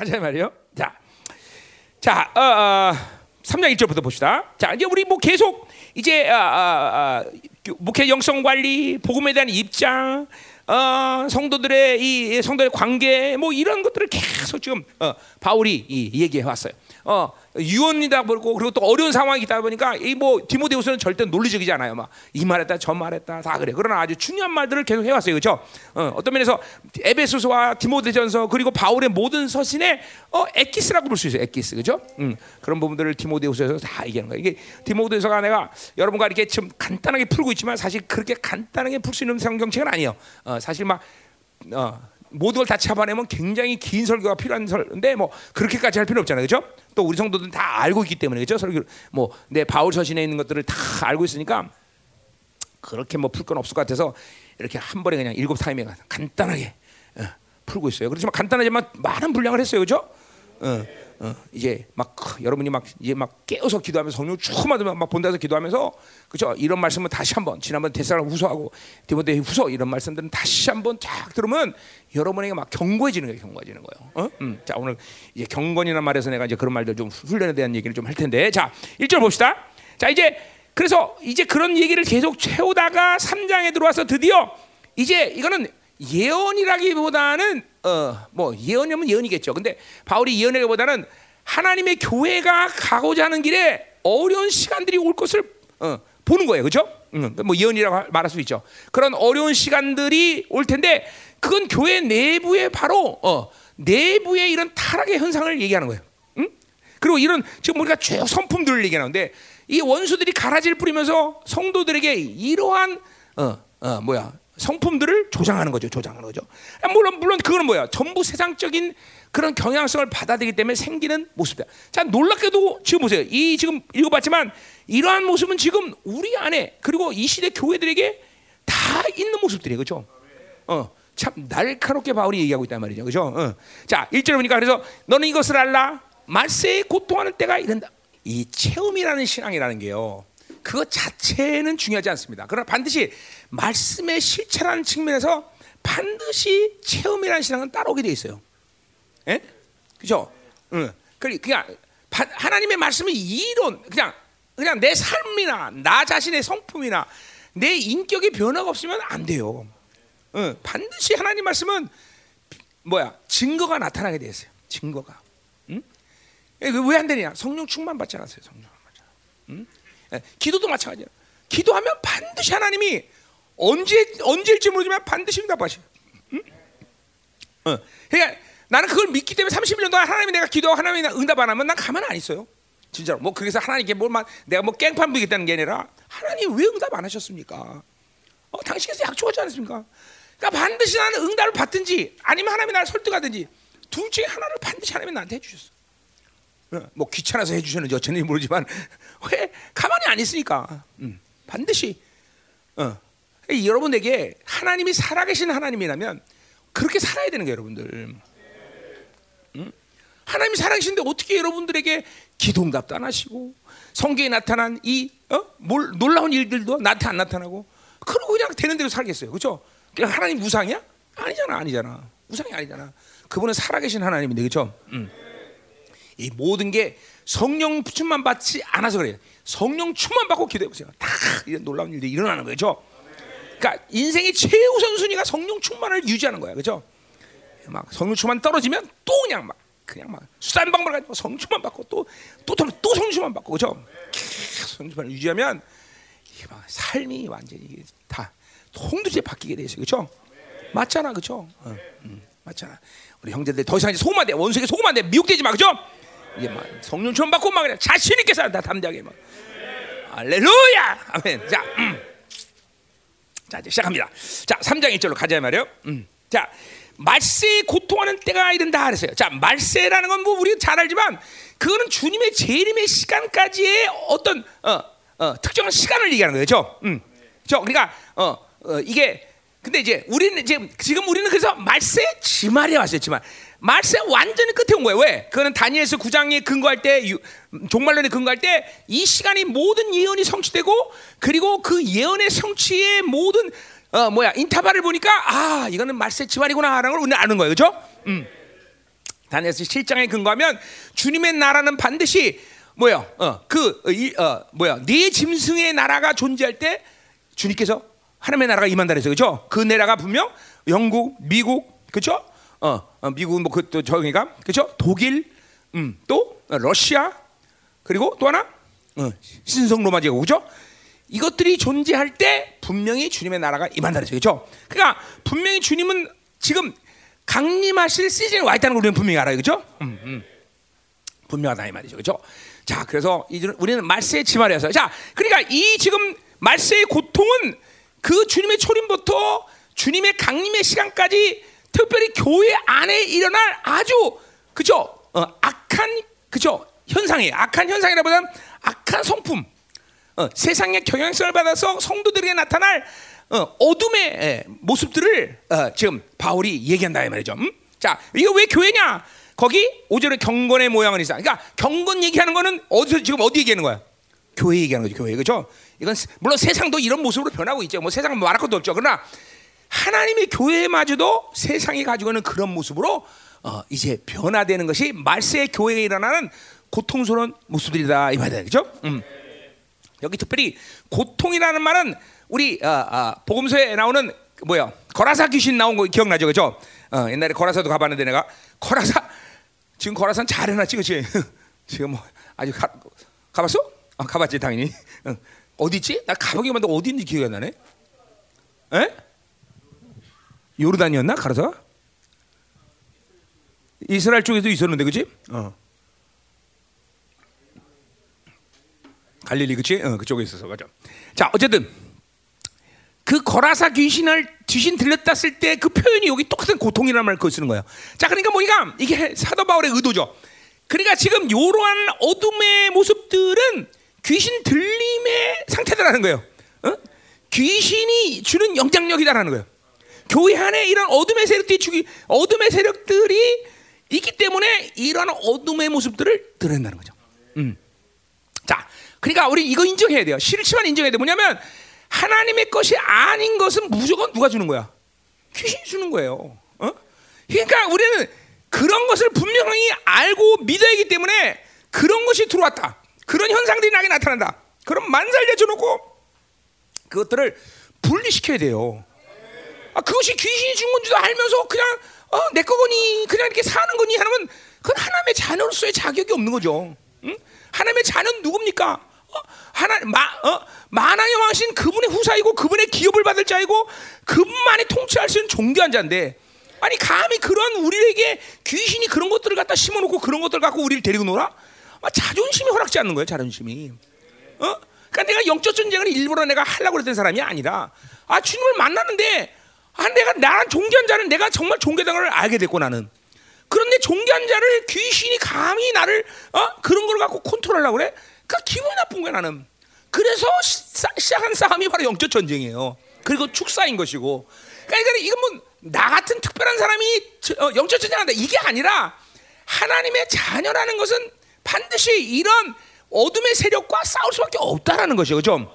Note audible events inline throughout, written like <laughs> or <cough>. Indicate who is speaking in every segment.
Speaker 1: 하자 말이요. 자, 자, 어, 어, 3장 1절부터 봅시다. 자, 이제 우리 뭐 계속 이제 아, 아, 아, 목회 영성 관리, 복음에 대한 입장, 어, 성도들의 이 성도의 관계, 뭐 이런 것들을 계속 지금 어, 바울이 이, 얘기해 왔어요. 어, 유언이다 보고 그리고 또 어려운 상황이 있다 보니까 이 뭐 디모데후서는 절대 논리적이지 않아요. 막 이 말했다 저 말했다 다 그래. 그러나 아주 중요한 말들을 계속 해왔어요. 그렇죠? 어, 어떤 면에서 에베소서와 디모데전서 그리고 바울의 모든 서신에 어, 에키스라고 볼 수 있어요. 에키스 그죠? 음, 그런 부분들을 디모데후서에서 다 얘기하는 거예요. 이게 디모데후서가 내가 여러분과 이렇게 좀 간단하게 풀고 있지만 사실 그렇게 간단하게 풀 수 있는 성경책은 아니에요. 어, 사실 막 어, 모든 걸 다 잡아내면 굉장히 긴 설교가 필요한 설인데 뭐 그렇게까지 할 필요 없잖아요, 그렇죠? 또 우리 성도들은 다 알고 있기 때문에 그렇죠? 설교 뭐내 바울 서신에 있는 것들을 다 알고 있으니까 그렇게 뭐 풀 건 없을 것 같아서 이렇게 한 번에 그냥 일곱 타임에 간단하게 어, 풀고 있어요. 그렇지만 간단하지만 많은 분량을 했어요, 그렇죠? 어. 어, 이제 막 여러분이 막 이제 막 깨어서 기도하면서 성령 충만하면 막 본다서 기도하면서 그죠 이런 말씀은 다시 한번 지난번 대사를 후소하고 디모데 후소 이런 말씀들은 다시 한번 쫙 들으면 여러분에게 막 경고해지는 거예요 경고해지는 거예요. 어? 음, 자 오늘 이제 경건이라는 말에서 내가 이제 그런 말들 좀 훈련에 대한 얘기를 좀 할 텐데 자 1절 봅시다. 자 이제 그래서 이제 그런 얘기를 계속 채우다가 3장에 들어와서 드디어 이제 이거는 예언이라기보다는 어 뭐 예언이면 예언이겠죠. 근데 바울이 예언이라기보다는 하나님의 교회가 가고자 하는 길에 어려운 시간들이 올 것을 어, 보는 거예요, 그렇죠? 음, 뭐 예언이라고 말할 수 있죠. 그런 어려운 시간들이 올 텐데 그건 교회 내부에 바로 어, 내부의 이런 타락의 현상을 얘기하는 거예요. 음? 그리고 이런 지금 우리가 쭉 선품들을 얘기하는데 이 원수들이 가라지를 뿌리면서 성도들에게 이러한 어, 어, 뭐야 성품들을 조장하는 거죠. 조장하는 거죠. 물론 물론 그거는 뭐야? 전부 세상적인 그런 경향성을 받아들이기 때문에 생기는 모습이다. 자 놀랍게도 지금 보세요. 이 지금 읽어봤지만 이러한 모습은 지금 우리 안에 그리고 이 시대 교회들에게 다 있는 모습들이에요. 그렇죠? 어. 참 날카롭게 바울이 얘기하고 있단 말이죠. 그죠? 어. 자, 1절 보니까 그래서 너는 이것을 알라. 말세에 고통하는 때가 이른다. 이 체험이라는 신앙이라는 게요. 그것 자체는 중요하지 않습니다. 그러나 반드시 말씀의 실체라는 측면에서 반드시 체험이라는 신앙은 따라오게 돼 있어요. 예? 그죠? 응. 그냥 하나님의 말씀이 이론 그냥 그냥 내 삶이나 나 자신의 성품이나 내 인격의 변화가 없으면 안 돼요. 응. 반드시 하나님 말씀은 뭐야 증거가 나타나게 돼 있어요. 증거가. 응? 예, 그 왜안 되냐? 성령 충만 받지 않았어요. 성령 응? 예, 기도도 마찬가지야. 기도하면 반드시 하나님이 언제 언제일지 모르지만 반드시 응답하셔. 응? 어. 그러니까 나는 그걸 믿기 때문에 31년 동안 하나님이 내가 기도하고 하나님이 응답 안 하면 난 가만 안 있어요. 진짜로. 뭐 그래서 하나님께 뭘만 내가 뭐 깽판 부겠다는 게 아니라 하나님 왜 응답 안 하셨습니까? 어, 당신께서 약속하지 않았습니까? 그러니까 반드시 나는 응답을 받든지 아니면 하나님이 나를 설득하든지 둘 중에 하나를 반드시 하나님이 나한테 해주셨어. 어, 뭐 귀찮아서 해주셨는지 어쩐지 모르지만 <laughs> 왜 가만히 안 있으니까 음, 반드시 어, 여러분에게 하나님이 살아계신 하나님이라면 그렇게 살아야 되는 거예요, 여러분들. 하나님이 살아계신데 어떻게 여러분들에게 기도응답도 안 하시고 성경에 나타난 이 어? 뭘, 놀라운 일들도 나한테 안 나타나고 그러고 그냥 되는 대로 살겠어요. 그렇죠? 하나님 무상이야? 아니잖아, 아니잖아. 무상이 아니잖아. 그분은 살아계신 하나님인데, 그렇죠? 음. 이 모든 게 성령 충만 받지 않아서 그래요. 성령 충만 받고 기도해 보세요. 다 이런 놀라운 일들이 일어나는 거죠. 그러니까 인생의 최우선 순위가 성령 충만을 유지하는 거야, 그렇죠? 막 성령 충만 떨어지면 또 그냥 막 그냥 막 수단 방법을 가지고 성충만 받고 또또또 또 성충만 받고 그죠? 성충만 유지하면 막 삶이 완전히 다 통두제 바뀌게 돼 있어요, 그렇죠? 맞잖아, 그렇죠? 어, 음, 맞잖아. 우리 형제들 더 이상 소금 안 돼, 원수에게 소금 안 돼, 미혹되지 마, 그렇죠? 이게 막 성령 충만 받고 막 그냥 자신 있게 살다 담대하게 막. 할렐루야, 아멘. 자, 음. 자 이제 시작합니다. 자, 3장 1절로 가자 말이요. 음. 자. 말세에 고통하는 때가 이른다 그랬어요. 자, 말세라는 건 뭐 우리 잘 알지만 그거는 주님의 재림의 시간까지의 어떤 어, 어, 특정한 시간을 얘기하는 거죠. 음. 저 그러니까 어, 어, 이게 근데 이제 우리는 지금 지금 우리는 그래서 말세 지말에 왔어요. 지말. 말세 완전히 끝에 온 거예요. 왜? 그거는 다니엘서 9장에 근거할 때 종말론에 근거할 때 이 시간이 모든 예언이 성취되고 그리고 그 예언의 성취의 모든 어 뭐야 인터벌을 보니까 아 이거는 말세 지환이구나라는 걸 우리는 아는 거예요, 그렇죠? 음. 다니엘서 7장에 근거하면 주님의 나라는 반드시 뭐야? 어, 그 어, 이, 어, 뭐야? 네 짐승의 나라가 존재할 때 주님께서 하나님의 나라가 임한다 그랬어요. 그죠? 그 나라가 분명 영국, 미국, 그죠? 어, 어 미국은 뭐 그또 저기가 그죠? 독일, 음, 또 러시아 그리고 또 하나 어, 신성 로마 제국 그죠? 이것들이 존재할 때 분명히 주님의 나라가 임한다. 그죠? 그러니까 분명히 주님은 지금 강림하실 시즌에 와 있다는 걸 우리는 분명히 알아요. 그죠? 음, 음. 분명하다 이 말이죠. 그죠? 자, 그래서 이제 우리는 말세의 지말이어서 자, 그러니까 이 지금 말세의 고통은 그 주님의 초림부터 주님의 강림의 시간까지 특별히 교회 안에 일어날 아주 그죠? 어, 악한 그죠? 현상이에요. 악한 현상이라보다는 악한 성품. 어, 세상의 경향성을 받아서 성도들에게 나타날 어, 어둠의 에, 모습들을 어, 지금 바울이 얘기한다 이 말이죠. 음? 자, 이거 왜 교회냐? 거기 오절에 경건의 모양은 있어. 그러니까 경건 얘기하는 거는 어디서 지금 어디 얘기하는 거야? 교회 얘기하는 거죠. 교회 그죠? 이건 물론 세상도 이런 모습으로 변하고 있죠. 뭐 세상은 말할 것도 없죠. 그러나 하나님의 교회마저도 세상이 가지고 있는 그런 모습으로 어, 이제 변화되는 것이 말세의 교회에 일어나는 고통스러운 모습들이다 이 말이야, 그죠? 음. 여기 특별히 고통이라는 말은 우리 어, 어, 복음서에 나오는 뭐야 거라사 귀신 나온 거 기억나죠, 그죠? 어, 옛날에 거라사도 가봤는데 내가 거라사 지금 거라산 잘 해놨지, 그렇지? <laughs> 지금 뭐 아직 가, 가봤어? 아, 가봤지 당연히. 어디 있지? 나 가보기만 해도 어디 있는지 기억이 안 나네. 에? 요르단이었나? 가라사? 이스라엘 쪽에도 있었는데, 그렇지? 어. 갈릴리 그치? 어, 그쪽에 있어서 맞아. 자 어쨌든 그 거라사 귀신을 귀신 들렸다 쓸 때 그 표현이 여기 똑같은 고통이라는 말을 그 쓰는 거예요. 자 그러니까 뭐니까 이게 사도 바울의 의도죠. 그러니까 지금 이러한 어둠의 모습들은 귀신 들림의 상태다라는 거예요. 어? 귀신이 주는 영향력이다라는 거예요. 교회 안에 이런 어둠의 세력들이 주기 어둠의 세력들이 있기 때문에 이러한 어둠의 모습들을 드러낸다는 거죠. 음. 자, 그러니까 우리 이거 인정해야 돼요. 싫지만 인정해야 돼. 뭐냐면 하나님의 것이 아닌 것은 무조건 누가 주는 거야? 귀신이 주는 거예요. 어? 그러니까 우리는 그런 것을 분명히 알고 믿어야 하기 때문에 그런 것이 들어왔다. 그런 현상들이 나게 나타난다. 그럼 만살려 줘놓고 그것들을 분리시켜야 돼요. 아, 그것이 귀신이 준 건지도 알면서 그냥 어, 내 거거니 그냥 이렇게 사는 거니 하면 그건 하나님의 자녀로서의 자격이 없는 거죠. 응? 하나님의 자녀는 누굽니까? 어? 하나 마, 어? 만왕의 왕신 그분의 후사이고 그분의 기업을 받을 자이고 그분만이 통치할 수 있는 존귀한 자인데 아니 감히 그런 우리에게 귀신이 그런 것들을 갖다 심어놓고 그런 것들 갖고 우리를 데리고 놀아? 아, 자존심이 허락지 않는 거예요 자존심이 어? 그러니까 내가 영적 전쟁을 일부러 내가 하려고 그랬던 사람이 아니라 아 주님을 만났는데 아 내가 나란 존귀한 자는 내가 정말 존귀한 걸 알게 됐고 나는 그런데 존귀한 자를 귀신이 감히 나를 어? 그런 걸 갖고 컨트롤하려고 그래? 그 기분이 나쁜 거야 나는. 그래서 시, 작한 싸움이 바로 영적 전쟁이에요. 그리고 축사인 것이고. 그러니까 이건 뭐 나 같은 특별한 사람이 어, 영적 전쟁한다 이게 아니라 하나님의 자녀라는 것은 반드시 이런 어둠의 세력과 싸울 수밖에 없다라는 것이죠. 그죠?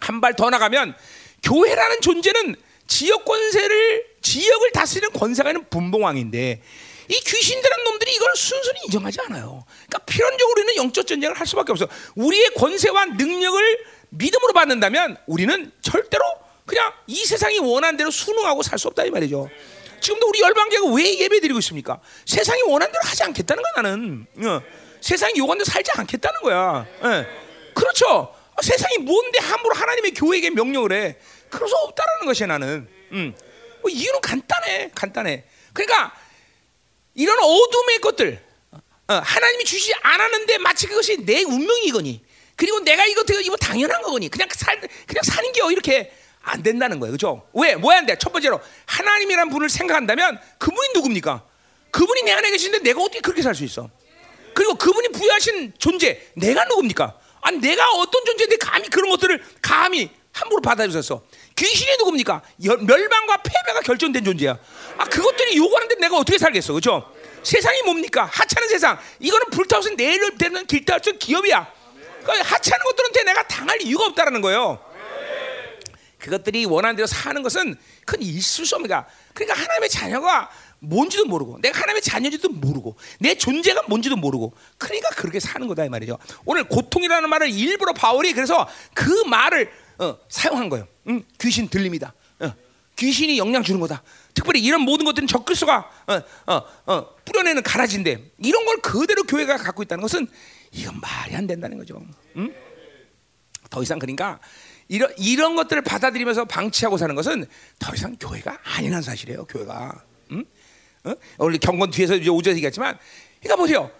Speaker 1: 한발 더 나가면 교회라는 존재는 지역 권세를 지역을 다스리는 권세가 있는 분봉왕인데 이 귀신들한 놈들이 이걸 순순히 인정하지 않아요. 그러니까 필연적으로 우리는 영적 전쟁을 할 수밖에 없어. 우리의 권세와 능력을 믿음으로 받는다면 우리는 절대로 그냥 이 세상이 원하는 대로 순응하고 살 수 없다 이 말이죠. 지금도 우리 열방교가 왜 예배 드리고 있습니까? 세상이 원하는 대로 하지 않겠다는 거야 나는. 어. 세상이 요구하는 대로 살지 않겠다는 거야. 예. 그렇죠. 아, 세상이 뭔데 함부로 하나님의 교회에게 명령을 해? 수 없다라는 것이 나는. 음. 뭐 이유는 간단해, 간단해. 그러니까 이런 어둠의 것들 어, 하나님이 주시지 않았는데 마치 그것이 내 운명이거니 그리고 내가 이거 이거 당연한 거거니 그냥 살 그냥 사는 게 이렇게 안 된다는 거예요, 그렇죠? 왜? 뭐야 안 돼? 첫 번째로 하나님이란 분을 생각한다면 그분이 누굽니까? 그분이 내 안에 계신데 내가 어떻게 그렇게 살 수 있어? 그리고 그분이 부여하신 존재 내가 누굽니까? 아니 내가 어떤 존재인데 감히 그런 것들을 감히 함부로 받아주셨어. 귀신이 누굽니까? 멸망과 패배가 결정된 존재야. 아 그것들이 요구하는데 내가 어떻게 살겠어, 그렇죠? 세상이 뭡니까? 하찮은 세상. 이거는 불타서 내를 되는 길타서 기업이야. 그러니까 하찮은 것들한테 내가 당할 이유가 없다라는 거예요. 그것들이 원하는 대로 사는 것은 큰 있을 수 없는 가 그러니까 하나님의 자녀가 뭔지도 모르고 내가 하나님의 자녀인지도 모르고 내 존재가 뭔지도 모르고 그러니까 그렇게 사는 거다 이 말이죠. 오늘 고통이라는 말을 일부러 바울이 그래서 그 말을 어, 사용한 거예요. 응? 귀신 들립니다. 어, 귀신이 영향 주는 거다. 특별히 이런 모든 것들은 적그리스도가 어, 어, 어, 뿌려내는 가라지인데 이런 걸 그대로 교회가 갖고 있다는 것은 이건 말이 안 된다는 거죠. 응? 더 이상 그러니까 이런 이런 것들을 받아들이면서 방치하고 사는 것은 더 이상 교회가 아니라는 사실이에요. 교회가. 응? 어? 원래 경건 뒤에서 이제 오전에 얘기했지만, 그러니까 보세요.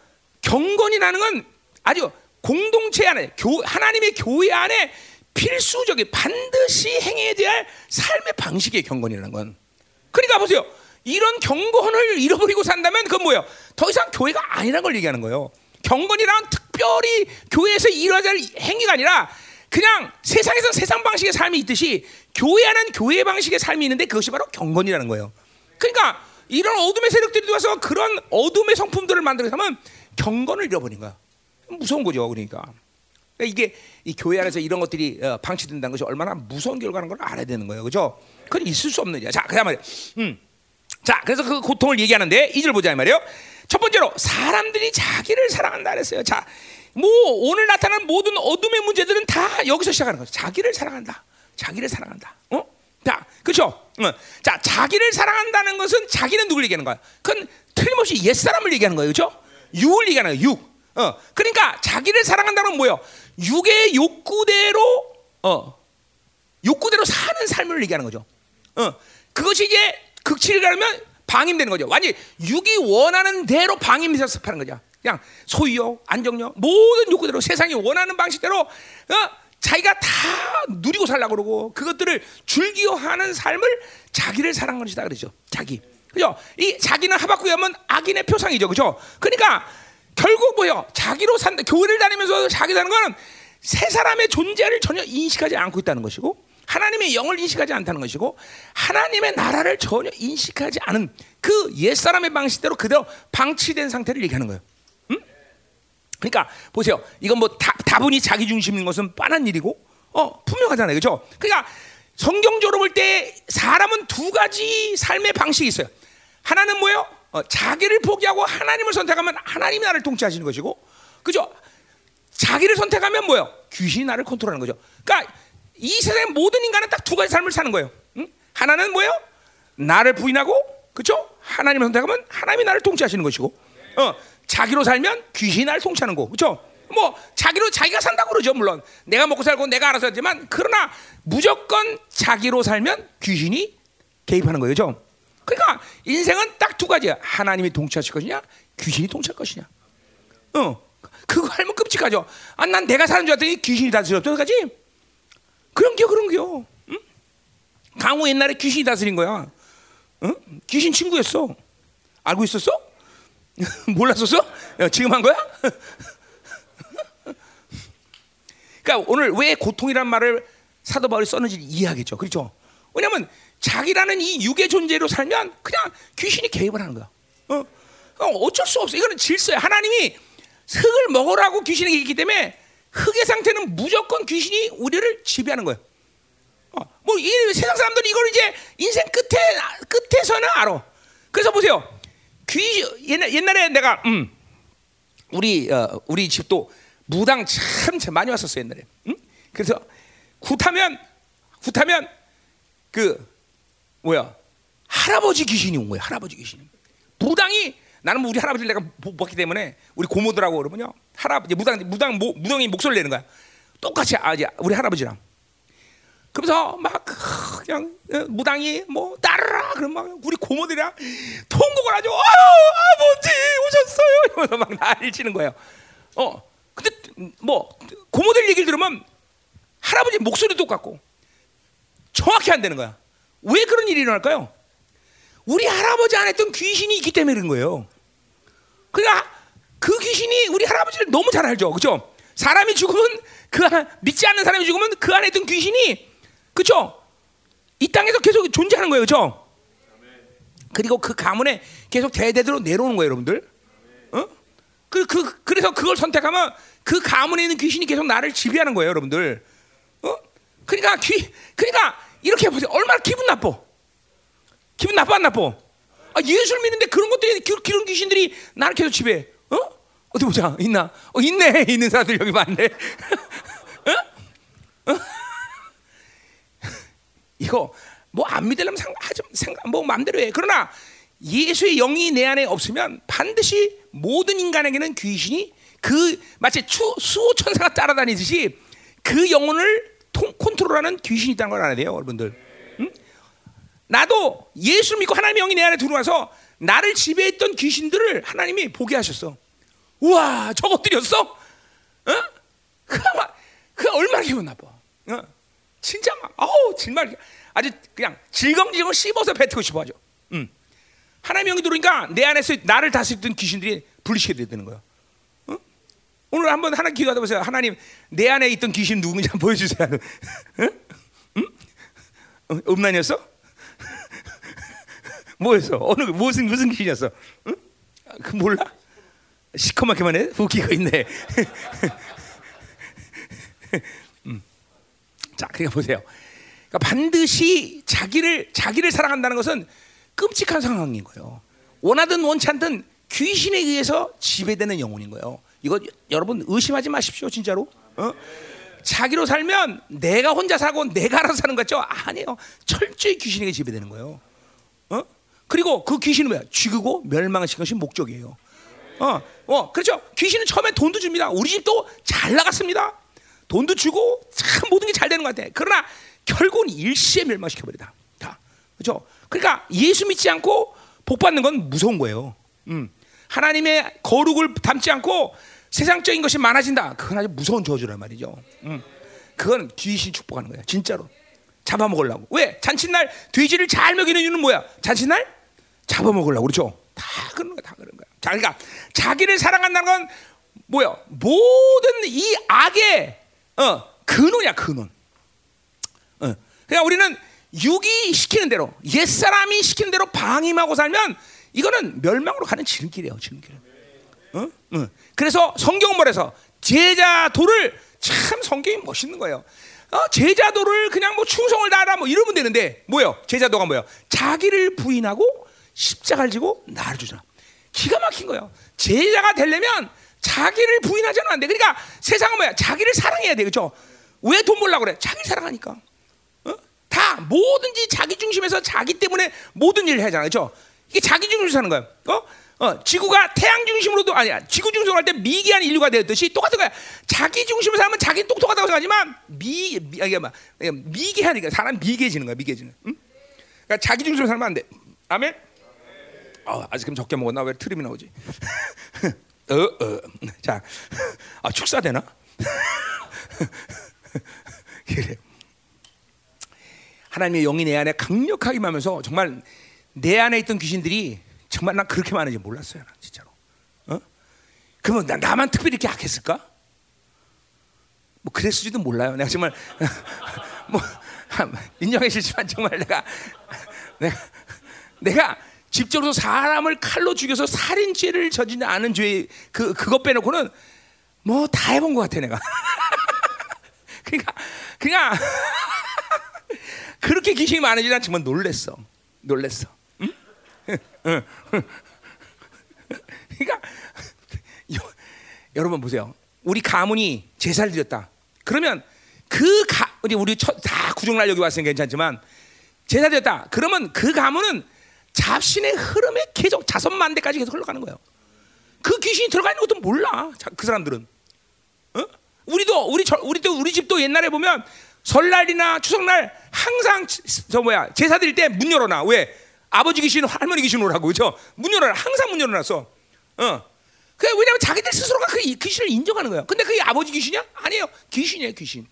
Speaker 1: 경건이라는 건 아주 공동체 안에 교, 하나님의 교회 안에 필수적인 반드시 행해야 될 삶의 방식의 경건이라는 건. 그러니까 보세요. 이런 경건을 잃어버리고 산다면 그건 뭐예요? 더 이상 교회가 아니라는 걸 얘기하는 거예요. 경건이란 특별히 교회에서 이루어야 할 행위가 아니라 그냥 세상에서 세상 방식의 삶이 있듯이 교회 안은 교회 방식의 삶이 있는데 그것이 바로 경건이라는 거예요. 그러니까 이런 어둠의 세력들이 와서 그런 어둠의 성품들을 만들어서 하면 경건을 잃어버린 거야. 무서운 거죠. 그러니까. 그러니까 이게 이 교회 안에서 이런 것들이 어, 방치된다는 것이 얼마나 무서운 결과라는 걸 알아야 되는 거예요. 그죠? 그건 있을 수 없는 일이야. 자, 그다음 말이야. 음. 자, 그래서 그 고통을 얘기하는데 이절 보자 말이에요. 첫 번째로 사람들이 자기를 사랑한다 그랬어요. 자, 뭐 오늘 나타난 모든 어둠의 문제들은 다 여기서 시작하는 거죠. 자기를 사랑한다. 자기를 사랑한다. 어? 자, 그렇죠? 어. 자, 자기를 사랑한다는 것은 자기는 누굴 얘기하는 거야? 그건 틀림없이 옛 사람을 얘기하는 거예요, 그렇죠? 육을 얘기하는 거예요. 육. 어, 그러니까 자기를 사랑한다는 건 뭐예요? 육의 욕구대로 어, 욕구대로 사는 삶을 얘기하는 거죠. 어, 그것이 이제 극치를 가르면 방임되는 거죠. 완전 육이 원하는 대로 방임해서 습하는 거죠. 그냥 소유욕, 안정욕, 모든 욕구대로 세상이 원하는 방식대로 어, 자기가 다 누리고 살려고 그러고 그것들을 즐기어 하는 삶을 자기를 사랑하는 것이다 그러죠. 자기. 그죠? 이 자기는 하박국에 하면 악인의 표상이죠. 그죠? 그러니까 결국 뭐요? 자기로 산다. 교회를 다니면서 자기 사는 거는 세 사람의 존재를 전혀 인식하지 않고 있다는 것이고 하나님의 영을 인식하지 않다는 것이고 하나님의 나라를 전혀 인식하지 않은 그 옛사람의 방식대로 그대로 방치된 상태를 얘기하는 거예요. 음? 그러니까 보세요. 이건 뭐 다, 다분히 자기 중심인 것은 뻔한 일이고 어, 분명하잖아요. 그죠? 그러니까 성경적으로 볼 때 사람은 두 가지 삶의 방식이 있어요. 하나는 뭐예요? 어, 자기를 포기하고 하나님을 선택하면 하나님이 나를 통치하시는 것이고 그죠? 자기를 선택하면 뭐예요? 귀신이 나를 컨트롤하는 거죠. 그러니까 이 세상의 모든 인간은 딱 두 가지 삶을 사는 거예요. 응? 하나는 뭐예요? 나를 부인하고, 그렇죠? 하나님을 선택하면 하나님이 나를 통치하시는 것이고, 어, 자기로 살면 귀신이 나를 통치하는 거, 그렇죠? 뭐 자기로 자기가 산다고 그러죠, 물론 내가 먹고 살고 내가 알아서 하지만 그러나 무조건 자기로 살면 귀신이 개입하는 거예요, 그렇죠? 그러니까 인생은 딱 두 가지야. 하나님이 통치하실 것이냐, 귀신이 통치할 것이냐. 어, 그거 알면 끔찍하죠. 아, 난 내가 사는 줄 알았더니 귀신이 다스려. 어떡하지? 그런 겨, 그런 겨. 응? 강호 옛날에 귀신이 다스린 거야. 응? 귀신 친구였어. 알고 있었어? <laughs> 몰랐었어? 야, 지금 한 거야? <laughs> 그러니까 오늘 왜 고통이란 말을 사도 바울이 썼는지 이해하겠죠. 그렇죠? 왜냐하면 자기라는 이 육의 존재로 살면 그냥 귀신이 개입을 하는 거야. 어? 어쩔 수 없어. 이거는 질서야. 하나님이 흙을 먹으라고 귀신이 있기 때문에 흙의 상태는 무조건 귀신이 우리를 지배하는 거예요. 어, 뭐 이 세상 사람들이 이걸 이제 인생 끝에 끝에서는 알아. 그래서 보세요. 귀 옛날 옛날에 내가 음, 우리 어, 우리 집도 무당 참, 참 많이 왔었어 옛날에. 음? 그래서 굿하면 굿하면 그 뭐야 할아버지 귀신이 온 거야 할아버지 귀신. 무당이 나는 뭐 우리 할아버지를 내가 못 봤기 때문에 우리 고모들하고 그러면요 할아버지 무당 무당 모, 무당이 목소리를 내는 거야. 똑같이 아 이제 우리 할아버지랑. 그러면서 막 그냥 어, 무당이 뭐 따르라 그럼 막 우리 고모들이랑 통곡을 하죠. 아버지 오셨어요. 이러면서 막 난리 치는 거예요. 어 근데 뭐 고모들 얘기를 들으면 할아버지 목소리도 똑같고 정확히 안 되는 거야. 왜 그런 일이 일어날까요? 우리 할아버지 안에 있던 귀신이 있기 때문에 그런 거예요. 그러니까 그 귀신이 우리 할아버지를 너무 잘 알죠. 그죠? 사람이 죽으면 그 믿지 않는 사람이 죽으면 그 안에 있던 귀신이 그죠? 이 땅에서 계속 존재하는 거예요. 그죠? 그리고 그 가문에 계속 대대로 내려오는 거예요, 여러분들. 어? 그, 그, 그래서 그걸 선택하면 그 가문에 있는 귀신이 계속 나를 지배하는 거예요, 여러분들. 어? 그러니까 귀, 그러니까 이렇게 보세요. 얼마나 기분 나빠. 기분 나빠 안 나빠? 아, 예수를 믿는데 그런 것들이 그- 그런 귀신들이 나를 계속 지배해. 어? 어디 보자. 있나? 어, 있네. <laughs> 있는 사람들 여기 많네. <laughs> 어? 어? <laughs> 이거 뭐 안 믿으려면 상, 하지 생각 뭐 마음대로 해. 그러나 예수의 영이 내 안에 없으면 반드시 모든 인간에게는 귀신이 그 마치 추, 수호 천사가 따라다니듯이 그 영혼을 통, 컨트롤하는 귀신이 있다는 걸 알아야 돼요, 여러분들. 응? 나도 예수 믿고 하나님의 영이 내 안에 들어와서 나를 지배했던 귀신들을 하나님이 보게 하셨어. 우와, 저것들이었어? 어? 그, 그 얼마나 기분 나빠. 어? 진짜 막, 어우, 정말 아주 그냥 질겅질겅 씹어서 뱉고 싶어 하죠. 음. 하나님의 영이 들어오니까 내 안에서 나를 다스리던 귀신들이 분리시켜야 되는 거야. 어? 오늘 한번 하나 기도하다 보세요. 하나님, 내 안에 있던 귀신 누군지 한번 보여주세요. 응? 응? 어, 음란이었어? <laughs> 뭐였어? 어느 무슨 무슨 귀신이었어? 응? 아, 그 몰라? 시커멓게만 해? 웃기가 있네. <laughs> 음. 자, 그러니까 보세요. 그러니까 반드시 자기를 자기를 사랑한다는 것은 끔찍한 상황인 거예요. 원하든 원치 않든 귀신에 의해서 지배되는 영혼인 거예요. 이거 여러분 의심하지 마십시오, 진짜로. 어? 자기로 살면 내가 혼자 사고 내가 알아서 사는 거죠? 아니에요. 철저히 귀신에게 지배되는 거예요. 어? 그리고 그 귀신은 뭐야? 죽이고 멸망시키는 것이 목적이에요. 어, 어, 그렇죠. 귀신은 처음에 돈도 줍니다. 우리 집도 잘 나갔습니다. 돈도 주고 참 모든 게 잘 되는 것 같아. 그러나 결국은 일시에 멸망시켜버리다. 다. 그렇죠. 그러니까 예수 믿지 않고 복 받는 건 무서운 거예요. 음. 하나님의 거룩을 담지 않고 세상적인 것이 많아진다. 그건 아주 무서운 저주란 말이죠. 음. 그건 귀신 축복하는 거야. 진짜로. 잡아먹으려고. 왜? 잔칫날 돼지를 잘 먹이는 이유는 뭐야? 잔칫날 잡아먹으려고 그렇죠. 다 그런 거야. 다 그런 거야. 자, 그러니까 자기를 사랑한다는 건 뭐야? 모든 이 악의 어, 근원이야, 근원. 어. 그러니까 우리는 육이 시키는 대로 옛 사람이 시키는 대로 방임하고 살면 이거는 멸망으로 가는 지름길이에요, 지름길. 어? 어. 그래서 성경은 뭐래서 제자도를 참 성경이 멋있는 거예요. 어, 제자도를 그냥 뭐 충성을 다하라 뭐 이러면 되는데 뭐요? 제자도가 뭐요? 자기를 부인하고 십자가를 지고 나를 주잖아. 기가 막힌 거예요. 제자가 되려면 자기를 부인하자는 안 돼. 그러니까 세상은 뭐야? 자기를 사랑해야 돼, 그렇죠? 왜 돈 벌라 그래? 자기를 사랑하니까. 어? 다 뭐든지 자기 중심에서 자기 때문에 모든 일을 하잖아, 그렇죠? 이게 자기 중심으로 사는 거야. 어? 어, 지구가 태양 중심으로도 아니야. 지구 중심으로 할 때 미개한 인류가 되었듯이 똑같은 거야. 자기 중심으로 살면 자기 똑똑하다고 생각하지만 미, 미 이게 막 미개하니까 사람 미개해지는 거야. 미개해지는. 응? 그러니까 자기 중심으로 살면 안 돼. 아멘. 어, 아직은 적게 먹었나 왜 트림이 나오지? <laughs> 어, 어. 자, <laughs> 아, 축사되나? <laughs> 그래. 하나님의 영이 내 안에 강력하게 임하면서 정말 내 안에 있던 귀신들이 정말 난 그렇게 많은지 몰랐어요, 난 진짜로. 어? 그러면 나, 나만 특별히 이렇게 약했을까? 뭐 그랬을지도 몰라요. 내가 정말 <laughs> 뭐 인정해 주시지만 정말 내가 내가 내가 직접으로 사람을 칼로 죽여서 살인죄를 저지지 않은 죄 그 그것 빼놓고는 뭐 다 해본 것 같아 내가. <laughs> 그러니까 그냥 <laughs> 그렇게 귀신이 많은지 난 정말 놀랬어. 놀랬어. 응? <laughs> 그러니까 여, 여러분 보세요. 우리 가문이 제사를 드렸다. 그러면 그 가, 우리 우리 첫, 다 구정날 여기 왔으면 괜찮지만 제사 드렸다. 그러면 그 가문은 잡신의 흐름에 계속 자선만대까지 계속 흘러가는 거예요. 그 귀신이 들어가 있는 것도 몰라. 자, 그 사람들은. 어? 우리도 우리 저, 우리 도 우리 집도 옛날에 보면 설날이나 추석날 항상 저 뭐야 제사 드릴 때 문 열어놔. 왜? 아버지 귀신, 할머니 귀신 오라고 그죠? 문 열어놔. 항상 문 열어놨어. 어. 그 왜냐면 자기들 스스로가 그 귀신을 인정하는 거야. 근데 그게 아버지 귀신이야? 아니에요. 귀신이에요, 귀신.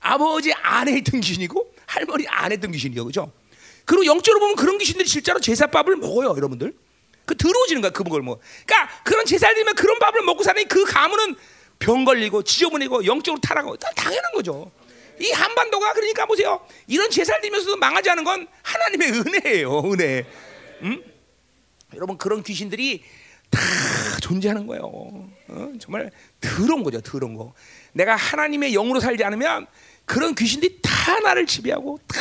Speaker 1: 아버지 안에 있던 귀신이고 할머니 안에 있던 귀신이요, 그죠? 그리고 영적으로 보면 그런 귀신들이 실제로 제사밥을 먹어요, 여러분들. 그 들어오지는 거야, 그걸 뭐. 그러니까 그런 제사를 드리면 그런 밥을 먹고 사는 그 가문은 병 걸리고 지저분해고 영적으로 타락하고 다 당연한 거죠. 이 한반도가 그러니까 보세요. 이런 제사를 드리면서도 망하지 않은 건 하나님의 은혜예요, 은혜. 음? 여러분 그런 귀신들이 다 존재하는 거예요. 어? 정말 더러운 거죠, 더러운 거. 내가 하나님의 영으로 살지 않으면 그런 귀신들이 다 나를 지배하고 다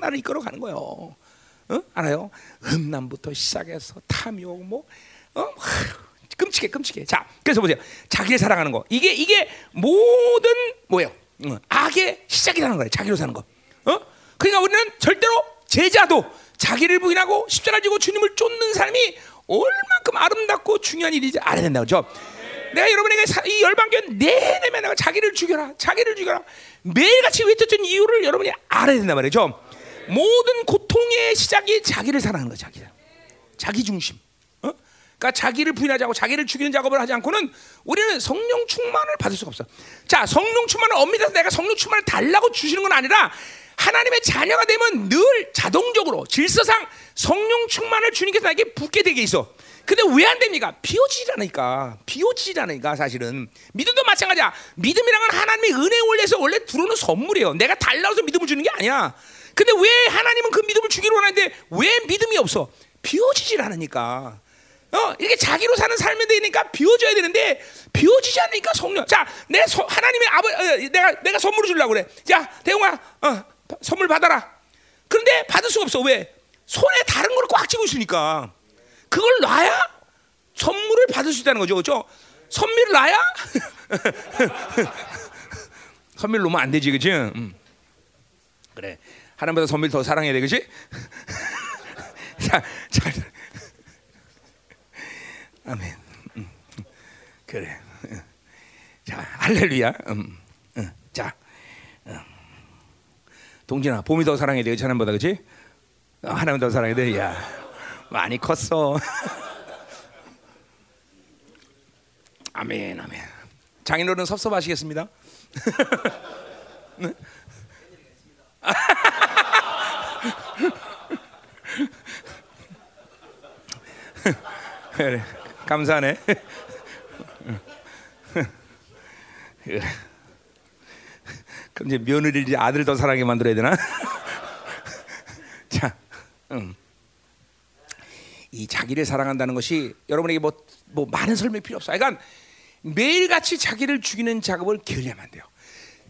Speaker 1: 나를 이끌어 가는 거예요. 어? 알아요? 음란부터 시작해서 탐욕 뭐 어? 하, 끔찍해 끔찍해. 자, 그래서 보세요. 자기를 사랑하는 거. 이게 이게 모든 뭐예요? 어, 악의 시작이라는 거예요. 자기로 사는 거. 어? 그러니까 우리는 절대로 제자도 자기를 부인하고 십자가 지고 주님을 쫓는 삶이 얼만큼 아름답고 중요한 일인지 알아야 된다 그죠? 내가 여러분에게 사- 이 열방견 내내 내가 자기를 죽여라, 자기를 죽여라 매일같이 외쳤던 이유를 여러분이 알아야 된단 말이죠. 모든 고통의 시작이 자기를 사랑하는 거야, 자기. 자기 중심. 어? 그러니까 자기를 부인하지 않고 자기를 죽이는 작업을 하지 않고는 우리는 성령 충만을 받을 수가 없어. 자, 성령 충만을 엄밀해서 내가 성령 충만을 달라고 주시는 건 아니라 하나님의 자녀가 되면 늘 자동적으로 질서상 성령 충만을 주님께서 나에게 붓게 되게 있어. 근데 왜 안 됩니까? 비워지지 않으니까. 비워지지 않으니까 사실은. 믿음도 마찬가지야. 믿음이란 건 하나님의 은혜 올려서 원래 들어오는 선물이에요. 내가 달라서 믿음을 주는 게 아니야. 근데 왜 하나님은 그 믿음을 주기로 원하는데 왜 믿음이 없어? 비워지질 않으니까. 어, 이게 자기로 사는 삶이 되니까 비워져야 되는데 비워지지 않으니까 성령. 자, 내 서, 하나님의 아버, 어, 내가 내가 선물을 주려고 그래. 자, 대웅아, 어, 선물 받아라. 그런데 받을 수가 없어. 왜? 손에 다른 걸 꽉 쥐고 있으니까. 그걸 놔야 선물을 받을 수 있다는 거죠, 그렇죠? 선물을 놔야 <laughs> 선물 놓으면 안 되지, 그렇지? 음. 그래. 하나님보다 선물 더 사랑해야 돼, 그렇지? <laughs> 자, 자. 아멘. 음, 음. 그래. 음. 자, 할렐루야. 음, 음. 자, 음. 동진아, 봄이 더 사랑해야 돼, 그렇지? 하나님보다, 그렇지? 어, 하나님 더 사랑해야 돼. 야, 많이 컸어. <laughs> 아멘, 아멘. 장인어른 섭섭하시겠습니다. <laughs> 네? <laughs> 그래, 감사하네. 그럼 이제 며느리를 아들 더 사랑하게 만들어야 되나? 자, 음. 이 자기를 사랑한다는 것이 여러분에게 뭐, 뭐 많은 설명이 필요 없어. 그러니까 매일같이 자기를 죽이는 작업을 게을리하면 안 돼요.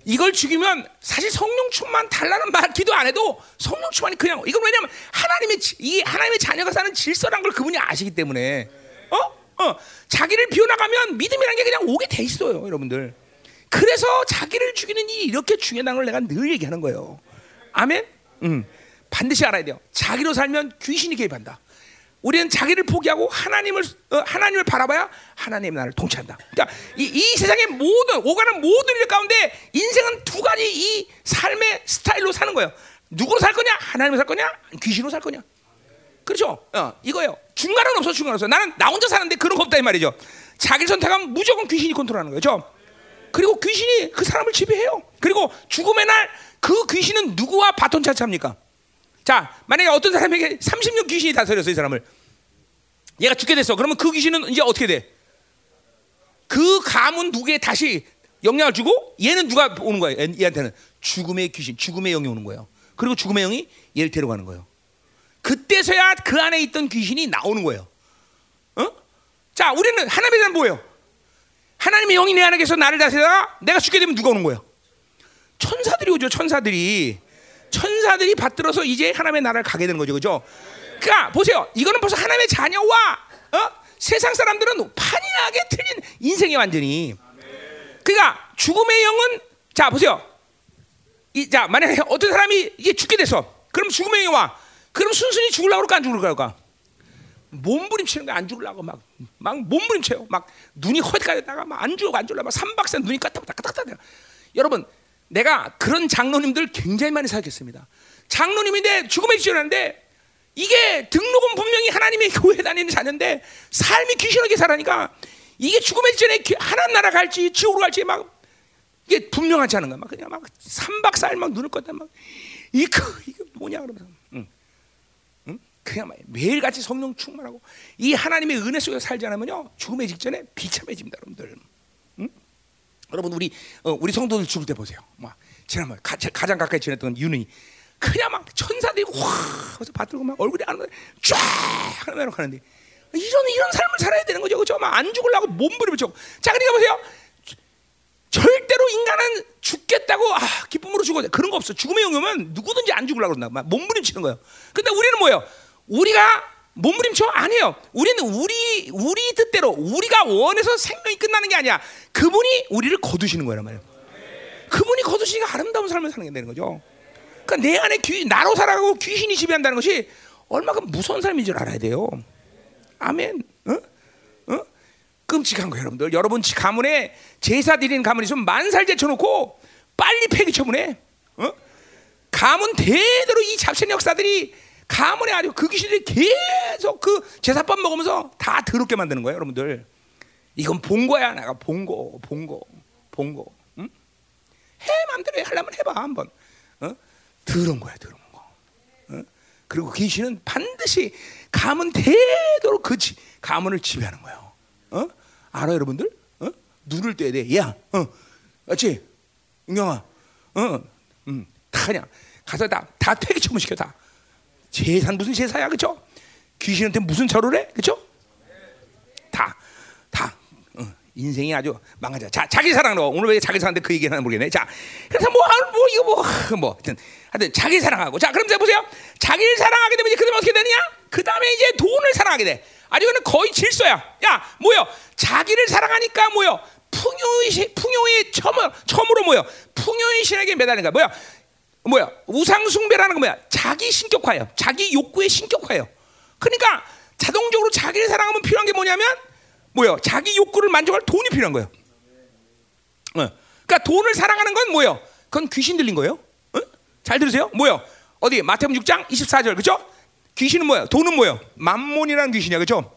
Speaker 1: 이걸 죽이면 사실 성령 충만 달라는 말 기도 안 해도 성령 충만이 그냥 이건 왜냐면 하나님의 지- 이 하나님의 자녀가 사는 질서란 걸 그분이 아시기 때문에 어? 어 자기를 비워나가면 믿음이라는 게 그냥 오게 돼 있어요, 여러분들. 그래서 자기를 죽이는 일이 이렇게 중요하다는 걸 내가 늘 얘기하는 거예요. 아멘. 음. 반드시 알아야 돼요. 자기로 살면 귀신이 개입한다. 우리는 자기를 포기하고 하나님을 어, 하나님을 바라봐야 하나님 나를 통치한다. 그러니까 이, 이 세상의 모든 오가는 모든 일 가운데 인생은 두 가지 이 삶의 스타일로 사는 거예요. 누구로 살 거냐? 하나님으로 살 거냐? 귀신으로 살 거냐? 그렇죠? 어, 이거예요. 중간은 없어, 중간 없어. 나는 나 혼자 사는데 그런 거 없다 이 말이죠. 자기를 선택하면 무조건 귀신이 컨트롤하는 거죠. 그리고 귀신이 그 사람을 지배해요. 그리고 죽음의 날 그 귀신은 누구와 바톤 차차합니까? 자, 만약에 어떤 사람에게 30년 귀신이 다스렸어 이 사람을. 얘가 죽게 됐어. 그러면 그 귀신은 이제 어떻게 돼? 그 가문 누구에 다시 영향을 주고 얘는 누가 오는 거예요? 얘- 얘한테는 죽음의 귀신, 죽음의 영이 오는 거예요. 그리고 죽음의 영이 얘를 데려가는 거예요. 그때서야 그 안에 있던 귀신이 나오는 거예요. 어? 자, 우리는 하나님에 대한 뭐예요? 하나님의 영이 내 안에 계서 나를 다스리다가 내가 죽게 되면 누가 오는 거예요? 천사들이 오죠, 천사들이. 천사들이 받들어서 이제 하나님의 나라를 가게 되는 거죠, 그죠? 그러니까 보세요, 이거는 벌써 하나님의 자녀와 어? 세상 사람들은 판이하게 틀린 인생이 완전히. 그러니까 죽음의 영은 자 보세요. 이, 자 만약에 어떤 사람이 이게 죽게 됐어, 그럼 죽음의 영이 와. 그럼 순순히 죽으려고 그럴까 안 죽으려고 그럴까? 몸부림치는 거야 안 죽으려고 막 막 몸부림쳐요. 막 눈이 허리까지 다가 막 안 죽어 안 죽으려고 막 삼박사 눈이 까딱까딱까딱 여러분 내가 그런 장로님들 굉장히 많이 사귀었습니다. 장로님인데 죽음에 지어놨는데 이게 등록은 분명히 하나님의 교회 다니는 자녀인데 삶이 귀신하게 살아니까 이게 죽음의 전에 하나님 나라 갈지 지옥으로 갈지 막 이게 분명하지 않은 거야. 막 그냥 막 삼박사일 막 눈을 껐다 막. 이거 이거 뭐냐 그러면서. 응. 그냥 말 매일같이 성령 충만하고 이 하나님의 은혜 속에 살지 않으면요 죽음의 직전에 비참해집니다, 여러분들. 응? 여러분 우리 어, 우리 성도들 죽을 때 보세요. 막 지난번 가, 가장 가까이 지냈던 유능이 그냥 막 천사들이 확 해서 받들고 막 얼굴이 안 쫙 하면 가는데 이런 이런 삶을 살아야 되는 거죠, 그렇죠? 막 안 죽으려고 몸부림을 쳐. 자, 그러니까 보세요. 절대로 인간은 죽겠다고 아, 기쁨으로 죽어 그런 거 없어. 죽음의 영역은 누구든지 안 죽으려고 그런다. 막 몸부림치는 거예요. 근데 우리는 뭐예요? 우리가 몸부림쳐 아니에요. 우리는 우리 우리 뜻대로 우리가 원해서 생명이 끝나는 게 아니야. 그분이 우리를 거두시는 거란 말이에요. 그분이 거두시니까 아름다운 삶을 사는 게 되는 거죠. 그러니까 내 안에 귀, 나로 살아가고 귀신이 지배한다는 것이 얼마큼 무서운 삶인 줄 알아야 돼요. 아멘. 어? 어? 끔찍한 거예요, 여러분들. 여러분 지- 가문에 제사 드리는 가문이 있으면 만살 제쳐놓고 빨리 폐기 처분해. 어? 가문 대대로 이 잡생 역사들이 가문에 아주 그 귀신들이 계속 그 제사밥 먹으면서 다 더럽게 만드는 거예요, 여러분들. 이건 본 거야, 내가 본 거, 본 거, 본 거. 응? 해 해. 하려면 해봐 한번. 어? 더러운 거야, 더러운 거. 어? 그리고 귀신은 반드시 가문 대대로 그 지, 가문을 지배하는 거예요. 어? 알아 여러분들? 어? 눈을 떼야 돼. 야, 어, 맞지? 은경아, 어, 음, 다 그냥 가서 다, 다 퇴기 처분 시켜 다. 재산 무슨 제사야, 그렇죠? 귀신한테 무슨 절을 해, 그렇죠? 다, 다. 어, 인생이 아주 망가져. 자, 자기 사랑으로 오늘 왜 자기 사랑인데 그 얘기는 모르겠네. 자, 그래서 뭐, 아, 뭐 이거 뭐, 뭐, 하여튼, 하여튼 자기 사랑하고. 자, 그럼 자 보세요. 자기를 사랑하게 되면 이제 그다음에 어떻게 되느냐? 그 다음에 이제 돈을 사랑하게 돼. 아니 이거는 거의 질서야. 야, 뭐요? 자기를 사랑하니까 뭐요? 풍요의 시- 풍요의 처음 처음으로 뭐요? 풍요의 신에게 매달린 거야. 뭐야? 뭐야? 우상 숭배라는 건 뭐야? 자기 신격화예요. 자기 욕구의 신격화예요. 그러니까 자동적으로 자기를 사랑하면 필요한 게 뭐냐면 뭐요? 자기 욕구를 만족할 돈이 필요한 거예요. 어. 그러니까 돈을 사랑하는 건 뭐예요? 그건 귀신 들린 거예요. 어? 잘 들으세요? 뭐요? 어디 마태복음 6장 24절 그렇죠? 귀신은 뭐예요? 돈은 뭐예요? 만몬이라는 귀신이야, 그렇죠?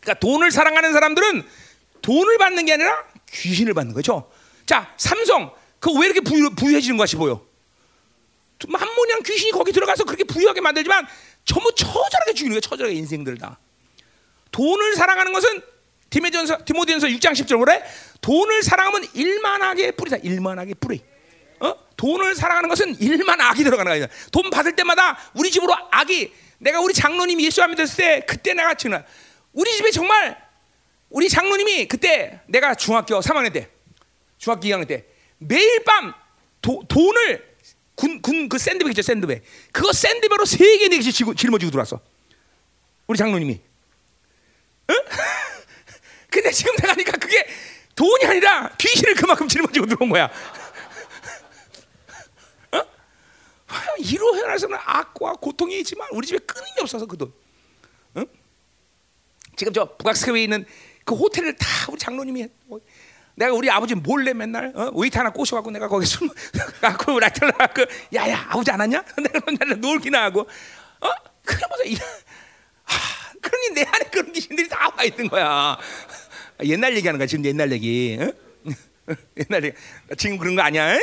Speaker 1: 그러니까 돈을 사랑하는 사람들은 돈을 받는 게 아니라 귀신을 받는 거죠. 자, 삼성 그왜 이렇게 부유, 부유해지는 것이 보여? 만몬이랑 귀신이 거기 들어가서 그렇게 부유하게 만들지만 전부 처절하게 죽이는 거예요. 처절하게 인생들 다. 돈을 사랑하는 것은 디모데전서 디모데전서 6장 10절 뭐래? 돈을 사랑하면 일만하게 뿌리다. 일만하게 뿌리. 어? 돈을 사랑하는 것은 일만 악이 들어가는 거야. 돈 받을 때마다 우리 집으로 악이 내가 우리 장로님이 예수 안 믿었을 때 그때 내가 지금 우리 집에 정말 우리 장로님이 그때 내가 중학교 3학년 때 중학교 2학년 때 매일 밤 도, 돈을 군 군 그 샌드백 있죠 샌드백 그거 샌드백으로 세 개 네 개씩 짊- 짊어지고 들어왔어 우리 장로님이 응? <laughs> 근데 지금 내가 하니까 그게 돈이 아니라 귀신을 그만큼 짊어지고 들어온 거야 <laughs> 어? 이로 헤어나서는 악과 고통이 있지만 우리 집에 끊임이 없어서 그 돈. 응? 지금 저 북악스크에 있는 그 호텔을 다 우리 장로님이 했- 어, 내가 우리 아버지 몰래 맨날 어? 웨이트 하나 꼬셔갖고 내가 거기 술 <laughs> 갖고 라텔 갖고 야야 아버지 안 왔냐? <laughs> 내가 맨날 놀기나 하고 어 그러면서 이 아, 그러니 내 안에 그런 귀신들이 다 와 있는 거야. 옛날 얘기하는 거야 지금 옛날 얘기. 응? <laughs> 옛날 얘기. 지금 그런 거 아니야?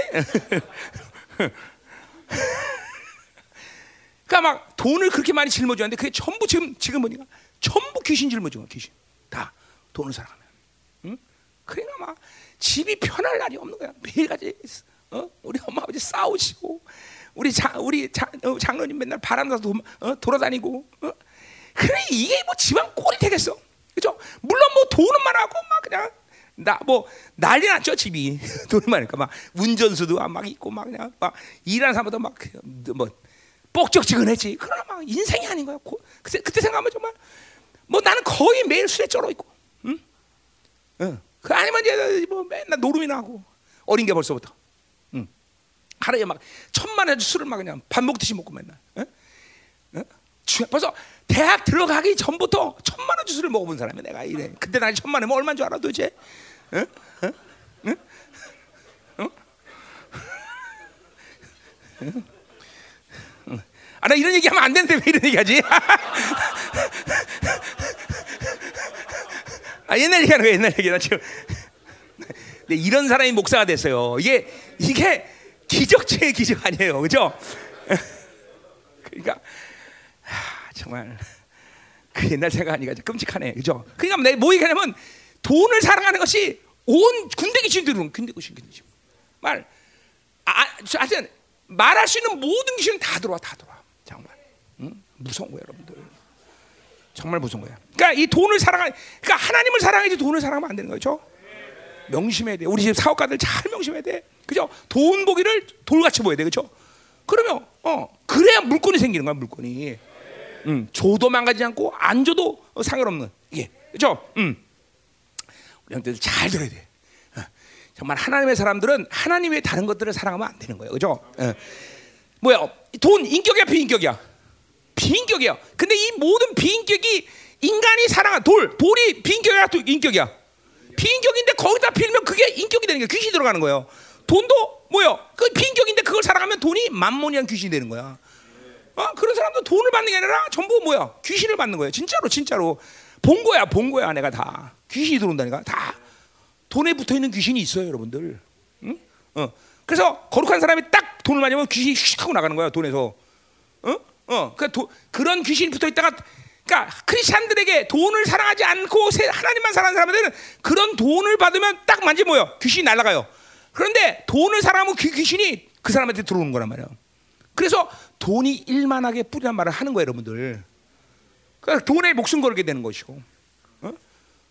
Speaker 1: 그러니까 막 돈을 그렇게 많이 짊어지는데 그게 전부 지금 지금 뭐니까 전부 귀신 짊어지는 거야 귀신 다 돈을 사랑하면 응? 그러니까 막 집이 편할 날이 없는 거야 매일같이 어? 우리 엄마 아버지 싸우시고 우리 자 우리 자, 어, 장로님 맨날 바람 나서 도, 어? 돌아다니고 어? 그래 이게 뭐 집안 꼴이 되겠어 그죠 물론 뭐 돈은 많아고 막 그냥 나 뭐 난리 났죠 집이 <laughs> 돈이 많으니까 막 운전수도 막 있고 막 그냥 막 일하는 사람도 막뭐 뻑적지근했지 그러나 막 인생이 아닌 거야 고- 그때 그때 생각하면 정말 뭐 나는 거의 매일 술에 쩔어 있고 응? 응. 그 아니면 이제 뭐 맨날 노름이나 하고 어린 게 벌써부터 응. 하루에 막 천만 원 술을 막 그냥 밥 먹듯이 먹고 맨날 응? 응? 주- 벌써 대학 들어가기 전부터 천만 원 주스를 먹어본 사람이야 내가 이래 그때 나 천만 원이면 얼마인 줄 알아 도대체 응? 응? 응? 응? 응? 아, 나 이런 얘기 하면 안 되는데 왜 이런 얘기 하지? <laughs> 아, 옛날 얘기 하는 거야, 옛날 얘기. 나 지금. 근데 이런 사람이 목사가 됐어요. 이게, 이게 기적 중의 기적 아니에요. 그죠? 그러니까, 하, 정말. 그 옛날 생각하니까 좀 끔찍하네. 그죠? 그러니까 내가 뭐 얘기하냐면 돈을 사랑하는 것이 온 군대 귀신들은 군대 귀신, 군대 귀신. 말, 아, 저, 하여튼 말할 수 있는 모든 귀신은 다 들어와, 다 들어와. 정말. 응? 무서운 거예요, 여러분들. 정말 무서운 거야. 그러니까 이 돈을 사랑하, 그러니까 하나님을 사랑해야지 돈을 사랑하면 안 되는 거죠. 명심해야 돼. 우리 집 사업가들 잘 명심해야 돼. 그죠? 돈 보기를 돌같이 보여야 돼. 그죠? 그러면 어 그래야 물건이 생기는 거야 물건이. 음, 줘도 망가지지 않고 안 줘도 상관없는 이게 그죠? 음. 우리 형들 잘 들어야 돼. 어, 정말 하나님의 사람들은 하나님 의 다른 것들을 사랑하면 안 되는 거예요. 그죠? 어. 뭐야? 돈 인격이야 비인격이야? 비인격이야. 근데 이 모든 비인격이 인간이 사랑한 돌, 돌이 비인격이야, 또 인격이야. 비인격인데 거기다 빌면 그게 인격이 되는 거야. 귀신이 들어가는 거예요. 돈도 뭐요? 그 비인격인데 그걸 사랑하면 돈이 만몬이한 귀신이 되는 거야. 어? 그런 사람도 돈을 받는 게 아니라 전부 뭐야? 귀신을 받는 거예요. 진짜로 진짜로 본 거야, 본 거야, 내가 다 귀신이 들어온다니까 다 돈에 붙어 있는 귀신이 있어요, 여러분들. 응? 어. 그래서 거룩한 사람이 딱 돈을 받으면 귀신이 슉 하고 나가는 거야, 돈에서. 어? 어. 그 도, 그런 귀신이 붙어 있다가 그러니까 크리스천들에게 돈을 사랑하지 않고 하나님만 사랑하는 사람들은 그런 돈을 받으면 딱 만지 뭐요? 귀신이 날아가요. 그런데 돈을 사랑하면 그 귀신이 그 사람한테 들어오는 거란 말이에요. 그래서 돈이 일만하게 뿌리란 말을 하는 거예요, 여러분들. 그러니까 돈에 목숨 걸게 되는 것이고, 어?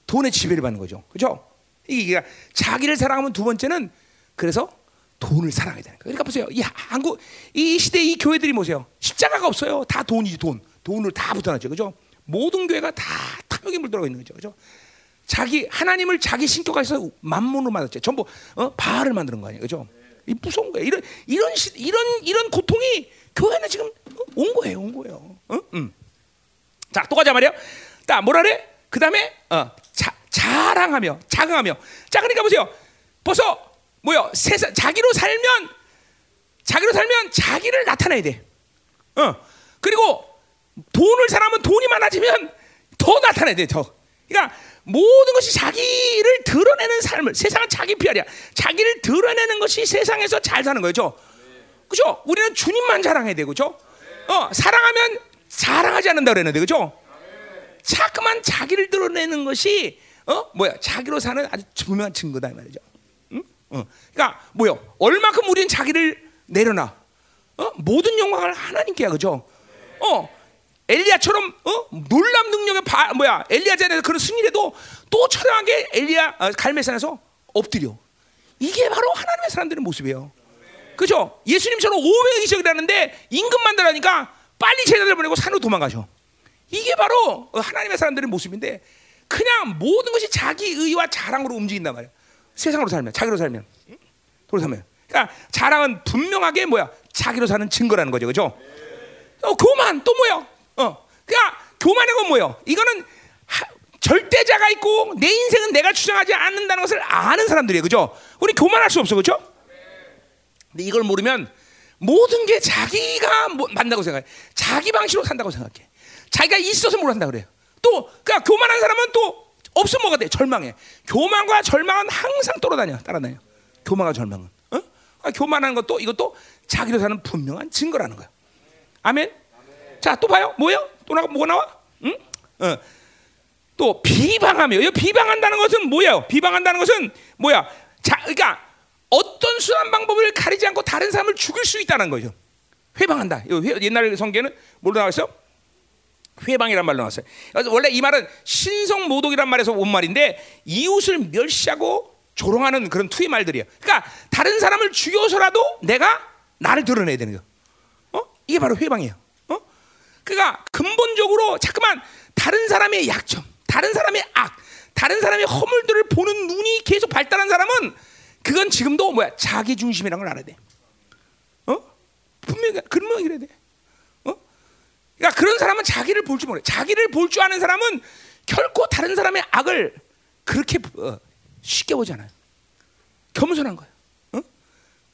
Speaker 1: 돈에 지배를 받는 거죠. 그죠? 이게 자기를 사랑하면 두 번째는 그래서 돈을 사랑해야 되는 거예요. 그러니까 보세요. 이 한국 이 시대 이 교회들이 보세요. 십자가가 없어요. 다 돈이지 돈. 돈을 다 붙여놨죠. 그죠? 모든 교회가 다 탐욕에 물들어 있는 거죠. 그죠? 자기 하나님을 자기 신격화해서 만문으로 만들었죠. 전부 어? 바알을 만드는 거 아니에요. 그죠? 이 무서운 거예요. 이런 이런 시, 이런 이런 고통이 교회는 지금 온 거예요. 온 거예요. 어? 음. 자, 또 가자 말이야. 자, 뭐라 그래? 그다음에 어, 자, 자랑하며 자긍하며. 자, 그러니까 보세요. 벌써 뭐요? 세상 자기로 살면 자기로 살면 자기를 나타내야 돼. 어. 그리고 돈을 사람은 돈이 많아지면 더 나타내야 돼. 더. 그러니까 모든 것이 자기를 드러내는 삶을 세상은 자기 피알이야. 자기를 드러내는 것이 세상에서 잘 사는 거죠. 그죠? 우리는 주님만 자랑해야 되고, 그죠? 어, 사랑하면 자랑하지 않는다 그랬는데, 그죠? 자꾸만 자기를 드러내는 것이 어 뭐야 자기로 사는 아주 분명한 증거다 이 말이죠. 응? 어. 그러니까 뭐요? 얼마큼 우리는 자기를 내려놔? 어? 모든 영광을 하나님께야, 그죠? 어, 엘리야처럼 어? 놀람 능력의 바, 뭐야 엘리야 자리에서 그런 승리해도 또 처량하게 엘리야 어, 갈매산에서 엎드려. 이게 바로 하나님의 사람들의 모습이에요. 그죠? 예수님처럼 500이 기적이라는데 임금만 달하니까 빨리 제자들 보내고 산으로 도망가죠. 이게 바로 하나님의 사람들의 모습인데 그냥 모든 것이 자기 의와 자랑으로 움직인단 말이야. 세상으로 살면, 자기로 살면, 도로 살면. 그러니까 자랑은 분명하게 뭐야? 자기로 사는 증거라는 거죠, 그죠? 어, 교만 또 뭐야? 어, 그러니까 교만의 건 뭐예요? 이거는 하, 절대자가 있고 내 인생은 내가 주장하지 않는다는 것을 아는 사람들이에요, 그죠? 우리 교만할 수 없어, 그죠? 근데 이걸 모르면 모든 게 자기가 뭐, 만다고 생각해. 자기 방식으로 산다고 생각해. 자기가 있어서 뭘 한다 그래요. 또, 그러니까 교만한 사람은 또 없으면 뭐가 돼? 절망해. 교만과 절망은 항상 따라다녀, 따라다녀. 교만과 절망은. 어? 그러니까 교만한 것도 이것도 자기로 사는 분명한 증거라는 거야. 아멘. 자, 또 봐요. 뭐예요? 또 나가 뭐가 나와? 응? 어. 또 비방하며. 이 비방한다는 것은 뭐예요? 비방한다는 것은 뭐야? 자, 그러니까 어떤 수단 방법을 가리지 않고 다른 사람을 죽일 수 있다는 거죠. 회방한다. 옛날 성경에는 뭘로 나왔어요? 회방이란 말로 나왔어요. 원래 이 말은 신성 모독이란 말에서 온 말인데 이웃을 멸시하고 조롱하는 그런 투의 말들이에요. 그러니까 다른 사람을 죽여서라도 내가 나를 드러내야 되는 거. 어? 이게 바로 회방이에요. 어? 그러니까 근본적으로 자꾸만 다른 사람의 약점, 다른 사람의 악, 다른 사람의 허물들을 보는 눈이 계속 발달한 사람은 그건 지금도 뭐야 자기 중심이라는 걸 알아야 돼. 어? 분명히 그러면 이래야 돼. 어? 그러니까 그런 사람은 자기를 볼줄 몰라. 자기를 볼 줄 아는 사람은 결코 다른 사람의 악을 그렇게 어, 쉽게 보지 않아요. 겸손한 거야. 어?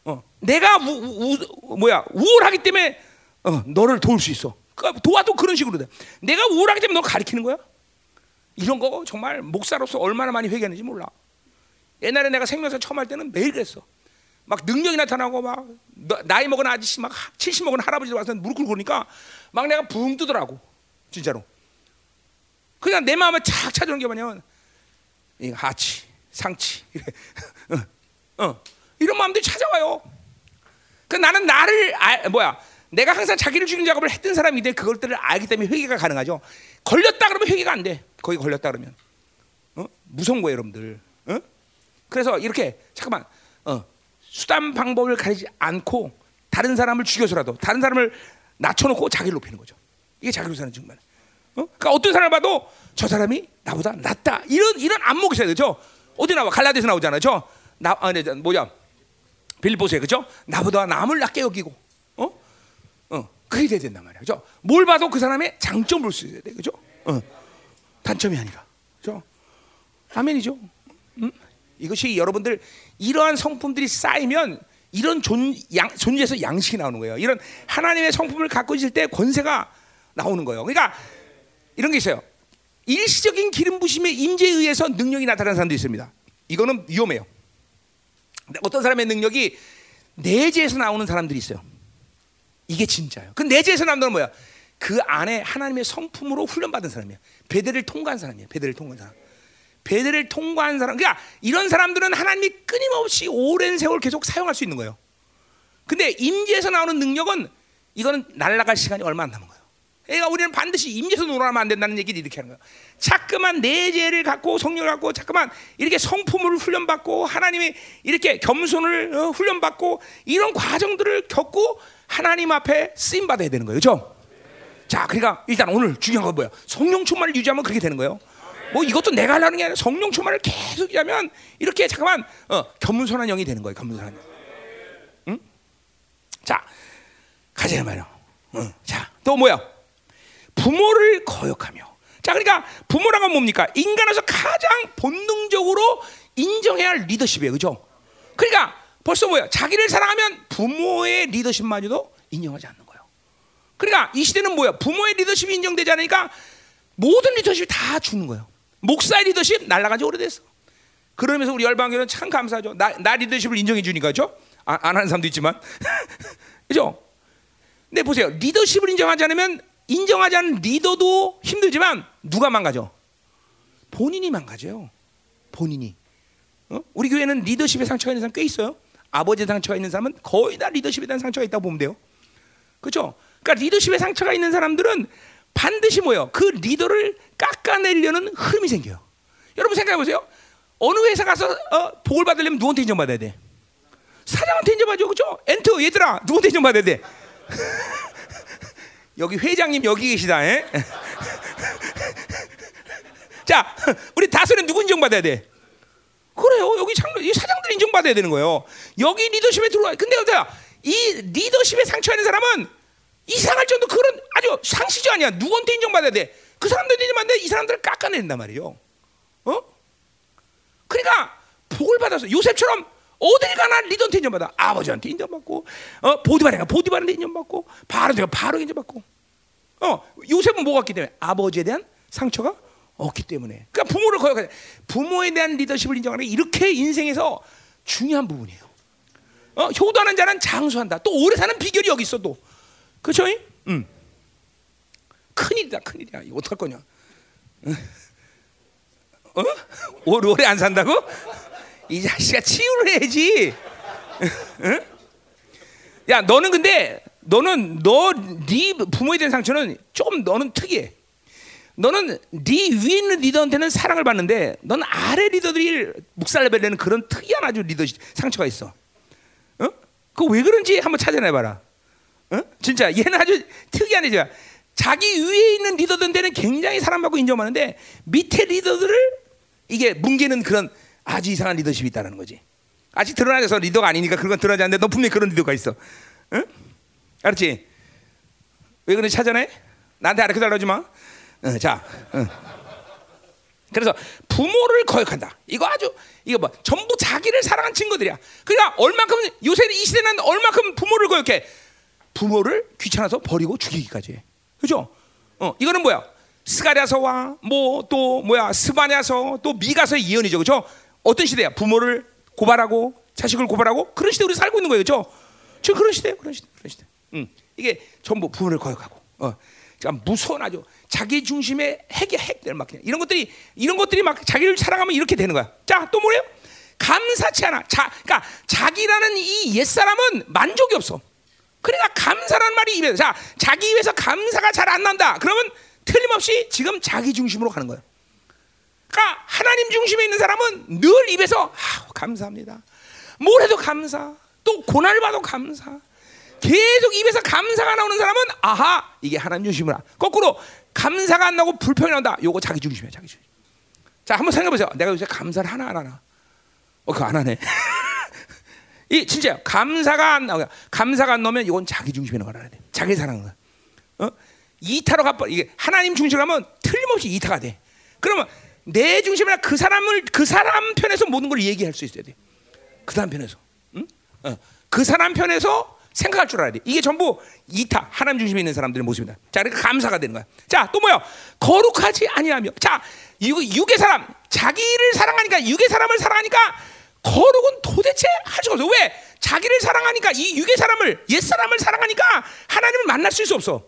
Speaker 1: 어. 내가 우, 우, 우, 뭐야 우월하기 때문에 어, 너를 도울 수 있어. 그러니까 도와도 그런 식으로 돼. 내가 우월하기 때문에 너 가리키는 거야? 이런 거 정말 목사로서 얼마나 많이 회개하는지 몰라. 옛날에 내가 생명사 처음 할 때는 매일 그랬어. 막 능력이 나타나고 막 나이 먹은 아저씨 막 70 먹은 할아버지 와서 무릎 꿇고 그러니까 막 내가 붕 뜨더라고. 진짜로. 그냥 내 마음에 착 찾아오는 게 뭐냐면 이 하치, 상치. <laughs> 어, 어. 이런 마음들이 찾아와요. 그 나는 나를 아, 뭐야? 내가 항상 자기를 죽이는 작업을 했던 사람인데 그것들을 알기 때문에 회개가 가능하죠. 걸렸다 그러면 회개가 안 돼. 거기 걸렸다 그러면 어? 무서운 거예요, 여러분들. 어? 그래서 이렇게 잠깐만 어, 수단 방법을 가리지 않고 다른 사람을 죽여서라도 다른 사람을 낮춰놓고 자기를 높이는 거죠. 이게 자기로 사는 증말. 어? 그러니까 어떤 사람을 봐도 저 사람이 나보다 낫다 이런 이런 안목이 있어야 되죠. 어디 나와 갈라디아서 나오잖아요. 저나 아, 네, 뭐야 빌보세 그죠? 나보다 남을 낮게 여기고 어? 어, 그게 돼야 된단 말이야. 그죠? 뭘 봐도 그 사람의 장점을 볼수 있어야 돼. 그죠? 어. 단점이 아니라. 그죠? 아멘이죠. 음? 이것이 여러분들 이러한 성품들이 쌓이면 이런 존, 양, 존재에서 양식이 나오는 거예요. 이런 하나님의 성품을 갖고 있을 때 권세가 나오는 거예요. 그러니까 이런 게 있어요. 일시적인 기름 부심의 임재에 의해서 능력이 나타나는 사람도 있습니다. 이거는 위험해요. 어떤 사람의 능력이 내재에서 나오는 사람들이 있어요. 이게 진짜예요. 그 내재에서 나오는 건 뭐야? 그 안에 하나님의 성품으로 훈련받은 사람이야. 배대를 통과한 사람이야. 배대를 통과한 사람. 배대를 통과한 사람. 그러니까 이런 사람들은 하나님이 끊임없이 오랜 세월 계속 사용할 수 있는 거예요. 근데 임재에서 나오는 능력은 이거는 날아갈 시간이 얼마 안 남은 거예요. 그러니까 우리는 반드시 임재에서 놀아면 안 된다는 얘기를 이렇게 하는 거예요. 자꾸만 내재를 갖고 성령을 갖고 자꾸만 이렇게 성품을 훈련받고 하나님이 이렇게 겸손을 어, 훈련받고 이런 과정들을 겪고 하나님 앞에 쓰임 받아야 되는 거예요. 그렇죠? 자, 그러니까 일단 오늘 중요한 건 뭐야? 성령 충만을 유지하면 그렇게 되는 거예요. 뭐 이것도 내가 하려는 게 아니라 성령 충만을 계속 유지하면 이렇게 잠깐만 어, 겸손한 영이 되는 거예요. 겸손한 영. 응? 자, 가자 말이야. 응. 자, 또 뭐야? 부모를 거역하며. 자, 그러니까 부모라는 건 뭡니까? 인간에서 가장 본능적으로 인정해야 할 리더십이에요. 그죠? 그러니까 벌써 뭐야? 자기를 사랑하면 부모의 리더십마저도 인정하지 않는 거예요. 그러니까 이 시대는 뭐야? 부모의 리더십이 인정되지 않으니까 모든 리더십이 다 죽는 거예요. 목사의 리더십 날라간 지 오래됐어. 그러면서 우리 열방교는 참 감사하죠. 나, 나 리더십을 인정해 주니까죠. 아, 안 하는 사람도 있지만. <laughs> 그죠? 근데 보세요. 리더십을 인정하지 않으면 인정하지 않은 리더도 힘들지만 누가 망가져? 본인이 망가져요. 본인이. 어? 우리 교회는 리더십에 상처가 있는 사람 꽤 있어요. 아버지의 상처가 있는 사람은 거의 다 리더십에 대한 상처가 있다고 보면 돼요. 그렇죠? 그러니까 리더십에 상처가 있는 사람들은 반드시 뭐예요? 그 리더를 깎아내려는 흐름이 생겨요. 여러분 생각해 보세요. 어느 회사 가서 어, 복을 받으려면 누구한테 인정받아야 돼? 사장한테 인정받죠, 그렇죠? 엔터 얘들아 누구한테 인정받아야 돼? <laughs> 여기 회장님 여기 계시다. 에? <laughs> 자, 우리 다스는 누구 인정받아야 돼? 그래요. 여기 장로, 이 사장들 인정받아야 되는 거예요. 여기 리더십에 들어와. 근데 어때요? 이 리더십에 상처하는 사람은 이상할 정도 그런 아주 상식이 아니야. 누구한테 인정받아야 돼? 그 사람들 인정받는데 이 사람들을 깎아낸단 말이에요. 어? 그러니까 복을 받아서 요셉처럼 어딜 가나 리더한테 인정받아. 아버지한테 인정받고, 어, 보디바레가 보디바한테 인정받고, 바로가 바로 인정받고. 어, 요셉은 뭐가 없기 때문에 아버지에 대한 상처가 없기 때문에. 그러니까 부모를 거역하자. 부모에 대한 리더십을 인정하는 게 이렇게 인생에서 중요한 부분이에요. 어, 효도하는 자는 장수한다. 또 오래 사는 비결이 여기 있어 또. 그렇죠? 음. 큰일이다, 큰일이야. 이거 어떡할 거냐? 어? 오래 오래 안 산다고? 이 자식아 치유를 해야지. 응? 야, 너는 근데 너는 너 네 부모에 대한 상처는 좀 너는 특이해. 너는 네 위에 있는 리더한테는 사랑을 받는데 넌 아래 리더들이 묵살레벨 내는 그런 특이한 아주 리더 상처가 있어. 어? 그왜 그런지 한번 찾아내 봐라. 어? 진짜 얘는 아주 특이한 애야. 자기 위에 있는 리더들한테는 굉장히 사랑받고 인정하는데 밑에 리더들을 이게 뭉개는 그런 아주 이상한 리더십이 있다는 거지. 아직 드러나서 리더가 아니니까 그건 드러나지 않는데 너 분명히 그런 리더가 있어. 응? 알았지? 왜 그런지 찾아내? 나한테 알려 달라지 마. 응, 자, 응. 그래서 부모를 거역한다. 이거 아주 이거 뭐 전부 자기를 사랑한 친구들이야. 그러니까 얼마큼 요새 이 시대는 얼마큼 부모를 거역해. 부모를 귀찮아서 버리고 죽이기까지 해. 그죠? 어, 이거는 뭐야? 스가랴서와 뭐 또 뭐야 스바냐서 또 미가서의 예언이죠, 그죠? 어떤 시대야? 부모를 고발하고 자식을 고발하고 그런 시대 우리 살고 있는 거예요, 그죠? 지금 그런 시대, 그런 시대, 그런 시대. 음, 이게 전부 부모를 거역하고, 어, 그러니까 무서운 아주 자기 중심의 핵이 핵들 막 이런 것들이 이런 것들이 막 자기를 사랑하면 이렇게 되는 거야. 자, 또 뭐래요? 감사치 않아. 자, 그러니까 자기라는 이 옛 사람은 만족이 없어. 그러니까 감사라는 말이 입에서 자 자기 입에서 감사가 잘 안 난다. 그러면 틀림없이 지금 자기 중심으로 가는 거예요. 그러니까 하나님 중심에 있는 사람은 늘 입에서 아, 감사합니다. 뭘 해도 감사. 또 고난을 봐도 감사. 계속 입에서 감사가 나오는 사람은 아하 이게 하나님 중심이라. 거꾸로 감사가 안 나고 불평이 나온다. 요거 자기 중심이야 자기 중심. 자 한번 생각해 보세요. 내가 요새 감사를 하나 안 하나? 어 그거 안 하네. <laughs> 이 진짜 감사가 안 나오면 감사가 안 나오면 이건 자기 중심이라고 알아야 돼. 자기 사랑은. 어? 이타로 가버 이게 하나님 중심하면 틀림없이 이타가 돼. 그러면 내 중심이나 그 사람을 그 사람 편에서 모든 걸 얘기할 수 있어야 돼. 그 사람 편에서. 응? 어. 그 사람 편에서 생각할 줄 알아야 돼. 이게 전부 이타 하나님 중심에 있는 사람들의 모습이다. 자, 그러니까 감사가 되는 거야. 자, 또 뭐요? 거룩하지 아니하며. 자, 육, 육의 사람 자기를 사랑하니까 육의 사람을 사랑하니까 거룩은 도대체 할 수가 없어. 왜? 자기를 사랑하니까 이 육의 사람을 옛 사람을 사랑하니까 하나님을 만날 수 없어.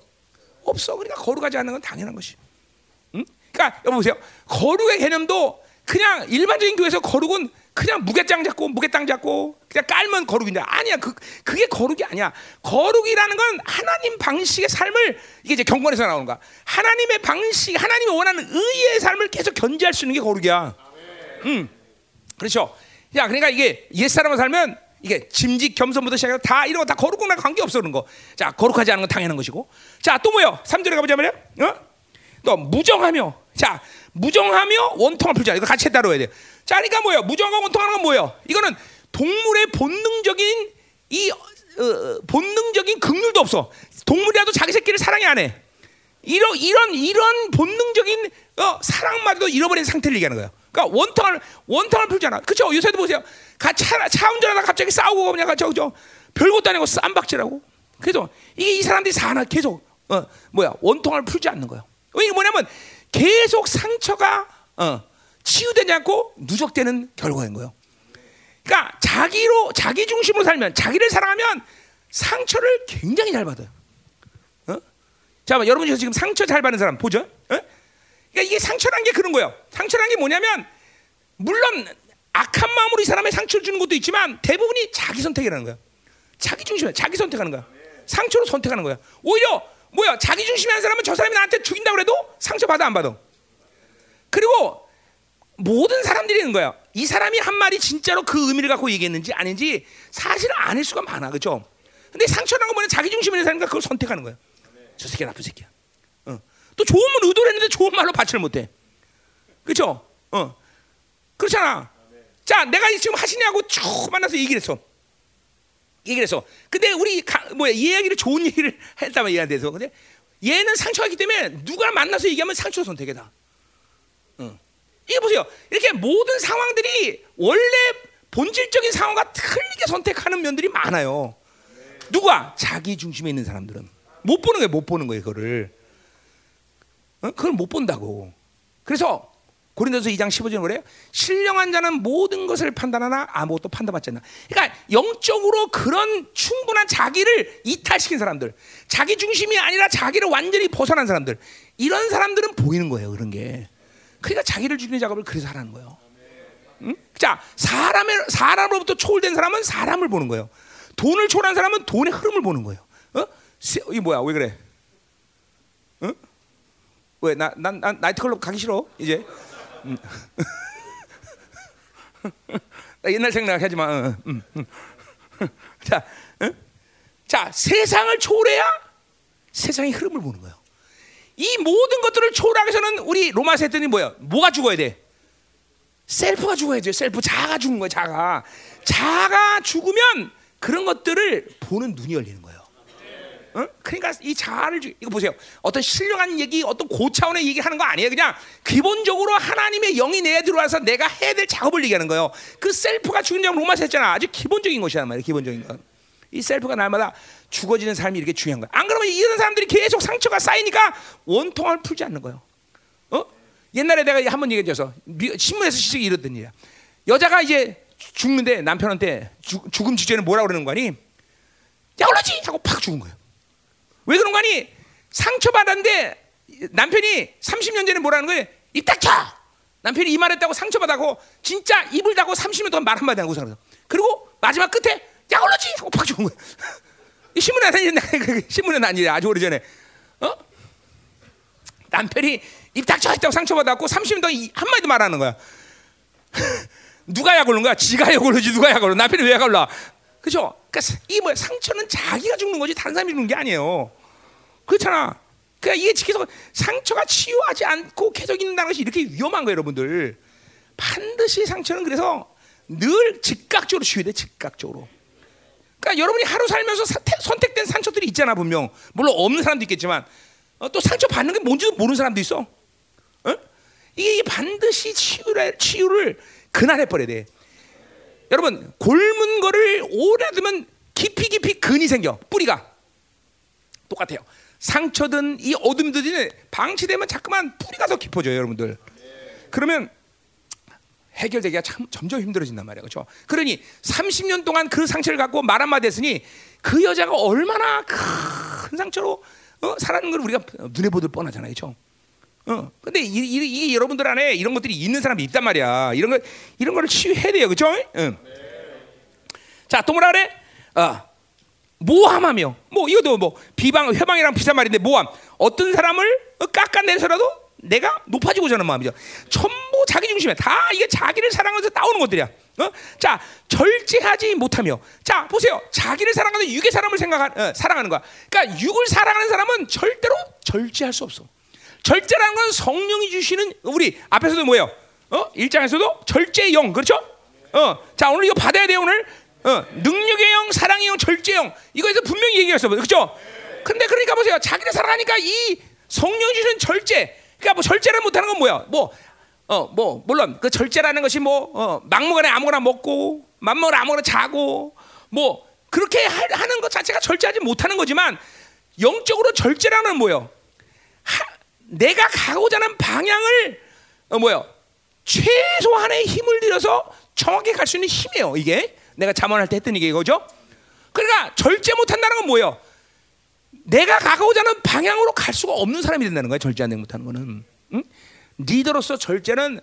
Speaker 1: 없어. 그러니까 거룩하지 않는 건 당연한 것이. 응? 그러니까 여보 보세요. 거룩의 개념도 그냥 일반적인 교회에서 거룩은 그냥 무게장 잡고 무게땅 잡고 그냥 깔면 거룩인데 아니야. 그 그게 거룩이 아니야. 거룩이라는 건 하나님 방식의 삶을 이게 이제 경건에서 나오는 거야. 하나님의 방식, 하나님이 원하는 의의 삶을 계속 견지할 수 있는 게 거룩이야. 음. 그렇죠. 야, 그러니까 이게 옛사람을 살면 이게 짐직 겸손부터 시작해서 다 이런 거 다 거룩과 관계 없어 그런 거. 자, 거룩하지 않은 건 당연한 것이고. 자, 또 뭐요? 3절에 가보자 말이야. 어? 또 무정하며. 자, 무정하며 원통을 풀자. 이거 같이 따라야 돼. 자, 그러니까 뭐예요? 무정하고 원통하는 건 뭐예요? 이거는 동물의 본능적인 이 어, 어, 본능적인 긍휼도 없어. 동물이라도 자기 새끼를 사랑해 안 해. 이런 이런 이런 본능적인 어, 사랑마저도 잃어버린 상태를 얘기하는 거예요. 그러니까 원통을 원통을 풀잖아. 그렇죠? 요새도 보세요. 차, 차 운전하다 갑자기 싸우고 그냥 가죠, 그죠? 별것도 아니고 쌈박질하고. 그래서 이게 이 사람들이 사나 계속 어, 뭐야 원통을 풀지 않는 거예요. 이게 뭐냐면 계속 상처가 어, 치유되지 않고 누적되는 결과인 거예요. 그러니까 자기로 자기 중심으로 살면 자기를 사랑하면 상처를 굉장히 잘 받아요. 어? 자, 여러분 중 지금 상처 잘 받는 사람 보죠? 어? 그러니까 이게 상처란 게 그런 거예요. 상처란 게 뭐냐면 물론 악한 마음으로 이 사람의 상처를 주는 것도 있지만 대부분이 자기 선택이라는 거야. 자기 중심이야. 자기 선택하는 거야. 상처로 선택하는 거야. 오히려 뭐야? 자기 중심이 한 사람은 저 사람이 나한테 죽인다고 해도 상처 받아 안 받아. 그리고 모든 사람들이 있는 거야. 이 사람이 한 말이 진짜로 그 의미를 갖고 얘기했는지 아닌지 사실은 아닐 수가 많아. 그죠? 근데 상처라는 건 뭐냐? 자기 중심이 있는 사람이니까 그걸 선택하는 거야. 저 새끼 나쁜 새끼야. 어. 또 좋은 말 의도를 했는데 좋은 말로 받지를 못해. 그죠? 어. 그렇잖아. 자, 내가 지금 하시냐고 쭉 만나서 얘기를 했어. 얘기를 했어. 근데 우리 가, 뭐야 이 이야기를 좋은 얘기를 <laughs> 했다면 얘한테 대해서 근데 얘는 상처가 있기 때문에 누가 만나서 얘기하면 상처 선택이다. 어. 이게 보세요. 이렇게 모든 상황들이 원래 본질적인 상황과 틀리게 선택하는 면들이 많아요. 누가 자기 중심에 있는 사람들은 못 보는 거예요. 못 보는 거예요. 그거를 어? 그걸 못 본다고. 그래서 고린도서 2장 15절에 그래요. 신령한 자는 모든 것을 판단하나 아무것도 판단받지 않나. 그러니까 영적으로 그런 충분한 자기를 이탈시킨 사람들, 자기 중심이 아니라 자기를 완전히 벗어난 사람들, 이런 사람들은 보이는 거예요. 그런 게. 그러니까 자기를 죽이는 작업을 그래서 하라는 거예요. 응? 자, 사람의 사람으로부터 초월된 사람은 사람을 보는 거예요. 돈을 초월한 사람은 돈의 흐름을 보는 거예요. 어? 이 뭐야? 왜 그래? 어? 왜? 나, 난, 난 나이트클럽 가기 싫어 이제. 음. <laughs> 나 옛날 생각하지 마. 어, 음, 음. <laughs> 자, 어? 자 세상을 초월해야 세상의 흐름을 보는 거예요. 이 모든 것들을 초월하기 위해서는 우리 로마서 했더니 뭐야? 뭐가 죽어야 돼? 셀프가 죽어야 돼. 셀프 자가 죽는 거야. 자가 자가 죽으면 그런 것들을 보는 눈이 열리는 거예요. 어? 그러니까 이 자아를 이거 보세요. 어떤 신령한 얘기, 어떤 고차원의 얘기 하는 거 아니에요. 그냥 기본적으로 하나님의 영이 내에 들어와서 내가 해야 될 작업을 얘기하는 거예요. 그 셀프가 점 로마서 했잖아. 아주 기본적인 것이란 말이에요. 기본적인 것. 이 셀프가 날마다 죽어지는 삶이 이렇게 중요한 거야. 안 그러면 이런 사람들이 계속 상처가 쌓이니까 원통을 풀지 않는 거예요. 어? 옛날에 내가 한번 얘기해줘서 신문에서 시식이 이랬던 일이야. 여자가 이제 죽는데 남편한테 죽, 죽음 직전에 뭐라 그러는 거니? 야 올라지 하고 팍 죽은 거예요. 왜 그런 거니? 상처받았는데 남편이 30년 전에 뭐라는 거예요? 입 닥쳐! 남편이 이 말했다고 상처받았고 진짜 입을 닫고 30년 동안 말 한마디 하고 살았어. 그리고 마지막 끝에 야 올라지 하고 팍 죽은 거예요. <laughs> 신문에 난 신문에 난 일이 아주 오래전에 어? 남편이 입 닥쳐 했다고 상처받았고 30년 동안 한 마디도 말하는 거야. <laughs> 누가 약 올른 거야? 지가 약 올르지 누가 약 올라? 남편이 왜 약 올라? 그죠? 그러니까 이 뭐야 상처는 자기가 죽는 거지 다른 사람이 죽는 게 아니에요. 그렇잖아. 그러니까 이게 계속 상처가 치유하지 않고 계속 있는다는 것이 이렇게 위험한 거예요, 여러분들. 반드시 상처는 그래서 늘 즉각적으로 치유돼, 즉각적으로. 그러니까 여러분이 하루 살면서 사, 선택된 상처들이 있잖아 분명. 물론 없는 사람도 있겠지만 어, 또 상처 받는 게 뭔지도 모르는 사람도 있어. 어? 이게 반드시 치유를 치유를 그날 해버려야 돼. 여러분 골문 거를 오래 두면 깊이 깊이 근이 생겨 뿌리가 똑같아요. 상처든 이 어둠든 방치되면 자꾸만 뿌리가 더 깊어져요, 여러분들. 그러면 해결되기가 참 점점 힘들어진단 말이에요. 그렇죠? 그러니 30년 동안 그 상처를 갖고 말 한마디 했으니 그 여자가 얼마나 큰 상처로 어? 살아는 걸 우리가 눈에 보들 뻔하잖아요. 그렇죠? 어. 근데 이, 이, 이, 여러분들 안에 이런 것들이 있는 사람이 있단 말이야. 이런 거 이런 거를 치유해야 돼요. 그렇죠? 응. 자, 또 뭐라 그래? 어. 모함하며 뭐 이것도 뭐 비방 회방이랑 비슷한 말인데 모함 어떤 사람을 깎아내서라도 내가 높아지고자 하는 마음이죠. 전부 자기 중심에 다 이게 자기를 사랑하면서 나오는 것들이야. 어? 자, 절제하지 못하며. 자, 보세요. 자기를 사랑하는 육의 사람을 생각 어, 사랑하는 거야. 그러니까 육을 사랑하는 사람은 절대로 절제할 수 없어. 절제라는 건 성령이 주시는 우리 앞에서도 뭐예요? 어? 일장에서도 절제의 영. 그렇죠? 어. 자, 오늘 이거 받아야 돼, 오늘. 어. 능력의 영, 사랑의 영, 절제의 영. 이거에서 분명히 얘기했어. 그렇죠? 근데 그러니까 보세요. 자기를 사랑하니까 이 성령이 주시는 절제 그러니까 뭐 절제를 못 하는 건 뭐야? 뭐, 어, 뭐 물론 그 절제라는 것이 뭐 어, 막무가내 아무거나 먹고 맘먹으나 아무거나 자고 뭐 그렇게 하, 는것 자체가 절제하지 못하는 거지만 영적으로 절제라는 뭐요? 하, 내가 가고자 하는 방향을 어, 뭐요? 최소한의 힘을 들여서 정확히 갈 수 있는 힘이에요. 이게 내가 자문할 때 했던 얘기 이거죠. 그러니까 절제 못한다는 건 뭐예요? 내가 가고자 하는 방향으로 갈 수가 없는 사람이 된다는 거야. 절제하지 못하는 거는. 응? 리더로서 절제는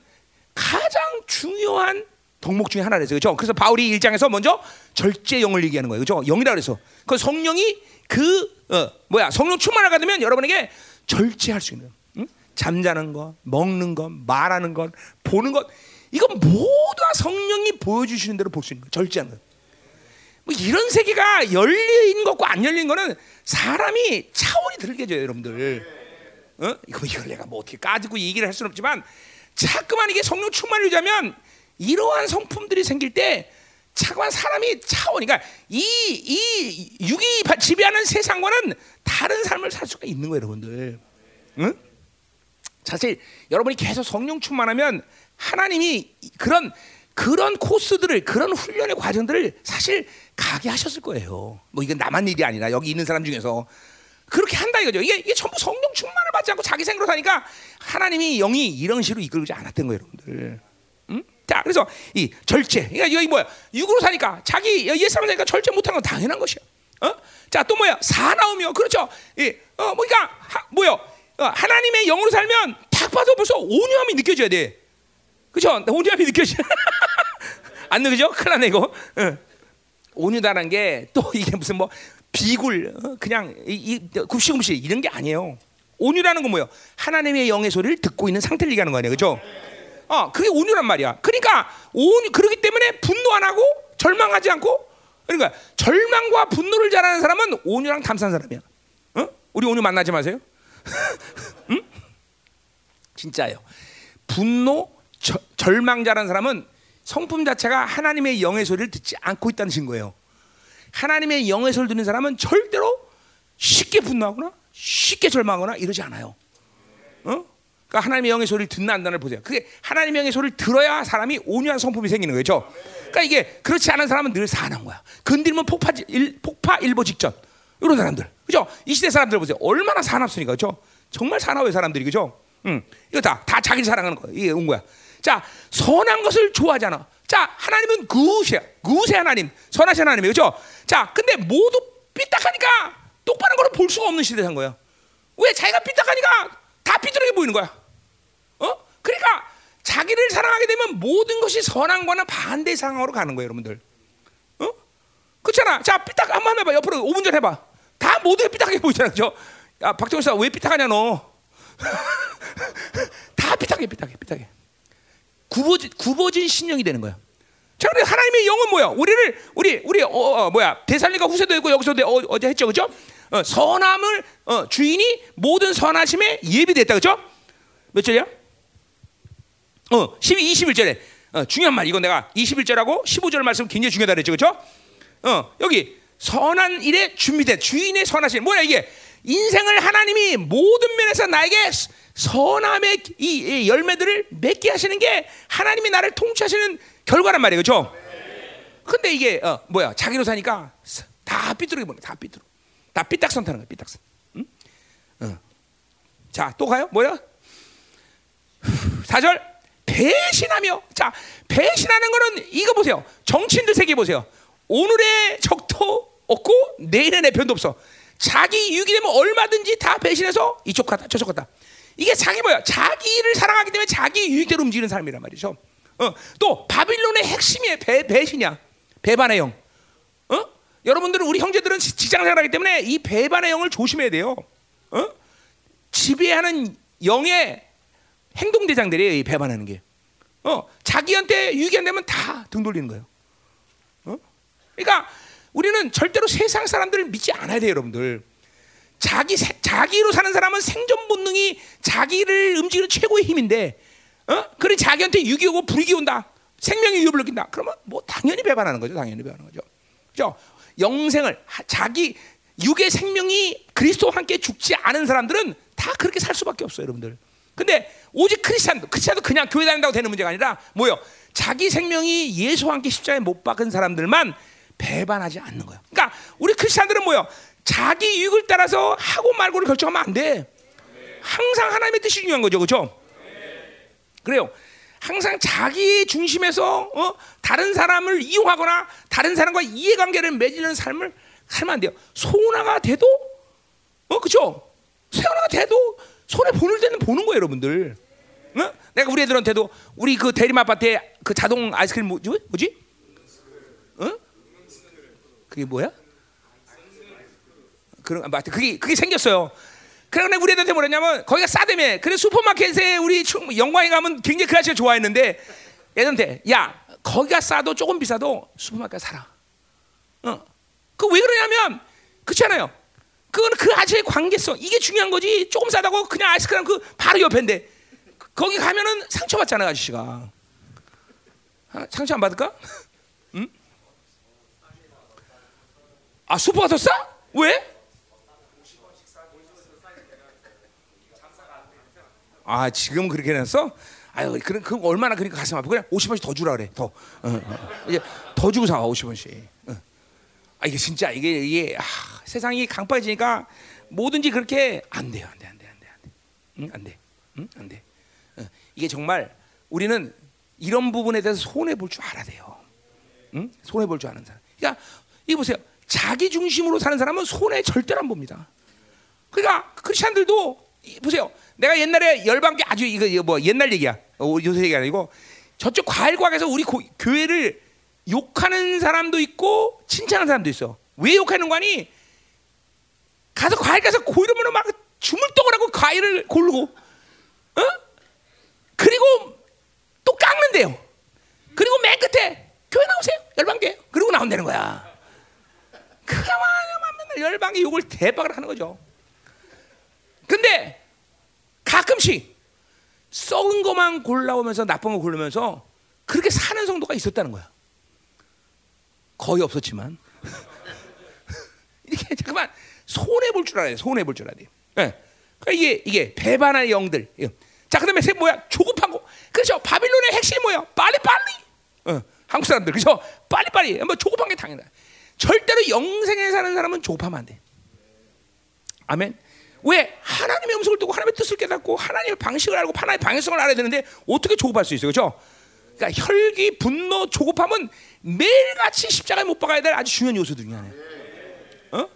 Speaker 1: 가장 중요한 덕목 중에 하나래서 그렇죠. 그래서 바울이 일장에서 먼저 절제 영을 얘기하는 거예요. 그렇죠. 영이라 그래서 그 성령이 그 어, 뭐야 성령 충만을 받으면 여러분에게 절제할 수 있는 응? 잠자는 것, 먹는 것, 말하는 것, 보는 것 이건 모두 다 성령이 보여주시는 대로 볼 수 있는 거 절제하는 거. 뭐 이런 세계가 열린 것과 안 열린 거는 사람이 차원이 들게져요, 여러분들. 어? 이거 이걸 내가 뭐 어떻게 까지고 얘기를 할 수는 없지만 자꾸만 이게 성령 충만을 유지하면 이러한 성품들이 생길 때 자꾸만 사람이 차원, 그러니까 이, 이 육이 지배하는 세상과는 다른 삶을 살 수가 있는 거예요, 여러분들. 응? 사실 여러분이 계속 성령 충만하면 하나님이 그런 그런 코스들을 그런 훈련의 과정들을 사실 가게 하셨을 거예요. 뭐 이건 나만 일이 아니라 여기 있는 사람 중에서 그렇게 한다 이거죠. 이게, 이게 전부 성령 충만을 받지 않고 자기 생각으로 사니까 하나님이 영이 이런 식으로 이끌지 않았던 거예요, 여러분들. 음? 자, 그래서 이 절제. 그러니까 여기 뭐야? 육으로 사니까 자기 옛사람 사니까 절제 못한 건 당연한 것이야. 어? 자, 또 뭐야? 사나우며 그렇죠. 이, 어, 뭐니까 뭐요? 어, 하나님의 영으로 살면 딱 봐도 벌써 온유함이 느껴져야 돼. 그죠? 온유함이 느껴져. <laughs> 안 느껴져? 큰일 나네, 이거. 응. 온유다란 게또 이게 무슨 뭐 비굴, 어? 그냥 이, 이 굽시굽시 이런 게 아니에요. 온유라는 건 뭐예요? 하나님의 영의 소리를 듣고 있는 상태를 얘기하는 거 아니에요. 그죠? 어, 그게 온유란 말이야. 그러니까 온유, 그러기 때문에 분노 안 하고 절망하지 않고 그러니까 절망과 분노를 잘하는 사람은 온유랑 감사한 사람이야. 어? 우리 온유 만나지 마세요. 응? <laughs> 진짜예요. 분노, 저, 절망자라는 사람은 성품 자체가 하나님의 영의 소리를 듣지 않고 있다는 증거예요. 하나님의 영의 소리를 듣는 사람은 절대로 쉽게 분노하거나 쉽게 절망하거나 이러지 않아요. 어? 그러니까 하나님의 영의 소리를 듣는 안단을 보세요. 그게 하나님의 영의 소리를 들어야 사람이 온유한 성품이 생기는 거죠. 그러니까 이게 그렇지 않은 사람은 늘 사는 거야. 건드리면 폭파 일, 폭파 일보 직전. 이런 사람들. 그죠? 이 시대 사람들 보세요. 얼마나 사납습니까? 그죠? 정말 사나워요, 사람들이. 그죠? 응. 이거 다, 다 자기를 사랑하는 거야. 이게 온 거야. 자, 선한 것을 좋아하잖아. 자, 하나님은 그우시야. 그우세 하나님. 선하신 하나님이에요. 그죠? 자, 근데 모두 삐딱하니까 똑바른 거를 볼 수가 없는 시대에 산 거야. 왜? 자기가 삐딱하니까 다 삐뚤게 보이는 거야. 어? 그러니까 자기를 사랑하게 되면 모든 것이 선한 거나 반대 상황으로 가는 거예요, 여러분들. 어? 그렇잖아. 자, 삐딱 한번 해봐. 옆으로 5분 전 해봐. 다 모두 삐딱하게 보이잖아. 그죠? 야, 박정희 씨, 왜 삐딱하냐, 너? <laughs> 다 삐딱해, 삐딱해, 삐딱해. 굽어진, 굽어진 신령이 되는 거야. 자, 그래 하나님의 영은 뭐야? 우리를 우리 우리 어, 어 뭐야? 대살리가 후세도 있고 여기서도 어, 어제 했죠, 그죠? 어, 선함을 어, 주인이 모든 선하심에 예비됐다, 그죠? 몇 절이야? 어, 12, 21절에 어, 중요한 말. 이거 내가 21절하고 15절 말씀 굉장히 중요하다 그랬죠, 그죠? 어, 여기 선한 일에 준비된 주인의 선하심. 뭐야 이게? 인생을 하나님이 모든 면에서 나에게 선함의 이 열매들을 맺게 하시는 게 하나님이 나를 통치하시는 결과란 말이에요, 그렇죠? 근데 이게 어, 뭐야? 자기로 사니까 다 삐뚤게 보는 다 삐뚤어, 다 삐딱선 타는 거야, 삐딱선. 응? 어. 자, 또 가요? 뭐야? 4절 배신하며 자 배신하는 거는 이거 보세요 정치인들 세계 보세요 오늘의 적도 없고 내일의 내 편도 없어 자기 유익이 되면 얼마든지 다 배신해서 이쪽 갔다 저쪽 갔다 이게 자기 뭐야? 자기를 사랑하기 때문에 자기 유익대로 움직이는 사람이란 말이죠. 어, 또 바빌론의 핵심이 배, 배신이야. 배반의 영. 어? 여러분들은 우리 형제들은 직장 생활하기 때문에 이 배반의 영을 조심해야 돼요. 어? 지배하는 영의 행동 대장들이에요. 이 배반하는 게. 어, 자기한테 유익이 안 되면 다 등 돌리는 거예요. 어? 그러니까 우리는 절대로 세상 사람들을 믿지 않아야 돼요, 여러분들. 자기 자기로 사는 사람은 생존 본능이 자기를 움직이는 최고의 힘인데, 어? 그래 자기한테 유기 오고 불이기 온다, 생명의 위협을 느낀다. 그러면 뭐 당연히 배반하는 거죠, 당연히 배반하는 거죠. 그죠? 영생을 자기 육의 생명이 그리스도와 함께 죽지 않은 사람들은 다 그렇게 살 수밖에 없어요, 여러분들. 근데 오직 크리스찬도 크리스찬도 그냥 교회 다닌다고 되는 문제가 아니라 뭐요? 자기 생명이 예수와 함께 십자가에 못 박은 사람들만 배반하지 않는 거예요. 그러니까 우리 크리스찬들은 뭐요? 자기 이익을 따라서 하고 말고를 결정하면 안 돼. 항상 하나님의 뜻이 중요한 거죠, 그렇죠? 그래요. 항상 자기 중심에서 어? 다른 사람을 이용하거나 다른 사람과 이해관계를 맺는 삶을 하면 안 돼요. 소나가 돼도 어 그죠? 소나가 돼도 손에 보는 데는 보는 거예요, 여러분들. 어? 내가 우리 애들한테도 우리 그 대림 아파트에 그 자동 아이스크림 뭐지? 뭐지? 어? 그게 뭐야? 그런 뭐 그게 그게 생겼어요. 그러나 우리 애들한테 뭐랬냐면 거기가 싸다며. 그래 슈퍼마켓에 우리 영광에 가면 굉장히 그 아저씨가 좋아했는데 애들한테 야 거기가 싸도 조금 비싸도 슈퍼마켓 사라. 어. 그 왜 그러냐면 그렇잖아요. 그거는 그 아저씨의 관계성 이게 중요한 거지. 조금 싸다고 그냥 아이스크림 그 바로 옆인데 거기 가면은 상처 받잖아 아저씨가. 아, 상처 안 받을까? 응? 아 슈퍼가 더 싸? 왜? 아 지금 그렇게 해놨어? 아유 그럼 그 얼마나 그러니까 가슴 아프고 그냥 50원씩 더 주라 그래 더 어, 어. 이제 더 주고 사 50원씩 어. 아 이게 진짜 이게 이게 아, 세상이 강박해지니까 뭐든지 그렇게 안 돼요 안 돼 안 돼 안 돼 안돼 응? 안 돼. 응? 안 돼. 어. 이게 정말 우리는 이런 부분에 대해서 손해 볼 줄 알아야 돼요. 응? 손해 볼 줄 아는 사람. 그러니까 이 보세요. 자기 중심으로 사는 사람은 손해 절대로 안 봅니다. 그러니까 크리스천들도 보세요. 내가 옛날에 열방계 아주 이거, 이거 뭐 옛날 얘기야. 어, 요새 얘기 아니고 저쪽 과일 과학에서 우리 고, 교회를 욕하는 사람도 있고 칭찬하는 사람도 있어. 왜 욕하는 거니? 가서 과일 가서 고이름으로 막 주물떡을 하고 과일을 고르고, 어? 그리고 또 깎는데요. 그리고 맨 끝에 교회 나오세요. 열방계. 그리고 나온다는 거야. 그만 맨날 열방계 욕을 대박을 하는 거죠. 근데 가끔씩 썩은 것만 골라오면서 나쁜 거 고르면서 그렇게 사는 성도가 있었다는 거야. 거의 없었지만 <laughs> 이렇게 잠깐만 손해 볼 줄 알아요. 손해 볼 줄 알아요. 네. 그러니까 이게 이게 배반의 영들. 자 그다음에 세 뭐야 조급한 거. 그렇죠. 바빌론의 핵심이 뭐야? 빨리 빨리. 어, 한국 사람들 그렇죠. 빨리 빨리. 뭐 조급한 게 당연해. 절대로 영생에 사는 사람은 조급하면 안 돼. 아멘. 왜 하나님의 음성을 듣고 하나님의 뜻을 깨닫고 하나님의 방식을 알고 하나님의 방향성을 알아야 되는데 어떻게 조급할 수 있어요, 그렇죠? 그러니까 혈기, 분노, 조급함은 매일같이 십자가에 못 박아야 될 아주 중요한 요소 중에 하나예요. 어?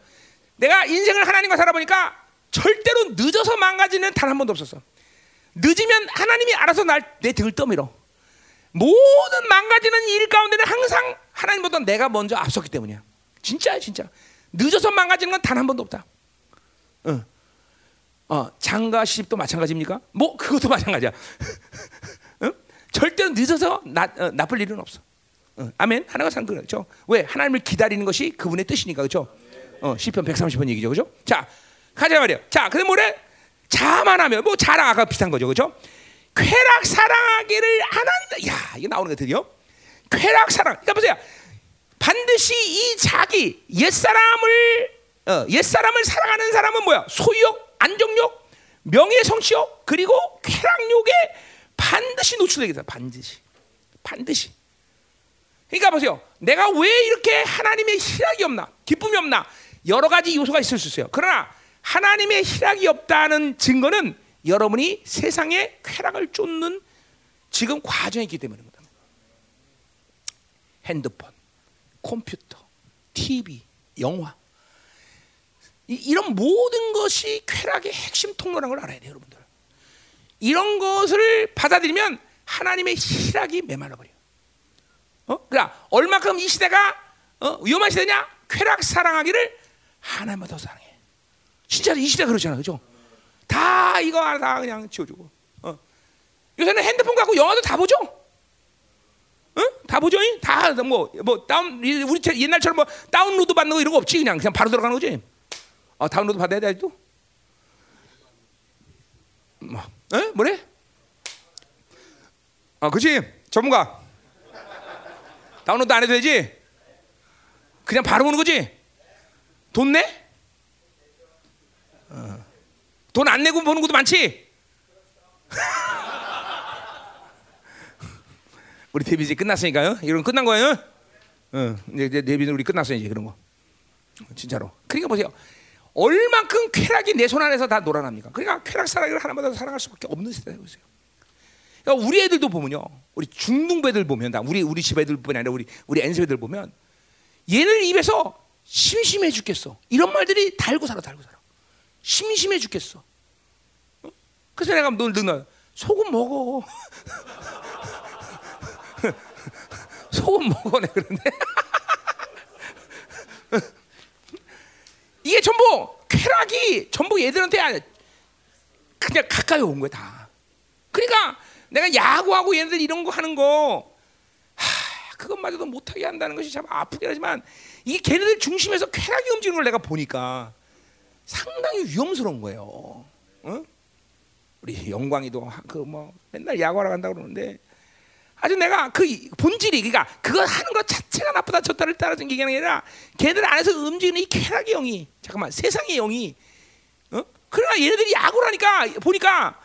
Speaker 1: 내가 인생을 하나님과 살아보니까 절대로 늦어서 망가지는 단 한 번도 없었어. 늦으면 하나님이 알아서 날 내 등을 떠밀어. 모든 망가지는 일 가운데는 항상 하나님보다 내가 먼저 앞섰기 때문이야. 진짜야, 진짜. 늦어서 망가지는 건 단 한 번도 없다. 어. 어, 장가 시집도 마찬가지입니까? 뭐 그것도 <laughs> 마찬가지야. 어? 절대로 늦어서 나, 어, 나쁠 일은 없어. 어, 아멘. 하나가 사는 거죠. 왜 하나님을 기다리는 것이 그분의 뜻이니까 그렇죠. 어, 시편 130번 얘기죠, 그렇죠? 자, 가자 말이야. 자, 근데 뭐래? 자만하면 뭐 자랑 아까 비슷한 거죠, 그렇죠? 쾌락 사랑하기를 안 한다. 야, 이게 나오는 거 드디어. 쾌락 사랑. 그러니까 보세요. 반드시 이 자기 옛 사람을 어, 옛 사람을 사랑하는 사람은 뭐야? 소유욕, 안정욕, 명예 성취욕 그리고 쾌락욕에 반드시 노출되게 돼. 반드시, 반드시. 그러니까 보세요. 내가 왜 이렇게 하나님의 희락이 없나, 기쁨이 없나 여러 가지 요소가 있을 수 있어요. 그러나 하나님의 희락이 없다는 증거는 여러분이 세상에 쾌락을 쫓는 지금 과정이 있기 때문입니다. 핸드폰, 컴퓨터, TV, 영화 이, 런 모든 것이 쾌락의 핵심 통로라는 걸 알아야 돼요, 여러분들. 이런 것을 받아들이면 하나님의 희락이 메말라 버려. 어? 그러니까 얼마큼 이 시대가 어? 위험한 시대냐? 쾌락 사랑하기를 하나님만 더 사랑해. 진짜 이 시대 그렇잖아, 그죠? 다 이거 다 그냥 지워주고. 어. 요새는 핸드폰 갖고 영화도 다 보죠. 응? 다 보죠? 다뭐뭐 다운 우리 옛날처럼 뭐 다운로드 받는 거 이런 거 없지 그냥 그냥 바로 들어가는 거지. 아 다운로드 받아야 돼 아직도? 뭐, 에? 뭐래? 아, 그렇지 전문가. 다운로드 안 해도 되지? 그냥 바로 보는 거지? 돈 내? 어. 돈안 내고 보는 것도 많지? <laughs> 우리 데뷔 이제 끝났으니까요. 이런 끝난 거예요. 어, 이제 데뷔는 우리 끝났어요 이제 그런 거. 진짜로. 그러니까 보세요. 얼만큼 쾌락이 내 손 안에서 다 놀아납니까? 그러니까 쾌락 사랑을 하나마다 사랑할 수밖에 없는 세대라고 보세요. 그러니까 우리 애들도 보면요, 우리 중등부 애들 보면, 다 우리 우리 집 애들뿐 아니라 우리 우리 엔서 애들 보면 얘들 입에서 심심해 죽겠어. 이런 말들이 달고 살아, 달고 살아. 심심해 죽겠어. 어? 그래서 내가 늘 늘, 소금 먹어. <laughs> 소금 먹어, 내 그런데. 이게 전부 쾌락이 전부 얘들한테 그냥 가까이 온 거야 다. 그러니까 내가 야구하고 얘네들 이런 거 하는 거 하, 그것마저도 못하게 한다는 것이 참 아프긴 하지만 이게 걔네들 중심에서 쾌락이 움직이는 걸 내가 보니까 상당히 위험스러운 거예요. 어? 우리 영광이도 그 뭐 맨날 야구하러 간다 그러는데 아주 내가 그 본질이 그러니까 그거 하는 것 자체가 나쁘다 좋다를 따라서 얘기하는 게 아니라 걔들 안에서 움직이는 이 쾌락의 영이 잠깐만 세상의 영이 어? 그러나 얘네들이 야구를 하니까. 보니까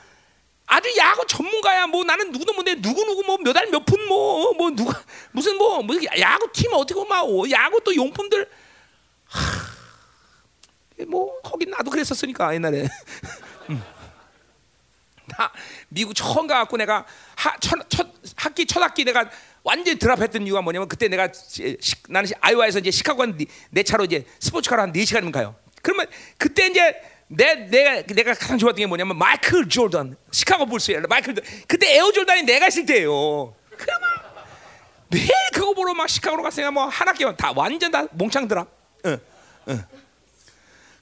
Speaker 1: 아주 야구 전문가야. 뭐 나는 누구도 뭔데 누구 누구 뭐몇알몇푼뭐뭐 누가 무슨 뭐, 뭐 야구 팀 어떻게 막 야구 또 용품들. 하, 뭐 거긴 나도 그랬었으니까 옛날에. <laughs> 음. 나 미국 처음 가갖고 내가 하, 첫, 첫 학기 첫 학기 내가 완전 히 drop했던 이유가 뭐냐면 그때 내가 시, 나는 아이오와에서 이제 시카고 한내 차로 이제 스포츠카로 한 4 시간이면 가요. 그러면 그때 이제 내 내가 내가 가장 좋았던 게 뭐냐면 마이클 조던 시카고 불스에 마이클 그때 에어 조던이 내가 있을 때예요. 그러면 매일 그거 보러 막 시카고로 갔으니까 뭐 한 학기만 다 완전 다 몽창 drop. 응, 응.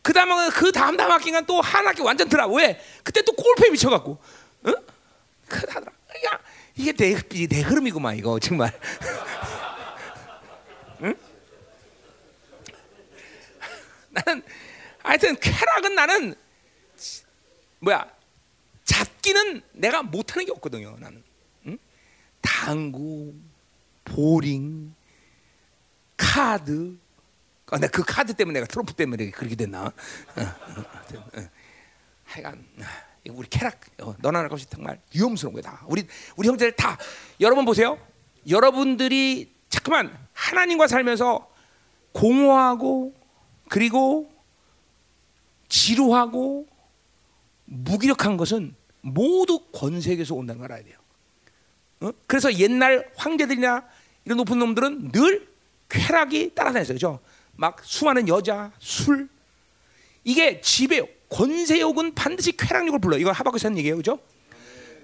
Speaker 1: 그 다음에 그 다음 다음 학기가 또한 학기 완전 드랍. 왜? 그때 또 골프에 미쳐갖고. 응? 그하더라. 그러니까 이게 내, 내 흐름이구만 이거 정말. <laughs> 응? 나는 하여튼 쾌락은 나는 뭐야 잡기는 내가 못하는 게 없거든요. 나는 응? 당구, 보링, 카드. 아, 내그 카드 때문에 내가 트럼프 때문에 그렇게 됐나? 어, 어, 어, 하여간. 우리 어, 너나 것이 정말 위험스러운 거다. 우리 우리 형제들 다 여러분 보세요. 여러분들이 잠깐만 하나님과 살면서 공허하고 그리고 지루하고 무기력한 것은 모두 권세에서 온다는 걸 알아야 돼요. 어? 그래서 옛날 황제들이나 이런 높은 놈들은 늘 쾌락이 따라다녔어요. 그죠? 막 수많은 여자, 술 이게 지배 권세욕은 반드시 쾌락욕을 불러. 이건 하박국에서 얘기예요. 그죠?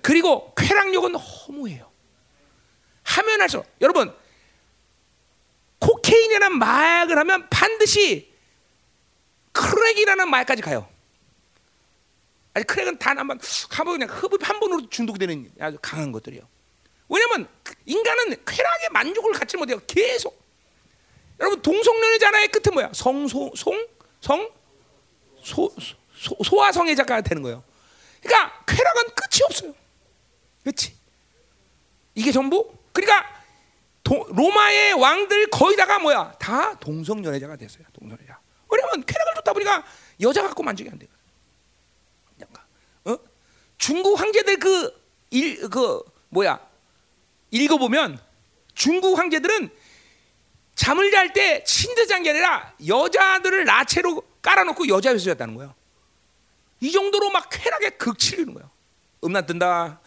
Speaker 1: 그리고 쾌락욕은 허무해요. 하면 할수록 여러분 cocaine이라는 마약을 하면 반드시 crack이라는 마약까지 가요. 아니 크랙은 단 한 번, 한번 그냥 흡입 한 번으로 중독되는 아주 강한 것들이요. 왜냐면 인간은 쾌락의 만족을 갖지 못해요. 계속. 여러분 동성연애자나의 끝은 뭐야? 성소 송성 소, 소, 소화성애 자가 되는 거예요. 그러니까 쾌락은 끝이 없어요. 그렇지? 이게 전부. 그러니까 도, 로마의 왕들 거의 다가 뭐야? 다 동성연애자가 됐어요. 동성연애자. 왜냐면 쾌락을 줬다 보니까 여자 갖고 만족이 안 돼요. 어? 중국 황제들 그 일 그 뭐야? 읽어 보면 중국 황제들은 잠을 잘때게 아니라 여자들을 나체로 깔아놓고 여자 회수 였다는 거예요. 이 정도로 막 쾌락에 극치르는 거예요. 음란 뜬다.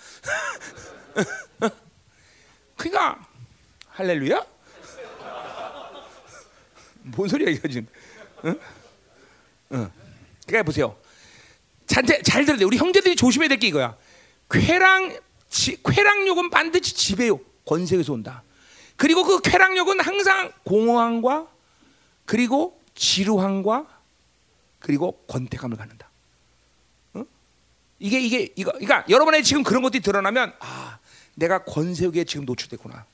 Speaker 1: <laughs> 그러니까 할렐루야? 뭔 소리야 이거 지금? 응? 응. 그러니까 보세요. 잘, 잘 들어야 돼. 우리 형제들이 조심해야 될 게 이거야. 쾌락, 지, 쾌락욕은 반드시 지배욕, 권세에서 온다. 그리고 그 쾌락욕은 항상 공허함과 그리고 지루함과 그리고 권태감을 갖는다. 어? 이게 이게 이거 그러니까 여러분의 지금 그런 것들이 드러나면 아 내가 권세욕에 지금 노출됐구나.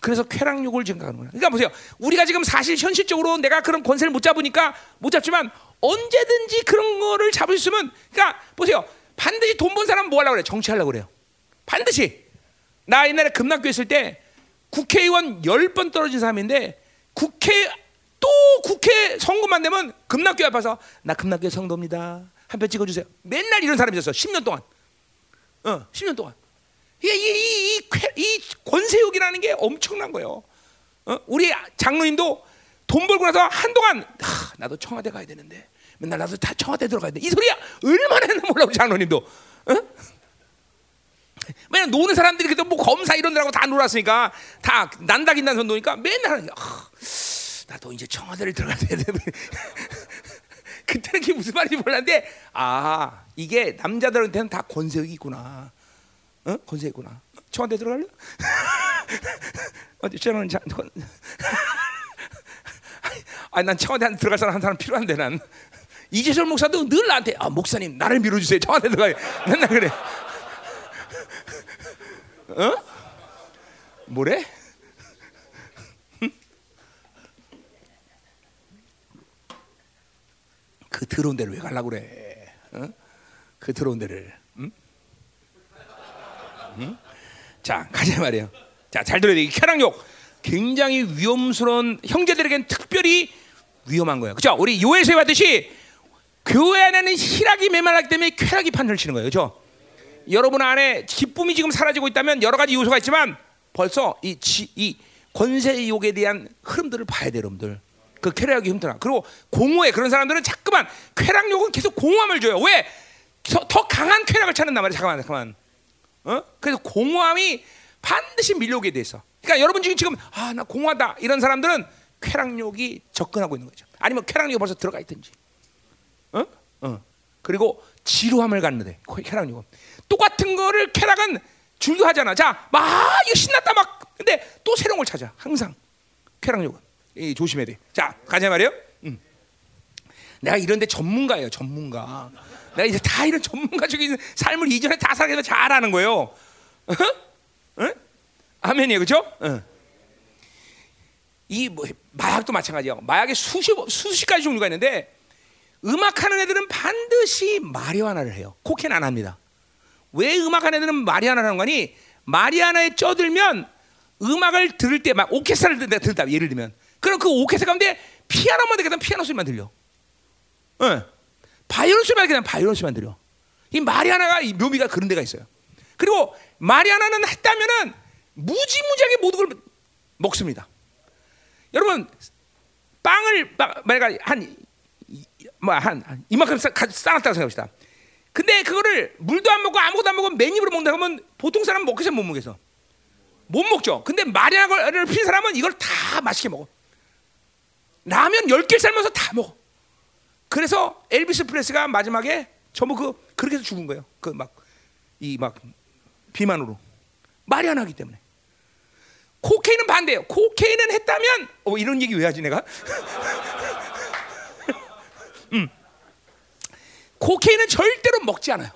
Speaker 1: 그래서 쾌락욕을 증가하는구나. 그러니까 보세요. 우리가 지금 사실 현실적으로 내가 그런 권세를 못 잡으니까 못 잡지만 언제든지 그런 거를 잡을 수 있으면 그러니까 보세요. 반드시 돈 번 사람 뭐 하려고 그래? 정치하려고 그래요. 반드시. 나 옛날에 금락교 있을 때 국회의원 열번 떨어진 사람인데 국회 또 국회 선거만 되면 금락교 앞에서 나 금락교 성도입니다. 한 표 찍어주세요. 맨날 이런 사람이 있었어. 10년 동안. 어, 10년 동안. 이, 이, 권세욕이라는 게 엄청난 거예요. 어? 우리 장로님도 돈 벌고 나서 한동안 하, 나도 청와대 가야 되는데 맨날 나도 다 청와대 들어가야 돼. 이 소리야 얼마나 했나 몰라 장로님도. 어? 맨날 노는 사람들이 그때 뭐 검사 이런 데라고 다 놀았으니까 다 난다 긴다는 선 노니까 맨날 아, 나도 이제 청와대를 들어가야 돼. <laughs> 그때는 그게 무슨 말인지 몰랐는데 아 이게 남자들한테는 다 권세욕이 있구나. 어? 권세 있구나. 청와대 들어갈래? <laughs> 어디 저는 자, <laughs> 아니 난 청와대 안 들어갈 사람 한 사람 필요한데 난 이재철 목사도 늘 나한테 아 목사님 나를 밀어주세요 청와대 들어가게 맨날 그래. 어? 뭐래? 그 더러운 데를 왜 가려고 그래? 어? 그 더러운 데를. 응? 응? 자, 가자 말이에요. 자, 잘 들어야 돼. 쾌락욕 굉장히 위험스러운 형제들에겐 특별히 위험한 거예요. 그죠? 우리 요에서에 봤듯이 교회 안에는 희락이 메말하기 때문에 쾌락이 판을 치는 거예요. 그죠? 여러분 안에 기쁨이 지금 사라지고 있다면 여러 가지 요소가 있지만 벌써 이, 지, 이 권세 욕에 대한 흐름들을 봐야 돼요, 여러분들. 그 쾌락이 힘들어. 그리고 공허해. 그런 사람들은 자꾸만 쾌락 욕은 계속 공허함을 줘요. 왜? 더, 더 강한 쾌락을 찾는단 말이야. 잠깐만, 잠깐만. 어? 그래서 공허함이 반드시 밀려오게 돼 있어. 그러니까 여러분 지금 지금 아 나 공허하다 이런 사람들은 쾌락욕이 접근하고 있는 거죠. 아니면 쾌락욕이 벌써 들어가 있든지. 어? 어. 그리고 지루함을 갖는데 쾌락욕은 똑같은 거를 쾌락은 즐겨하잖아. 자, 막 이거 신났다 막 근데 또 새로운 걸 찾아. 항상 쾌락욕은 이 조심해야 돼. 자, 가자 말이에요. 음. 내가 이런데 전문가예요. 전문가. 내가 이제 다 이런 전문가적인 삶을 이전에 다 살아서 잘 아는 거예요. 어? 어? 아멘이에요, 그렇죠? 어. 이뭐 마약도 마찬가지예요. 마약에 수십 수십 가지 종류가 있는데 음악하는 애들은 반드시 마리아나를 해요. 코케인 안 합니다. 왜 음악하는 애들은 마리아나를 하는 거니? 마리아나에 쪄들면 음악을 들을 때 막 오케스트라를 들다 예를 들면 그럼 그 오케스트라 가운데 피아노만 되면 피아노 소리만 들려. 어. 바이올린 소리만 되면 바이올린 소리만 들려. 이 마리아나가 이 묘미가 그런 데가 있어요. 그리고 마리아나는 했다면은 무지무지하게 모든 걸 먹습니다. 여러분 빵을 만약 한뭐한 이만큼 쌓았다고 생각합시다. 근데 그거를 물도 안 먹고 아무것도 안 먹고 맨 입으로 먹는다 하면 보통 사람 은 먹겠어 못 먹겠어? 못 먹죠. 근데 마리아나를 핀 사람은 이걸 다 맛있게 먹어. 라면 10개 삶아서 다 먹어. 그래서 엘비스 프레스가 마지막에 전부 그 그렇게 해서 죽은 거예요. 그 막 이 막 비만으로 말이 안 하기 때문에. 코케인은 반대예요. 코케인은 했다면 어 이런 얘기 왜 하지 내가? <laughs> 코케인은 절대로 먹지 않아요.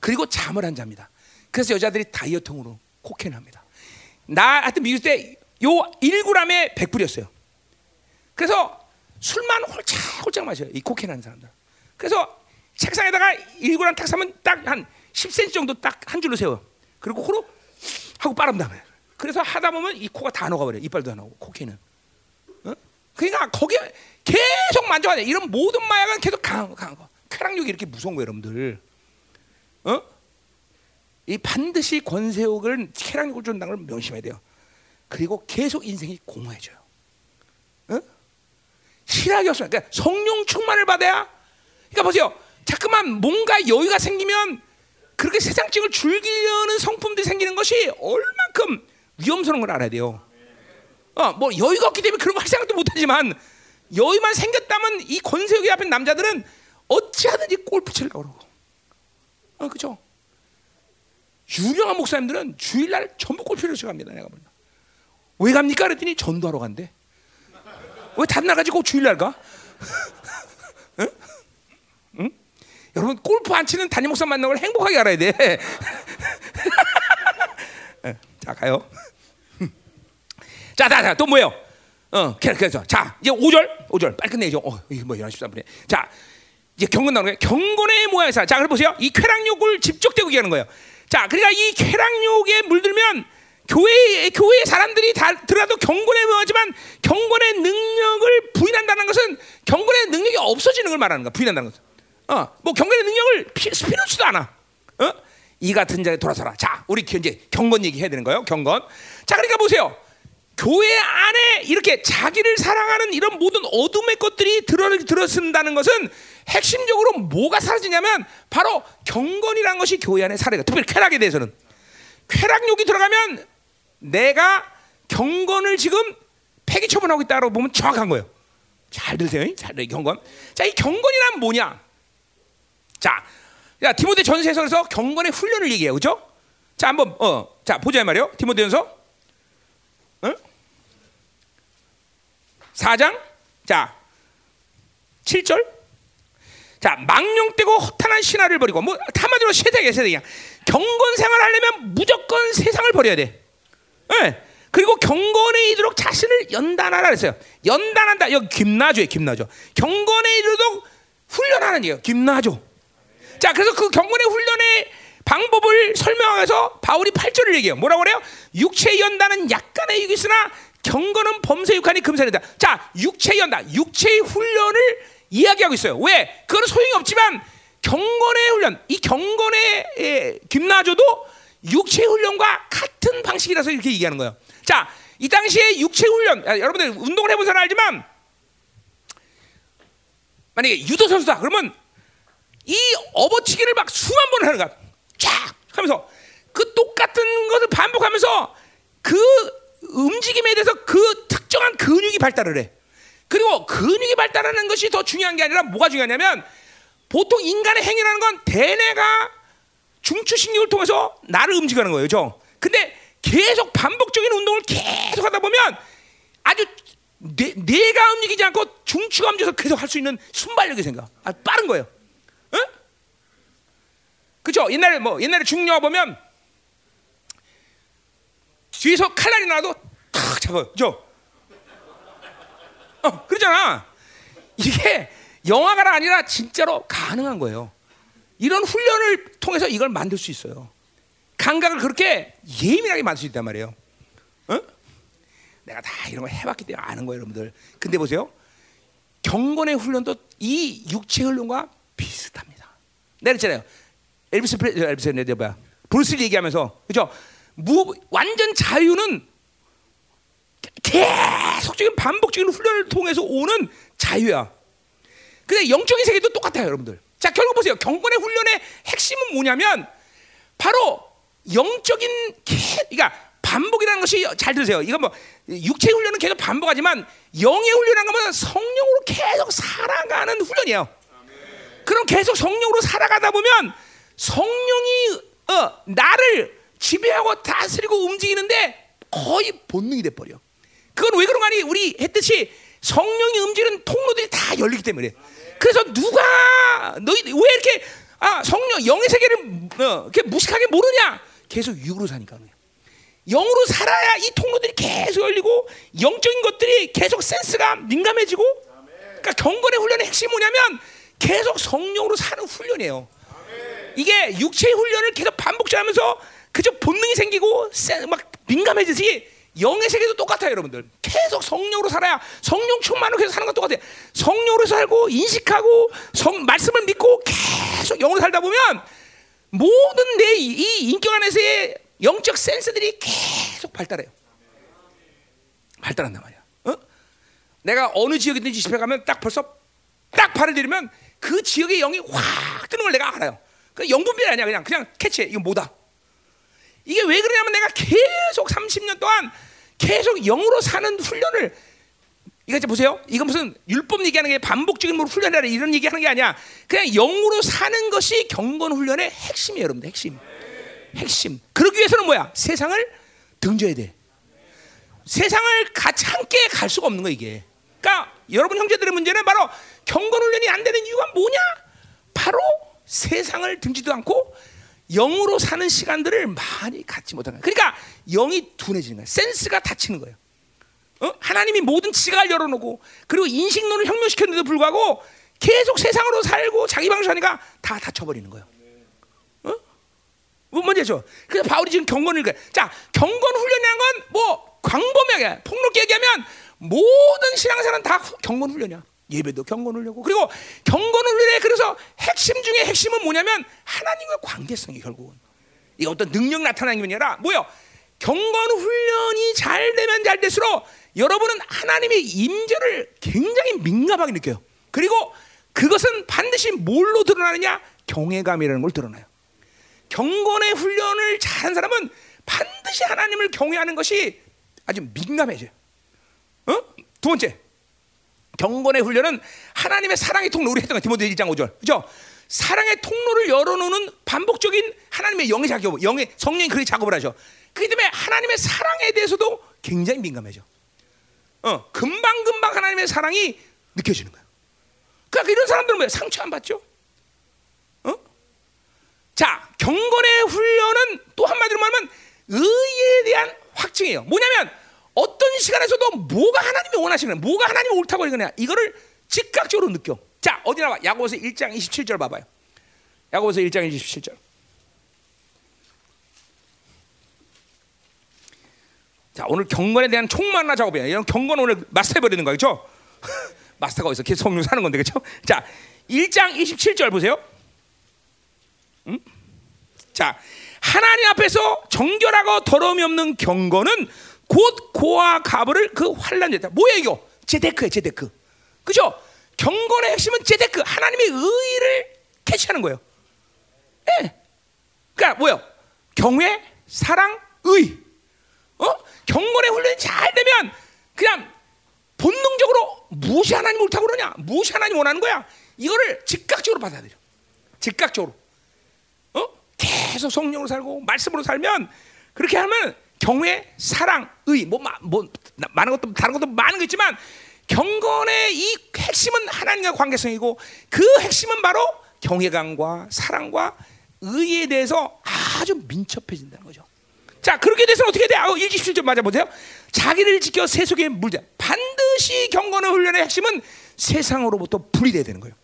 Speaker 1: 그리고 잠을 안 잡니다. 그래서 여자들이 다이어트용으로 코케인 합니다. 나 하여튼 미국 때 요 1g에 100불이었어요. 그래서 술만 홀짝홀짝 마셔요. 이 코케인 하는 사람들. 그래서 책상에다가 1g 딱 사면 딱 한 10cm 정도 딱 한 줄로 세워. 그리고 코로 하고 그래. 그래서 하다 보면 이 코가 다 녹아버려. 이빨도 다 나오고 코케인은. 어? 그러니까 거기에 계속 만져야 돼. 이런 모든 마약은 계속 강한 거, 강한 거. 쾌락욕이 이렇게 무서운 거예요, 여러분들. 어? 이 반드시 권세욕을 쾌락욕을 준다는 걸 명심해야 돼요. 그리고 계속 인생이 공허해져요. 어? 실학이 없어요. 그러니까 성령 충만을 받아야. 그러니까 보세요. 자꾸만 뭔가 여유가 생기면 그렇게 세상적을 즐기려는 성품들이 생기는 것이 얼만큼 위험스러운 걸 알아야 돼요. 어, 뭐 여유가 없기 때문에 그런 거 할 생각도 못하지만 여유만 생겼다면 이 권세욕이 앞에 남자들은 어찌하든지 골프 치려고 그러고. 어, 그죠? 유명한 목사님들은 주일날 전부 골프를 쳐갑니다. 내가 보면. 왜 갑니까? 그랬더니 전도하러 간대. 왜 다른 날 가지고 주일날 가? <laughs> 응? 응? 여러분 골프 안 치는 담임 목사 만나는 걸 행복하게 알아야 돼. <laughs> 자 가요. 자, 자, 자, 또 뭐예요? 어, 그래서 자 이제 5절, 5절 빨리 끝내죠. 어, 이게 뭐 11시 13분에. 자, 이제 경건 나오는 거예요. 경건의 모양에서 자, 그래 보세요. 이 쾌락욕을 집적되고 얘기하는 거예요. 자, 그러니까 이 쾌락욕에 물들면 교회 교회 사람들이 다 들어도 경건에 모하지만 경건의 능력을 부인한다는 것은 경건의 능력이 없어지는 걸 말하는 거야. 부인한다는 것은. 어, 뭐 경건의 능력을 필요치도 않아. 어? 이 같은 자에 돌아서라. 자, 우리 이제 경건 얘기 해야 되는 거예요. 경건. 자, 그러니까 보세요. 교회 안에 이렇게 자기를 사랑하는 이런 모든 어둠의 것들이 들어 들어쓴다는 것은 핵심적으로 뭐가 사라지냐면 바로 경건이라는 것이 교회 안에 사례가 특별히 쾌락에 대해서는 쾌락욕이 들어가면 내가 경건을 지금 폐기 처분하고 있다고 보면 정확한 거예요. 잘 들으세요. 잘 들으세요. 경건. 자, 이 경건이란 뭐냐? 자, 야 디모데 전서에서 경건의 훈련을 얘기해요, 그렇죠? 자, 한번 어, 자 보자 말이요. 디모데 전서, 응? 4장, 자, 7절. 자, 망령되고 허탄한 신화를 버리고 뭐 한마디로 세대야 세대야. 경건 생활 하려면 무조건 세상을 버려야 돼. 네. 그리고 경건에 이르도록 자신을 연단하라 그랬어요. 연단한다. 여기 김나조예요, 김나조. 경건에 이르도록 훈련하는 얘기예요. 김나조. 자, 그래서 그 경건의 훈련의 방법을 설명해서 바울이 8절을 얘기해요. 뭐라고 그래요? 육체 연단은 약간의 육이 있으나 경건은 범세 육한이 금산이다. 자, 육체 연단, 육체의 훈련을 이야기하고 있어요. 왜? 그건 소용이 없지만 경건의 훈련, 이 경건의 에, 김나조도 육체 훈련과 같은 방식이라서 이렇게 얘기하는 거예요. 자, 이 당시에 육체 훈련, 아, 여러분들 운동을 해본 사람 알지만 만약에 유도 선수다 그러면 이 업어치기를 막 수만 번을 하는 거야. 쫙 하면서 그 똑같은 것을 반복하면서 그 움직임에 대해서 그 특정한 근육이 발달을 해. 그리고 근육이 발달하는 것이 더 중요한 게 아니라 뭐가 중요하냐면 보통 인간의 행위라는 건 대뇌가 중추신경을 통해서 나를 움직이는 거예요. 죠 근데 계속 반복적인 운동을 계속 하다 보면 아주 뇌, 뇌가 움직이지 않고 중추가 움직여서 계속 할 수 있는 순발력이 생겨. 아, 빠른 거예요. 응? 그죠? 옛날에 뭐 옛날에 중영화 보면 뒤에서 칼날이 나도 탁 잡아요. 그죠? 어, 그러잖아. 이게 영화가 아니라 진짜로 가능한 거예요. 이런 훈련을 통해서 이걸 만들 수 있어요. 감각을 그렇게 예민하게 만들 수 있단 말이에요. 어? 내가 다 이런 걸 해봤기 때문에 아는 거예요, 여러분들. 근데 보세요. 경건의 훈련도 이 육체 훈련과 비슷합니다. 내가 그랬잖아요. 엘비스 프레, 엘비스 네 뭐야? 브루스 얘기하면서 그죠? 무 완전 자유는 계속적인 반복적인 훈련을 통해서 오는 자유야. 근데 영적인 세계도 똑같아요, 여러분들. 자, 결국 보세요. 경건의 훈련의 핵심은 뭐냐면 바로 영적인 그러니까 반복이라는 것이 잘 들으세요. 이건 뭐 육체 훈련은 계속 반복하지만 영의 훈련이라는 것은 성령으로 계속 살아가는 훈련이에요. 그럼 계속 성령으로 살아가다 보면 성령이 어, 나를 지배하고 다스리고 움직이는데 거의 본능이 돼 버려. 그건 왜 그런 거 아니? 우리 했듯이 성령이 움직이는 통로들이 다 열리기 때문에. 그래서 누가 너희 왜 이렇게 아 성령 영의 세계를 어, 이렇게 무식하게 모르냐? 계속 육으로 사니까. 영으로 살아야 이 통로들이 계속 열리고 영적인 것들이 계속 센스가 민감해지고 그러니까 경건의 훈련의 핵심이 뭐냐면 계속 성령으로 사는 훈련이에요. 이게 육체의 훈련을 계속 반복하면서 그저 본능이 생기고 센- 막 민감해지지 영의 세계도 똑같아요, 여러분들. 계속 성령으로 살아야 성령 충만으로 계속 사는 건 똑같아요. 성령으로 살고 인식하고 성 말씀을 믿고 계속 영으로 살다 보면 모든 내 이 인격 안에서의 영적 센스들이 계속 발달해요. 발달한단 말이야. 어? 내가 어느 지역이든지 집에 가면 딱 벌써 딱 발을 들이면 그 지역의 영이 확 뜨는 걸 내가 알아요. 그 영분별이 아니야. 그냥 그냥 캐치해. 이거 뭐다. 이게 왜 그러냐면 내가 계속 30년 동안 계속 영으로 사는 훈련을 이거 이제 보세요. 이거 무슨 율법 얘기하는 게 반복적인 뭐 훈련이라 이런 얘기하는 게 아니야. 그냥 영으로 사는 것이 경건 훈련의 핵심이에요, 여러분들. 핵심. 핵심. 그러기 위해서는 뭐야? 세상을 등져야 돼. 세상을 같이 함께 갈 수가 없는 거 이게. 그러니까 여러분 형제들의 문제는 바로 경건 훈련이 안 되는 이유가 뭐냐? 바로 세상을 등지도 않고 영으로 사는 시간들을 많이 갖지 못하는 거야. 그러니까 영이 둔해지는 거야. 센스가 닫히는 거예요. 어? 하나님이 모든 지각을 열어놓고 그리고 인식론을 혁명시켰는데도 불구하고 계속 세상으로 살고 자기 방식으로 하니까 다 닫혀버리는 거예요. 어? 뭐 뭔지죠? 그래서 바울이 지금 경건을. 자, 경건 훈련이라는 건뭐 광범위하게 폭넓게 얘기하면 모든 신앙생활은 다 후- 경건 훈련이야. 예배도 경건 훈련이고 그리고 경건 훈련의 그래서 핵심 중에 핵심은 뭐냐면 하나님과 관계성이 결국은 이 어떤 능력 나타나는 게 아니라 뭐요? 경건 훈련이 잘 되면 잘 될수록 여러분은 하나님의 임재를 굉장히 민감하게 느껴요. 그리고 그것은 반드시 뭘로 드러나느냐? 경외감이라는 걸 드러나요. 경건의 훈련을 잘한 사람은 반드시 하나님을 경외하는 것이 아주 민감해져요. 어? 두 번째, 경건의 훈련은 하나님의 사랑의 통로 우리 했던 거 디모데 1장 5절 그죠? 사랑의 통로를 열어놓는 반복적인 하나님의 영의 작업, 영의 성령이 그렇게 작업을 하죠. 그렇기 때문에 하나님의 사랑에 대해서도 굉장히 민감해져. 어, 금방 금방 하나님의 사랑이 느껴지는 거야. 그러니까 이런 사람들은 뭐야? 상처 안 받죠? 어? 자, 경건의 훈련은 또 한마디로 말하면 의에 대한 확증이에요. 뭐냐면 어떤 시간에서도 뭐가 하나님이 원하시는 뭐가 하나님이 옳다고 이거냐 이거를 즉각적으로 느껴. 자, 어디 나와? 야고보서 1장 27절 봐봐요. 야고보서 1장 27절. 자, 오늘 경건에 대한 총만나 작업이야. 이런 경건 오늘 마스터해 버리는. 그렇죠? <laughs> 마스터가 어디서 계속 성령 사는 건데. 그렇죠? 자, 1장 27절 보세요. 음? 자, 하나님 앞에서 정결하고 더러움이 없는 경건은 곧 고와 가부를 그 환란이다. 뭐야 이거? 제데크야, 제데크. 그죠? 경건의 핵심은 제데크. 하나님의 의를 캐치하는 거예요. 예. 그러니까 뭐요? 경외, 사랑, 의. 어? 경건의 훈련이 잘 되면 그냥 본능적으로 무엇이 하나님 옳다고 그러냐? 무엇이 하나님 원하는 거야? 이거를 즉각적으로 받아들여. 즉각적으로. 어? 계속 성령으로 살고 말씀으로 살면 그렇게 하면 경외, 사랑, 의, 뭐, 마- 뭐 나- 많은 것도 다른 것도 많은 거 있지만 경건의 이 핵심은 하나님과 관계성이고 그 핵심은 바로 경외감과 사랑과 의에 대해서 아주 민첩해진다는 거죠. 자, 그렇게 돼서 어떻게 돼? 아, 127점 맞아 보세요. 자기를 지켜 세속에 물자. 반드시 경건의 훈련의 핵심은 세상으로부터 분리돼야 되는 거예요.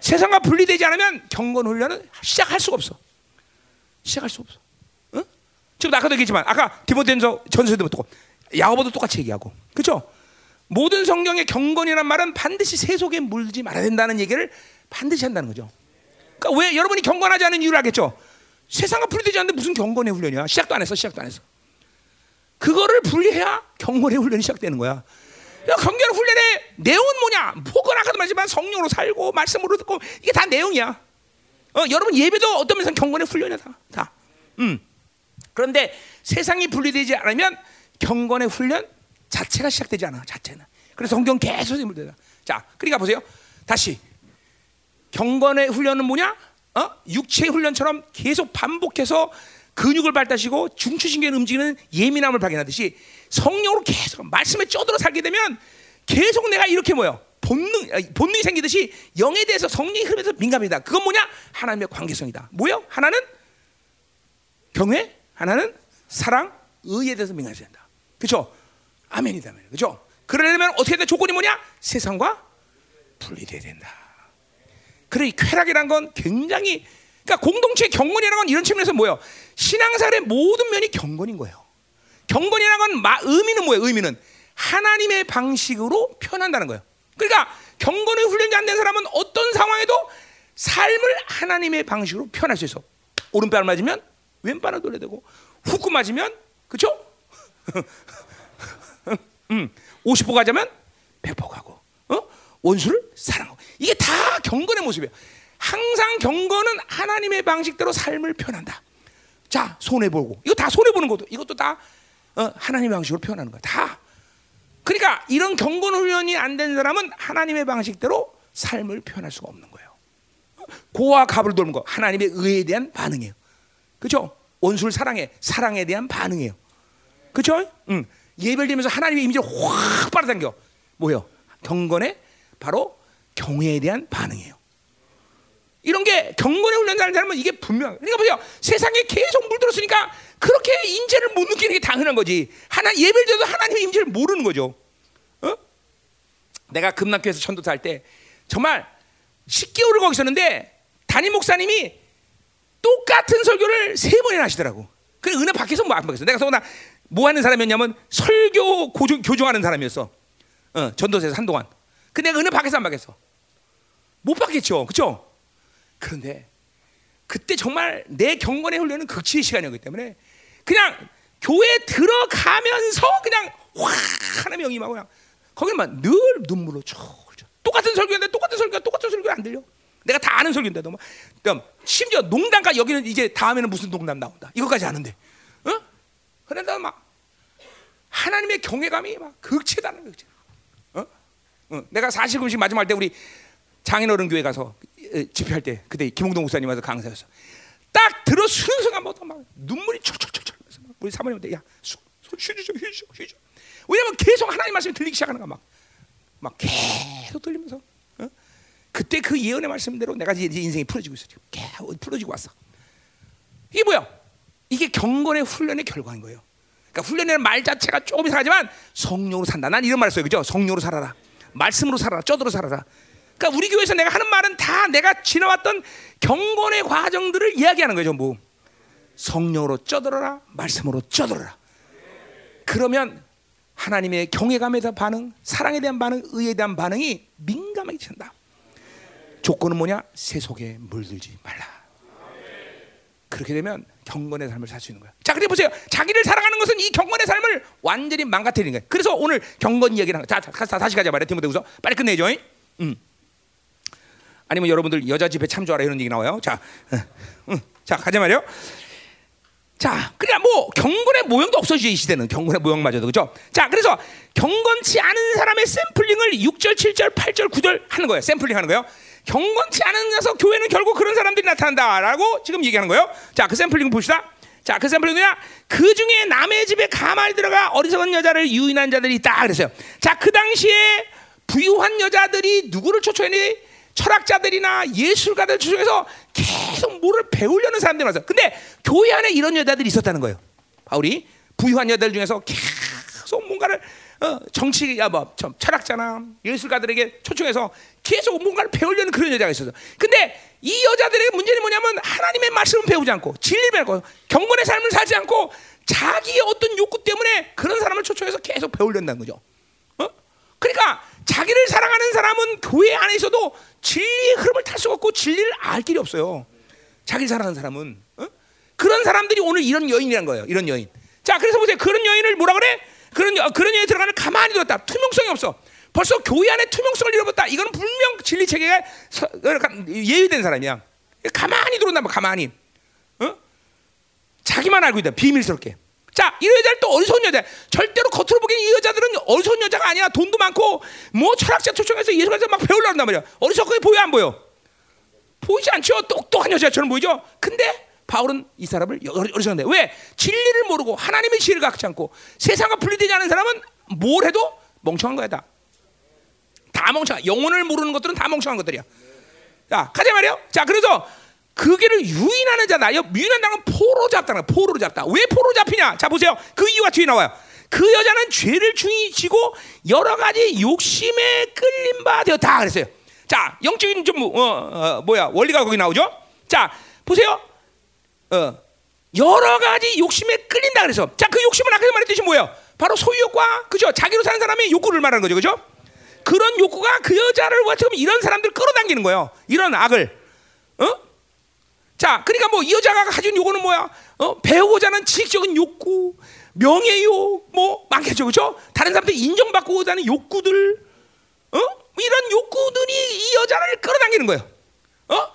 Speaker 1: 세상과 분리되지 않으면 경건 훈련은 시작할 수가 없어. 시작할 수 없어. 응? 지금 아까도 얘기했지만 아까 디모데전서 전서에도 똑 야고보도 똑같이 얘기하고 그렇죠? 모든 성경의 경건이란 말은 반드시 세속에 물지 말아야 된다는 얘기를 반드시 한다는 거죠. 그러니까 왜 여러분이 경건하지 않은 이유를 알겠죠? 세상과 분리되지 않는데 무슨 경건의 훈련이야? 시작도 안 했어, 시작도 안 했어. 그거를 분리해야 경건의 훈련이 시작되는 거야. 야, 경건의 훈련의 내용은 뭐냐? 혹은 아까도 말했지만 성령으로 살고 말씀으로 듣고 이게 다 내용이야. 어, 여러분 예배도 어떤 면에서 경건의 훈련이야 다. 다. 음. 그런데 세상이 분리되지 않으면 경건의 훈련 자체가 시작되지 않아. 자체는. 그래서 성경 계속 인물되다. 자, 그러니까 보세요. 다시 경건의 훈련은 뭐냐? 어? 육체의 훈련처럼 계속 반복해서 근육을 발달시고 중추신경을 움직이는 예민함을 발견하듯이 성령으로 계속 말씀에 쪄들어 살게 되면 계속 내가 이렇게 뭐요? 본능 아, 본능이 생기듯이 영에 대해서 성령의 흐름에서 민감이다. 그건 뭐냐? 하나님의 관계성이다. 뭐요? 하나는 경외, 하나는 사랑, 의에 대해서 민감해야 된다. 그렇죠? 아멘이다. 그렇죠? 그러려면 어떻게 돼? 조건이 뭐냐? 세상과 분리돼야 된다. 그래 이 쾌락이란 건 굉장히 그러니까 공동체 경건이라는 건 이런 측면에서 뭐예요? 신앙생활의 모든 면이 경건인 거예요. 경건이라는 건 마, 의미는 뭐예요? 의미는 하나님의 방식으로 표현한다는 거예요. 그러니까 경건의 훈련이 안 된 사람은 어떤 상황에도 삶을 하나님의 방식으로 표현할 수 있어. 오른발 맞으면 왼발을 돌려대고 후크 맞으면 그렇죠? <laughs> 음, 50보 가자면 100보 가고 어? 원수를 사랑하고 이게 다 경건의 모습이에요. 항상 경건은 하나님의 방식대로 삶을 표현한다. 자 손해 보고 이거 다 손해 보는 것도 이것도 다 어, 하나님의 방식으로 표현하는 거야. 다. 그러니까 이런 경건 훈련이 안 된 사람은 하나님의 방식대로 삶을 표현할 수가 없는 거예요. 고와 갑을 돌는 거 하나님의 의에 대한 반응이에요. 그렇죠? 원수를 사랑해 사랑에 대한 반응이에요. 그렇죠? 응. 예별되면서 하나님의 이미지를 확 빨아당겨. 뭐요? 경건의 바로 경외에 대한 반응이에요. 이런 게 경건에 훈련하는 사람은 이게 분명. 그러니까 보세요. 세상에 계속 물들었으니까 그렇게 인재를 못 느끼는 게 당연한 거지. 하나 예배자도 하나님의 임재를 모르는 거죠. 어? 내가 금남교에서 천도 할때 정말 10개월을 거기 있었는데 담임 목사님이 똑같은 설교를 세 번이나 하시더라고. 그 은혜 밖에서 뭐안 받겠어. 내가 서나 뭐 하는 사람이었냐면 설교 고조, 교정하는 사람이었어. 어, 전도사에서 한동안. 근데 은혜 밖에서 안 받겠어. 못 받겠죠. 그렇죠? 그런데 그때 정말 내 경건의 훈련은 극치의 시간이었기 때문에 그냥 교회 들어가면서 그냥 확 하나님의 영이 임하고 그냥 거기는 늘 눈물로 쳐. 똑같은 설교인데 똑같은 설교 똑같은 설교 안 들려. 내가 다 아는 설교인데도 막 그럼 심지어 농담까 여기는 이제 다음에는 무슨 농담 나온다. 이거까지 아는데. 어? 그런데 막 하나님의 경외감이 막 극치다는 극치. 어? 어? 내가 40금식 마지막 때 우리 장인어른 교회 가서 집회할 때 그때 김홍동 목사님 와서 강사였어. 딱 들어 쓰는 순간부터 막 눈물이 철철철철 우리 사모님한테 야 휴지죠 휴지죠 휴지 왜냐면 계속 하나님 말씀이 들리기 시작하는 거야 막. 막 계속 들리면서 어? 그때 그 예언의 말씀대로 내가 이제 인생이 풀어지고 있어 지금 풀어지고 왔어. 이게 뭐야? 이게 경건의 훈련의 결과인 거예요. 그러니까 훈련이라는 말 자체가 조금 이상하지만 성령으로 산다. 난 이런 말을 써요, 그죠? 성령으로 살아라. 말씀으로 살아라. 쪄들어 살아라. 그러니까 우리 교회에서 내가 하는 말은 다 내가 지나왔던 경건의 과정들을 이야기하는 거예요, 전부. 성령으로 쪄들어라. 말씀으로 쪄들어라. 그러면 하나님의 경외감에 대한 반응, 사랑에 대한 반응, 의에 대한 반응이 민감하게 찬다. 조건은 뭐냐? 세속에 물들지 말라. 그렇게 되면 경건의 삶을 살 수 있는 거야. 자, 그래 보세요. 자기를 사랑하는 것은 이 경건의 삶을 완전히 망가뜨리는 거야. 그래서 오늘 경건 이야기를 하는 거야. 자, 자, 다시 가자 말이야. 디모데후서 빨리 끝내죠. 음. 아니면 여러분들 여자 집에 참조하라 이런 얘기 나와요. 자, 응, 자 가자 말이요. 자, 그냥 뭐 경건의 모형도 없어지죠 이 시대는 경건의 모형마저도 그죠? 자, 그래서 경건치 않은 사람의 샘플링을 6절, 7절, 8절, 9절 하는 거예요. 샘플링 하는 거예요. 경건치 않은 녀석 교회는 결국 그런 사람들이 나타난다라고 지금 얘기하는 거예요. 자, 그 샘플링 봅시다. 자, 그 샘플링 뭐냐? 그 중에 남의 집에 가만히 들어가 어리석은 여자를 유인한 자들이 있다 그랬어요. 자, 그 당시에 부유한 여자들이 누구를 초청했니? 철학자들이나 예술가들 중에서 계속 뭐를 배우려는 사람들이 많았어. 근데 교회 안에 이런 여자들이 있었다는 거예요. 바울이 부유한 여자들 중에서 계속 뭔가를 어, 정치, 야, 뭐, 철학자나 예술가들에게 초청해서 계속 뭔가를 배우려는 그런 여자가 있었어. 근데 이 여자들의 문제는 뭐냐면 하나님의 말씀을 배우지 않고 진리를 배우고 경건의 삶을 살지 않고 자기의 어떤 욕구 때문에 그런 사람을 초청해서 계속 배우려는 거죠. 어? 그러니까 자기를 사랑하는 사람은 교회 안에 있어도 진리의 흐름을 탈 수가 없고 진리를 알 길이 없어요. 자기를 사랑하는 사람은 어? 그런 사람들이 오늘 이런 여인이란 거예요. 이런 여인. 자, 그래서 보세요. 그런 여인을 뭐라 그래? 그런 그런 여인 들어가면 가만히 들었다. 투명성이 없어. 벌써 교회 안에 투명성을 잃어버렸다. 이거는 분명 진리 체계가 예의된 사람이야. 가만히 들어온다. 가만히. 어? 자기만 알고 있다. 비밀스럽게. 자, 이 여자는 또 어리석은 여자. 절대로 겉으로 보기엔 이 여자들은 어리석은 여자가 아니야. 돈도 많고 뭐 철학자 초청해서 예술가서 막 배우려고 한단 말이야. 어리석게 보여 안 보여? 보이지 않죠. 똑똑한 여자처럼 보이죠. 근데 바울은 이 사람을 어리석은데 왜? 진리를 모르고 하나님의 지혜를 갖지 않고 세상과 분리되지 않은 사람은 뭘 해도 멍청한 거야 다. 다 멍청한. 영혼을 모르는 것들은 다 멍청한 것들이야. 자, 가자 말이요. 자, 그래서 그 길을 유인하는 자다. 여- 유인한다는 건 포로 잡다는. 포로로 잡다. 왜 포로 잡히냐? 자 보세요. 그 이유가 뒤에 나와요. 그 여자는 죄를 중히 지고 여러 가지 욕심에 끌린 바 되었다 그랬어요. 자 영적인 좀 어, 어, 뭐야 원리가 거기 나오죠. 자 보세요. 어, 여러 가지 욕심에 끌린다 그래서 자 그 욕심은 아까 말했듯이 뭐예요? 바로 소유욕과 그죠? 자기로 사는 사람의 욕구를 말하는 거죠, 그죠? 그런 욕구가 그 여자를 보면 이런 사람들 끌어당기는 거예요. 이런 악을, 어? 자, 그러니까 뭐 이 여자가 가진 요구는 뭐야? 어? 배우고자 하는 지식적인 욕구, 명예욕, 뭐 많겠죠, 그죠? 다른 사람들 인정받고자 하는 욕구들, 어? 뭐 이런 욕구들이 이 여자를 끌어당기는 거예요. 어?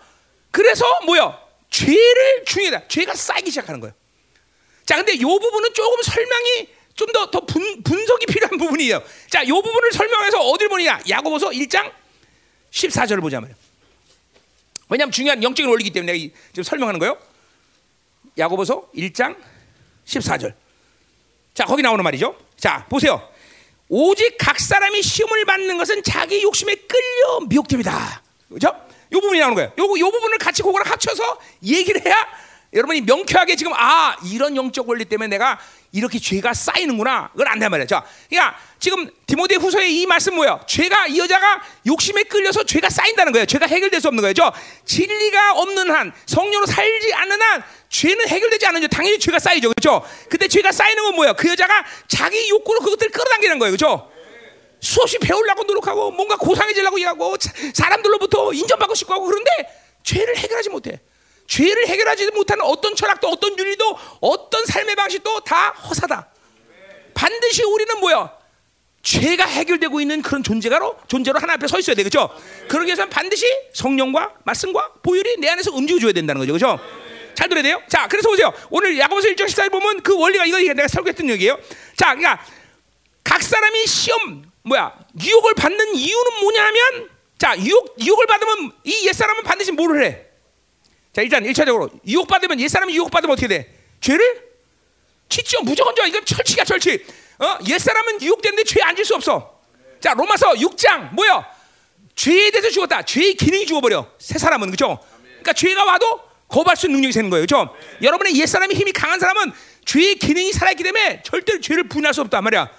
Speaker 1: 그래서 뭐야? 죄를 중요하다. 죄가 쌓이기 시작하는 거예요. 자, 근데 이 부분은 조금 설명이 좀 더 더 분석이 필요한 부분이에요. 자, 이 부분을 설명해서 어딜 보느냐? 야고보서 1장 14절을 보자 말이에요. 왜냐하면 중요한 영적인 원리이기 때문에 내가 이- 지금 설명하는 거예요. 야고보서 1장 14절. 자, 거기 나오는 말이죠. 자, 보세요. 오직 각 사람이 시험을 받는 것은 자기 욕심에 끌려 미혹됩니다. 그죠? 요 부분이 나오는 거예요. 요, 요 부분을 같이 그거랑 합쳐서 얘기를 해야 여러분이 명쾌하게 지금 아 이런 영적 원리 때문에 내가 이렇게 죄가 쌓이는구나 그걸 안단 말이에요. 자, 그러니까 지금 디모데 후서의 이 말씀 뭐예요? 죄가 이 여자가 욕심에 끌려서 죄가 쌓인다는 거예요. 죄가 해결될 수 없는 거예요. 저 진리가 없는 한 성령으로 살지 않는 한 죄는 해결되지 않으죠. 당연히 죄가 쌓이죠. 그렇죠? 근데 죄가 쌓이는 건 뭐예요? 그 여자가 자기 욕구로 그것들을 끌어당기는 거예요. 그렇죠? 수없이 배우려고 노력하고 뭔가 고상해지려고 하고 사람들로부터 인정받고 싶고 하고 그런데 죄를 해결하지 못해. 죄를 해결하지 못하는 어떤 철학도 어떤 윤리도 어떤 삶의 방식도 다 허사다. 반드시 우리는 뭐야? 죄가 해결되고 있는 그런 존재가로 존재로 하나 앞에 서 있어야 되겠죠. 그러기 위해서는 반드시 성령과 말씀과 보혈이 내 안에서 움직여 줘야 된다는 거죠. 그렇죠? 잘 들어야 돼요. 자, 그래서 보세요. 오늘 야고보서 1장 14절 보면 그 원리가 이거 내가 설교했던 얘기예요. 자, 그러니까 각 사람이 시험 뭐야 유혹을 받는 이유는 뭐냐면 자 유혹 유혹을 받으면 이 옛사람은 반드시 뭐를 해? 자 일단 1차적으로 유혹 받으면 옛사람이 유혹 받으면 어떻게 돼? 죄를? 짓죠 무조건 져 이건 철칙이야 철칙. 어? 옛사람은 유혹되는데 죄 안 질 수 없어. 자 로마서 6장 뭐야 죄에 대해서 죽었다. 죄의 기능이 죽어버려. 새 사람은 그죠? 그러니까 죄가 와도 거부할 수 있는 능력이 되는 거예요 그죠? 여러분의 옛사람이 힘이 강한 사람은 죄의 기능이 살아있기 때문에 절대로 죄를 부인할 수 없단 말이야.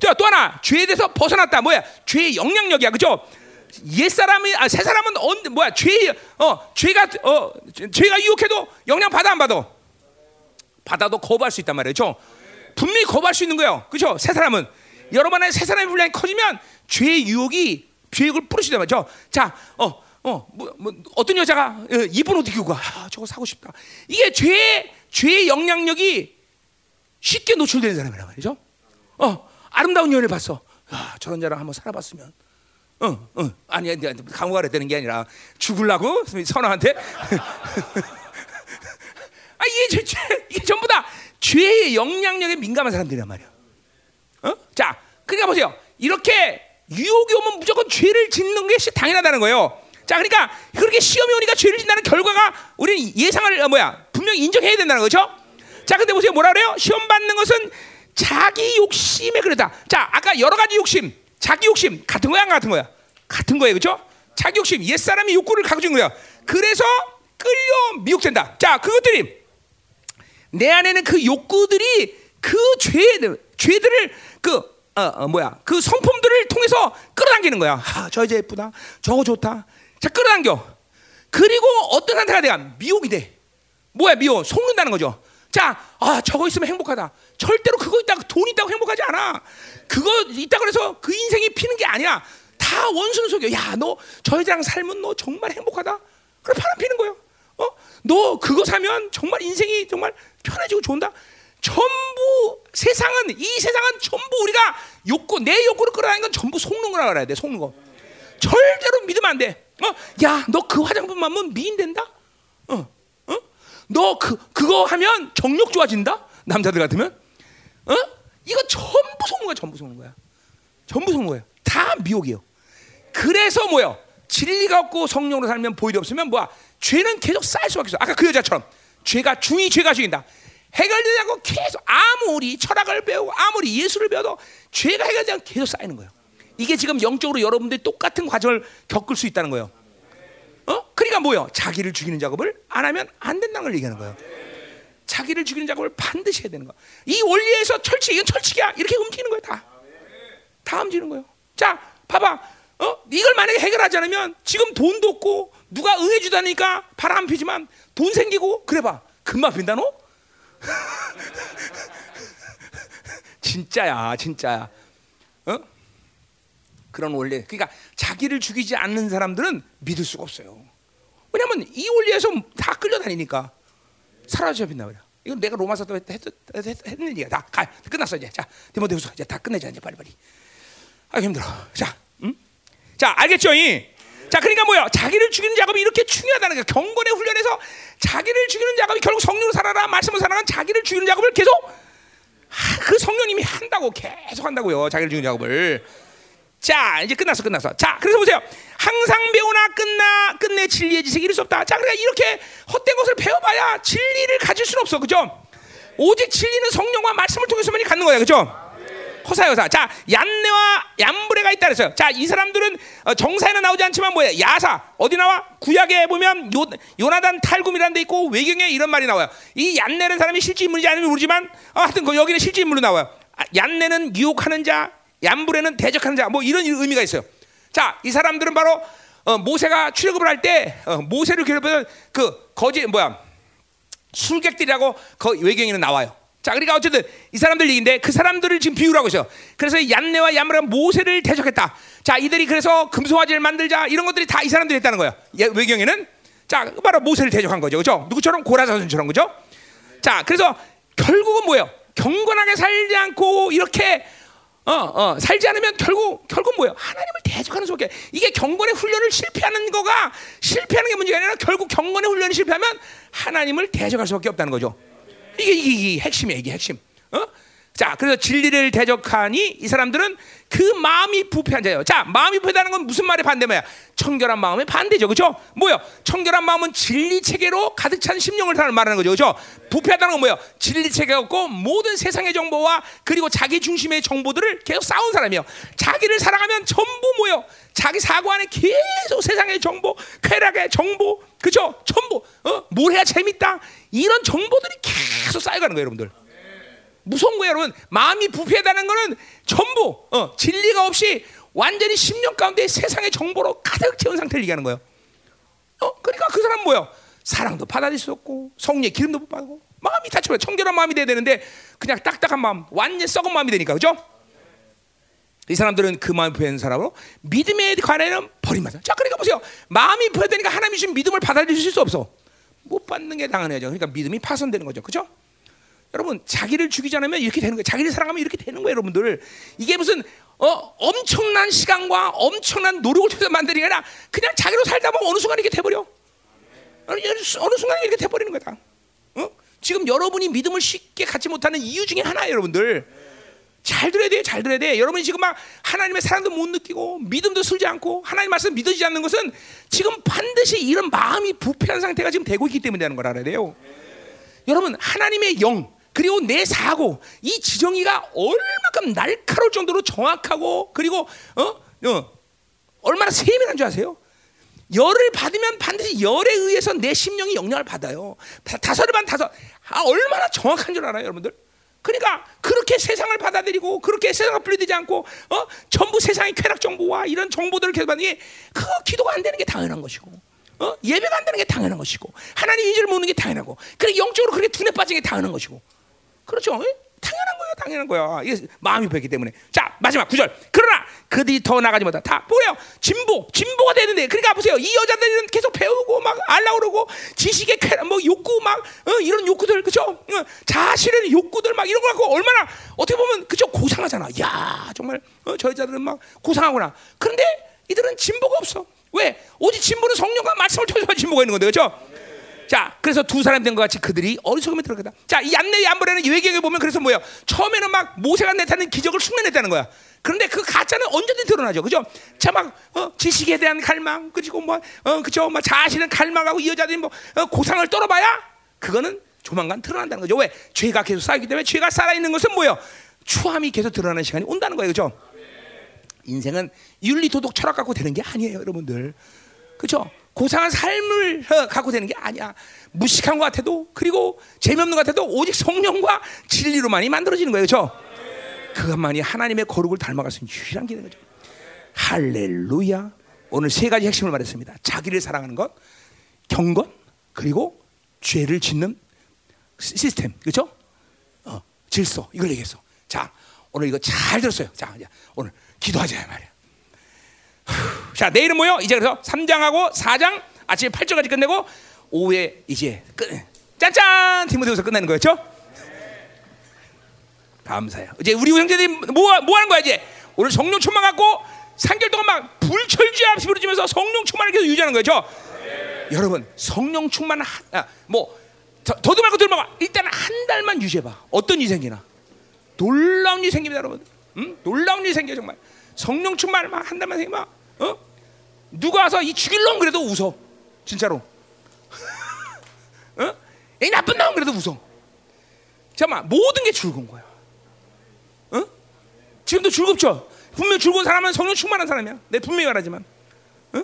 Speaker 1: 자, 또 하나. 죄에 대해서 벗어났다. 뭐야? 죄의 영향력이야, 그죠? 옛 사람이 아, 새 사람은 언 뭐야? 죄 어, 죄가 어, 죄가 유혹해도 영향 받아 안 받아? 받아도 거부할 수 있단 말이죠. 분명히 거부할 수 있는 거예요, 그죠? 새 사람은 여러분 안에 새 사람의 분량이 커지면 죄의 유혹이 죄욕을 뿌리시단 말이죠. 자, 어, 어, 뭐, 뭐 어떤 여자가 어, 이쁜 옷 입고 가, 아, 저거 사고 싶다. 이게 죄 죄의 영향력이 쉽게 노출되는 사람이란 말이죠. 어. 아름다운 여인을 봤어. 야, 저런 자랑 한번 살아봤으면. 어, 어. 아니, 아니, 가야 되는 게 아니라 죽을라고 선아한테. <laughs> 아, 이게, 죄, 이게 전부 다 죄의 영향력에 민감한 사람들이란 말이야. 어? 자, 그러니까 보세요. 이렇게 유혹이 오면 무조건 죄를 짓는 것이 당연하다는 거예요. 자, 그러니까 그렇게 시험이 오니까 죄를 짓는다는 결과가 우리는 예상을 어, 뭐야 분명히 인정해야 된다는 거죠. 자, 근데 보세요. 뭐라 그래요? 시험 받는 것은 자기 욕심에 그러다. 자, 아까 여러 가지 욕심, 자기 욕심 같은 거야, 안 같은 거야? 같은 거예요, 그렇죠? 자기 욕심, 옛 사람이 욕구를 가지고 있는 거야. 그래서 끌려 미혹된다. 자, 그것들이 내 안에는 그 욕구들이 그 죄들, 죄들을 그 어, 어, 뭐야, 그 성품들을 통해서 끌어당기는 거야. 아, 저 여자 예쁘다, 저거 좋다. 자, 끌어당겨. 그리고 어떤 상태가 돼가 미혹이 돼. 뭐야, 미혹? 속는다는 거죠. 자, 아 저거 있으면 행복하다. 절대로 그거 있다고 돈 있다고 행복하지 않아. 그거 있다고 해서 그 인생이 피는 게 아니야. 다 원수는 속여. 야, 너 저 여자랑 살면 너 정말 행복하다. 그래 바람 피는 거예요. 어? 너 그거 사면 정말 인생이 정말 편해지고 좋은다. 전부 세상은 이 세상은 전부 우리가 욕구 내 욕구를 끌어다니는 건 전부 속는 거라 그래야 돼. 속는 거. 절대로 믿으면 안 돼. 어? 야, 너 그 화장품 하면 미인 된다. 어? 너 그 그거 하면 정력 좋아진다? 남자들 같으면? 어? 이거 전부 속는 거야, 전부 속는 거야. 전부 속는 거야. 다 미혹이에요. 그래서 뭐요? 진리가 없고 성령으로 살면 보일이 없으면 뭐야? 죄는 계속 쌓일 수밖에 없어. 아까 그 여자처럼 죄가 중이 죄가 죽인다. 해결되지 않고 계속 아무리 철학을 배우고 아무리 예수를 배워도 죄가 해결되지 계속 쌓이는 거예요. 이게 지금 영적으로 여러분들이 똑같은 과정을 겪을 수 있다는 거예요. 어? 그러니까 뭐요? 자기를 죽이는 작업을 안 하면 안 된다는 걸 얘기하는 거예요. 자기를 죽이는 작업을 반드시 해야 되는 거. 이 원리에서 철칙 이건 철칙이야. 이렇게 움직이는 거야 다. 다 움직이는 거예요. 자, 봐봐. 어? 이걸 만약에 해결하지 않으면 지금 돈도 없고 누가 응해 주다니까 바람 피지만 돈 생기고 그래 봐. 금방 빈다 너? <laughs> 진짜야, 진짜야. 어? 그런 원리. 그러니까 자기를 죽이지 않는 사람들은 믿을 수가 없어요. 왜냐하면 이 원리에서 다 끌려다니니까 사라져 그래. 이건 내가 로마서 때 했, 했, 했, 했는 얘기야. 다 가, 끝났어 이제. 자, 디모데후서 이제 다 끝내자 이제 빨리 빨리. 아 힘들어. 자, 음? 자 알겠죠? 이? 자, 그러니까 뭐야? 자기를 죽이는 작업이 이렇게 중요하다는 거야. 경건의 훈련에서 자기를 죽이는 작업이 결국 성령으로 살아라, 말씀으로 살아가 자기를 죽이는 작업을 계속 하, 그 성령님이 한다고 계속 한다고요. 자기를 죽이는 작업을. 자, 이제 끝났어, 끝났어. 자, 그래서 보세요. 항상 배우나 끝나 끝내 진리의 지식이 이룰 수 없다. 자, 그러니까 이렇게 헛된 것을 배워봐야 진리를 가질 수는 없어, 그죠? 오직 진리는 성령과 말씀을 통해서만이 갖는 거야, 그죠? 호사여사. 자, 얀네와 얀브레가 있다 그랬어요. 자, 이 사람들은 어, 정사에는 나오지 않지만 뭐야? 야사. 어디 나와? 구약에 보면 요, 요나단 탈굼이라는 데 있고 외경에 이런 말이 나와요. 이 얀네라는 사람이 실제 인물인지 아니면 모르지만 어, 하여튼 그 여기는 실제 인물로 나와요. 아, 얀네는 유혹하는 자, 얀브레는 대적하는 자. 뭐 이런 의미가 있어요. 자, 이 사람들은 바로 어, 모세가 출애굽을 할때 어, 모세를 괴롭히는 그 거지 뭐야? 술객들이라고 그 외경에는 나와요. 자, 그러니까 어쨌든 이 사람들 얘기인데 그 사람들을 지금 비유라고 있어요. 그래서 얀네와 얀브레가 모세를 대적했다. 자, 이들이 그래서 금소화지를 만들자 이런 것들이 다 이 사람들이 했다는 거예요. 예, 외경에는 자, 바로 모세를 대적한 거죠. 그죠? 누구처럼 고라사선처럼 그죠? 자, 그래서 결국은 뭐예요? 경건하게 살지 않고 이렇게 어, 어, 살지 않으면 결국 결국 뭐예요? 하나님을 대적하는 속에 이게 경건의 훈련을 실패하는 거가 실패하는 게 문제가 아니라 결국 경건의 훈련이 실패하면 하나님을 대적할 수밖에 없다는 거죠. 이게, 이게, 이게 핵심이야, 이게 핵심. 어? 자, 그래서 진리를 대적하니 이 사람들은 그 마음이 부패한 자예요. 자, 마음이 부패하다는 건 무슨 말의 반대말이야? 청결한 마음의 반대죠, 그렇죠? 뭐요? 청결한 마음은 진리 체계로 가득 찬 심령을 말하는 거죠, 그렇죠? 부패하다는 건 뭐예요? 진리 체계가 없고 모든 세상의 정보와 그리고 자기 중심의 정보들을 계속 쌓은 사람이에요. 자기를 사랑하면 전부 뭐요? 자기 사고 안에 계속 세상의 정보, 쾌락의 정보, 그죠? 전부 어? 뭘 해야 재밌다 이런 정보들이 계속 쌓여가는 거예요, 여러분들. 무서운 거예요, 여러분. 마음이 부패하다는 거는 전부 어, 진리가 없이 완전히 10년 가운데 세상의 정보로 가득 채운 상태를 얘기하는 거예요. 어, 그러니까 그 사람 뭐예요? 사랑도 받아들일 수 없고 성령의 기름도 못 받고 마음이 다쳐요. 청결한 마음이 돼야 되는데 그냥 딱딱한 마음, 완전 썩은 마음이 되니까 그죠? 이 사람들은 그 마음이 부패한 사람으로 믿음에 관해는 버림받아. 자, 그러니까 보세요. 마음이 부패되니까 하나님이 주신 믿음을 받아들일 수 없어. 못 받는 게 당연하죠. 그러니까 믿음이 파손되는 거죠. 그죠? 여러분 자기를 죽이지 않으면 이렇게 되는 거예요. 자기를 사랑하면 이렇게 되는 거예요, 여러분들. 이게 무슨 어, 엄청난 시간과 엄청난 노력을 통해서 만드는 게 아니라 그냥 자기로 살다 보면 어느 순간 이렇게 돼버려. 어느, 순간 이렇게 돼버리는 거다. 어? 지금 여러분이 믿음을 쉽게 갖지 못하는 이유 중에 하나예요, 여러분들. 잘 들어야 돼, 잘 들어야 돼. 여러분이 지금 막 하나님의 사랑도 못 느끼고 믿음도 슬지 않고 하나님 말씀 믿어지지 않는 것은 지금 반드시 이런 마음이 부패한 상태가 지금 되고 있기 때문에 되는 걸 알아야 돼요. 여러분 하나님의 영 그리고 내 사고 이 지정이가 얼마큼 날카로울 정도로 정확하고 그리고 어? 어 얼마나 세밀한 줄 아세요? 열을 받으면 반드시 열에 의해서 내 심령이 영향을 받아요. 다섯을 반 다섯. 아, 얼마나 정확한 줄 알아요, 여러분들? 그러니까 그렇게 세상을 받아들이고 그렇게 세상을 분리되지 않고 어? 전부 세상의 쾌락 정보와 이런 정보들을 계속 받는 게그 기도가 안 되는 게 당연한 것이고 어? 예배가 안 되는 게 당연한 것이고 하나님 인지를 모르는 게 당연하고 그래 영적으로 그렇게 둔에 빠진 게 당연한 것이고 그렇죠? 당연한 거예요, 당연한 거야. 이게 마음이 보였기 때문에. 자, 마지막 구절. 그러나 그들이 더 나가지 못하. 다 뭐예요? 진보, 진보가 되는데. 그러니까 보세요. 이 여자들은 계속 배우고 막 알라 그러고 지식의 쾌, 뭐 욕구 막 어, 이런 욕구들 그죠? 어, 자신의 욕구들 막 이런 거 갖고 얼마나 어떻게 보면 그죠? 고상하잖아. 야, 정말 어, 저 여자들은 막 고상하구나. 그런데 이들은 진보가 없어. 왜? 오직 진보는 성령과 말씀을 통해서 진보가 있는 건데, 그렇죠? 자, 그래서 두 사람 된 것 같이 그들이 어리석음에 들어가다. 자, 이 얀네 얀브레는 외경에 보면 그래서 뭐예요? 처음에는 막 모세가 내타는 기적을 흉내냈다는 거야. 그런데 그 가짜는 언제든 드러나죠, 그죠? 자, 막 어, 지식에 대한 갈망, 그리고 뭐, 어, 그죠? 막 자신은 갈망하고 이 여자들이 뭐 어, 고상을 떨어봐야 그거는 조만간 드러난다는 거죠. 왜? 죄가 계속 쌓이기 때문에 죄가 살아 있는 것은 뭐예요? 추함이 계속 드러나는 시간이 온다는 거예요, 그죠? 인생은 윤리 도덕 철학 갖고 되는 게 아니에요, 여러분들. 그렇죠? 고상한 삶을 어, 갖고 되는 게 아니야. 무식한 것 같아도 그리고 재미없는 것 같아도 오직 성령과 진리로만이 만들어지는 거예요. 그렇죠? 그것만이 하나님의 거룩을 닮아갈 수 있는 유일한 길인 거죠. 할렐루야. 오늘 세 가지 핵심을 말했습니다. 자기를 사랑하는 것, 경건, 그리고 죄를 짓는 시스템, 그렇죠? 어, 질서 이걸 얘기했어. 자, 오늘 이거 잘 들었어요. 자, 오늘 기도하자 말이야. 후, 자, 내일은 뭐요? 이제 그래서 3장하고 4장 아침에 8절까지 끝내고 오후에 이제 끝. 짠짠 디모데후서 끝내는 거였죠? 감사해요. 이제 우리 형제들이 뭐, 뭐 하는 거야 이제? 오늘 성령 충만 갖고 3개월 동안 막 불철주야 부르지면서 성령 충만을 계속 유지하는 거죠. 여러분 성령 충만 하, 아, 뭐 더, 더도 말고 들어봐. 일단 한 달만 유지해봐. 어떤 일이 생기나? 놀라운 일이 생깁니다, 여러분. 응? 놀라운 일이 생겨 정말. 성령 충만만 한 달만 생기면 어? 누가 와서 이 죽일 놈 그래도 웃어. 진짜로. 어? 이 나쁜 놈 그래도 웃어. 잠깐만 모든 게 즐거운 거야. 어? 지금도 즐겁죠? 분명 즐거운 사람은 성령 충만한 사람이야. 내 분명히 말하지만. 어?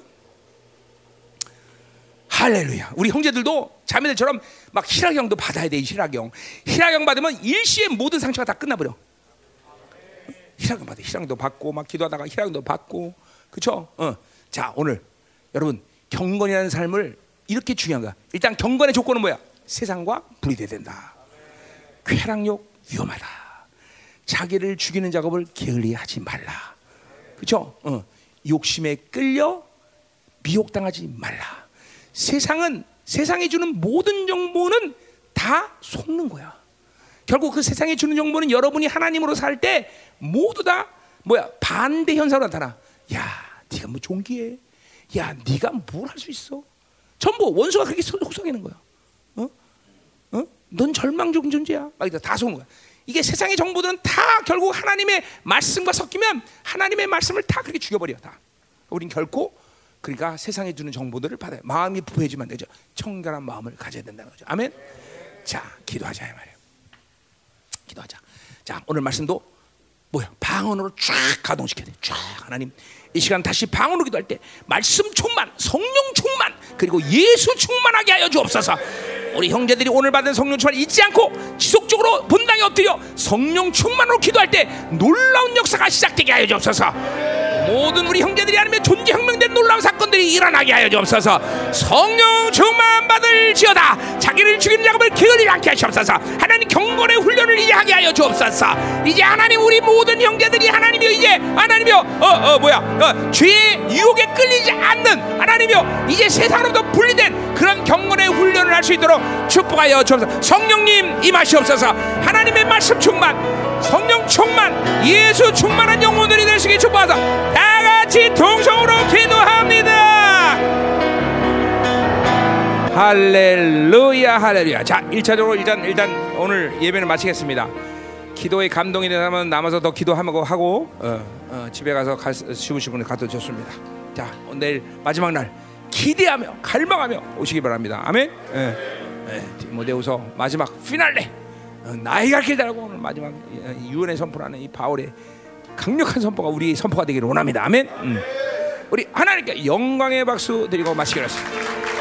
Speaker 1: 할렐루야. 우리 형제들도 자매들처럼 막 희락형도 받아야 돼. 희락형. 희락형 받으면 일시에 모든 상처가 다 끝나버려. 희락형 받아. 희락도 받고 막 기도하다가 희락도 받고. 그렇죠? 어. 자 오늘 여러분 경건이라는 삶을 이렇게 중요한 거야. 일단 경건의 조건은 뭐야? 세상과 분리돼야 된다. 쾌락욕 위험하다. 자기를 죽이는 작업을 게을리하지 말라. 그렇죠? 어. 욕심에 끌려 미혹당하지 말라. 세상은 세상이 주는 모든 정보는 다 속는 거야. 결국 그 세상이 주는 정보는 여러분이 하나님으로 살 때 모두 다 뭐야 반대 현상으로 나타나. 야, 네가 뭐 종기해? 야, 네가 뭘 할 수 있어? 전부 원수가 그렇게 속삭이는 거야. 어? 어? 넌 절망적 존재야. 막 이다 다 속는 거야. 이게 세상의 정보들은 다 결국 하나님의 말씀과 섞이면 하나님의 말씀을 다 그렇게 죽여버려 다. 우린 결코 그러니까 세상에 주는 정보들을 받아요. 마음이 부해지면 되죠. 청결한 마음을 가져야 된다는 거죠. 아멘. 자, 기도하자 이 말이에요. 기도하자. 자, 오늘 말씀도 뭐야? 방언으로 쫙 가동시켜야 돼. 쫙 하나님 이 시간 다시 방언으로 기도할 때 말씀 충만, 성령 충만, 그리고 예수 충만하게 하여 주옵소서. 우리 형제들이 오늘 받은 성령 충만 잊지 않고 지속적으로 본당에 엎드려 성령 충만으로 기도할 때 놀라운 역사가 시작되게 하여 주옵소서. 모든 우리 형제들이 아니면 존재 혁명된 놀라운 사건들이 일어나게 하여 주옵소서. 성령 충만 받을지어다. 자기를 죽이는 작업을 게을리 않게 하시옵소서. 하나님 경건의 훈련을 이제 하게 하여 주옵소서. 이제 하나님 우리 모든 형제들이 하나님이여 이제 하나님이여 어어 뭐야 어, 죄의 유혹에 끌리지 않는 하나님이여 이제 세상으로부터 분리된 그런 경건의 훈련을 할 수 있도록 축복하여 주옵소서. 성령님 임하시옵소서. 하나님의 말씀 충만, 성령 충만, 예수 충만한 영혼들이 되시기 축복하사 다 같이 동성으로 기도합니다. 할렐루야 할렐루야. 자, 1차적으로 일단 일단 오늘 예배를 마치겠습니다. 기도에 감동이 사람은 남아서 더 기도하고 하고 어, 어, 집에 가서 갈, 쉬우신 분을 가도 좋습니다. 자, 내일 마지막 날 기대하며 갈망하며 오시기 바랍니다. 아멘. 예. 예. 디모데후서 마지막 피날레 어, 나의 갈길 달고 오늘 마지막 유언의 선포라는 이 바울의 강력한 선포가 우리 선포가 되기를 원합니다. 아멘. 음. 우리 하나님께 영광의 박수 드리고 마치기로 했습니다.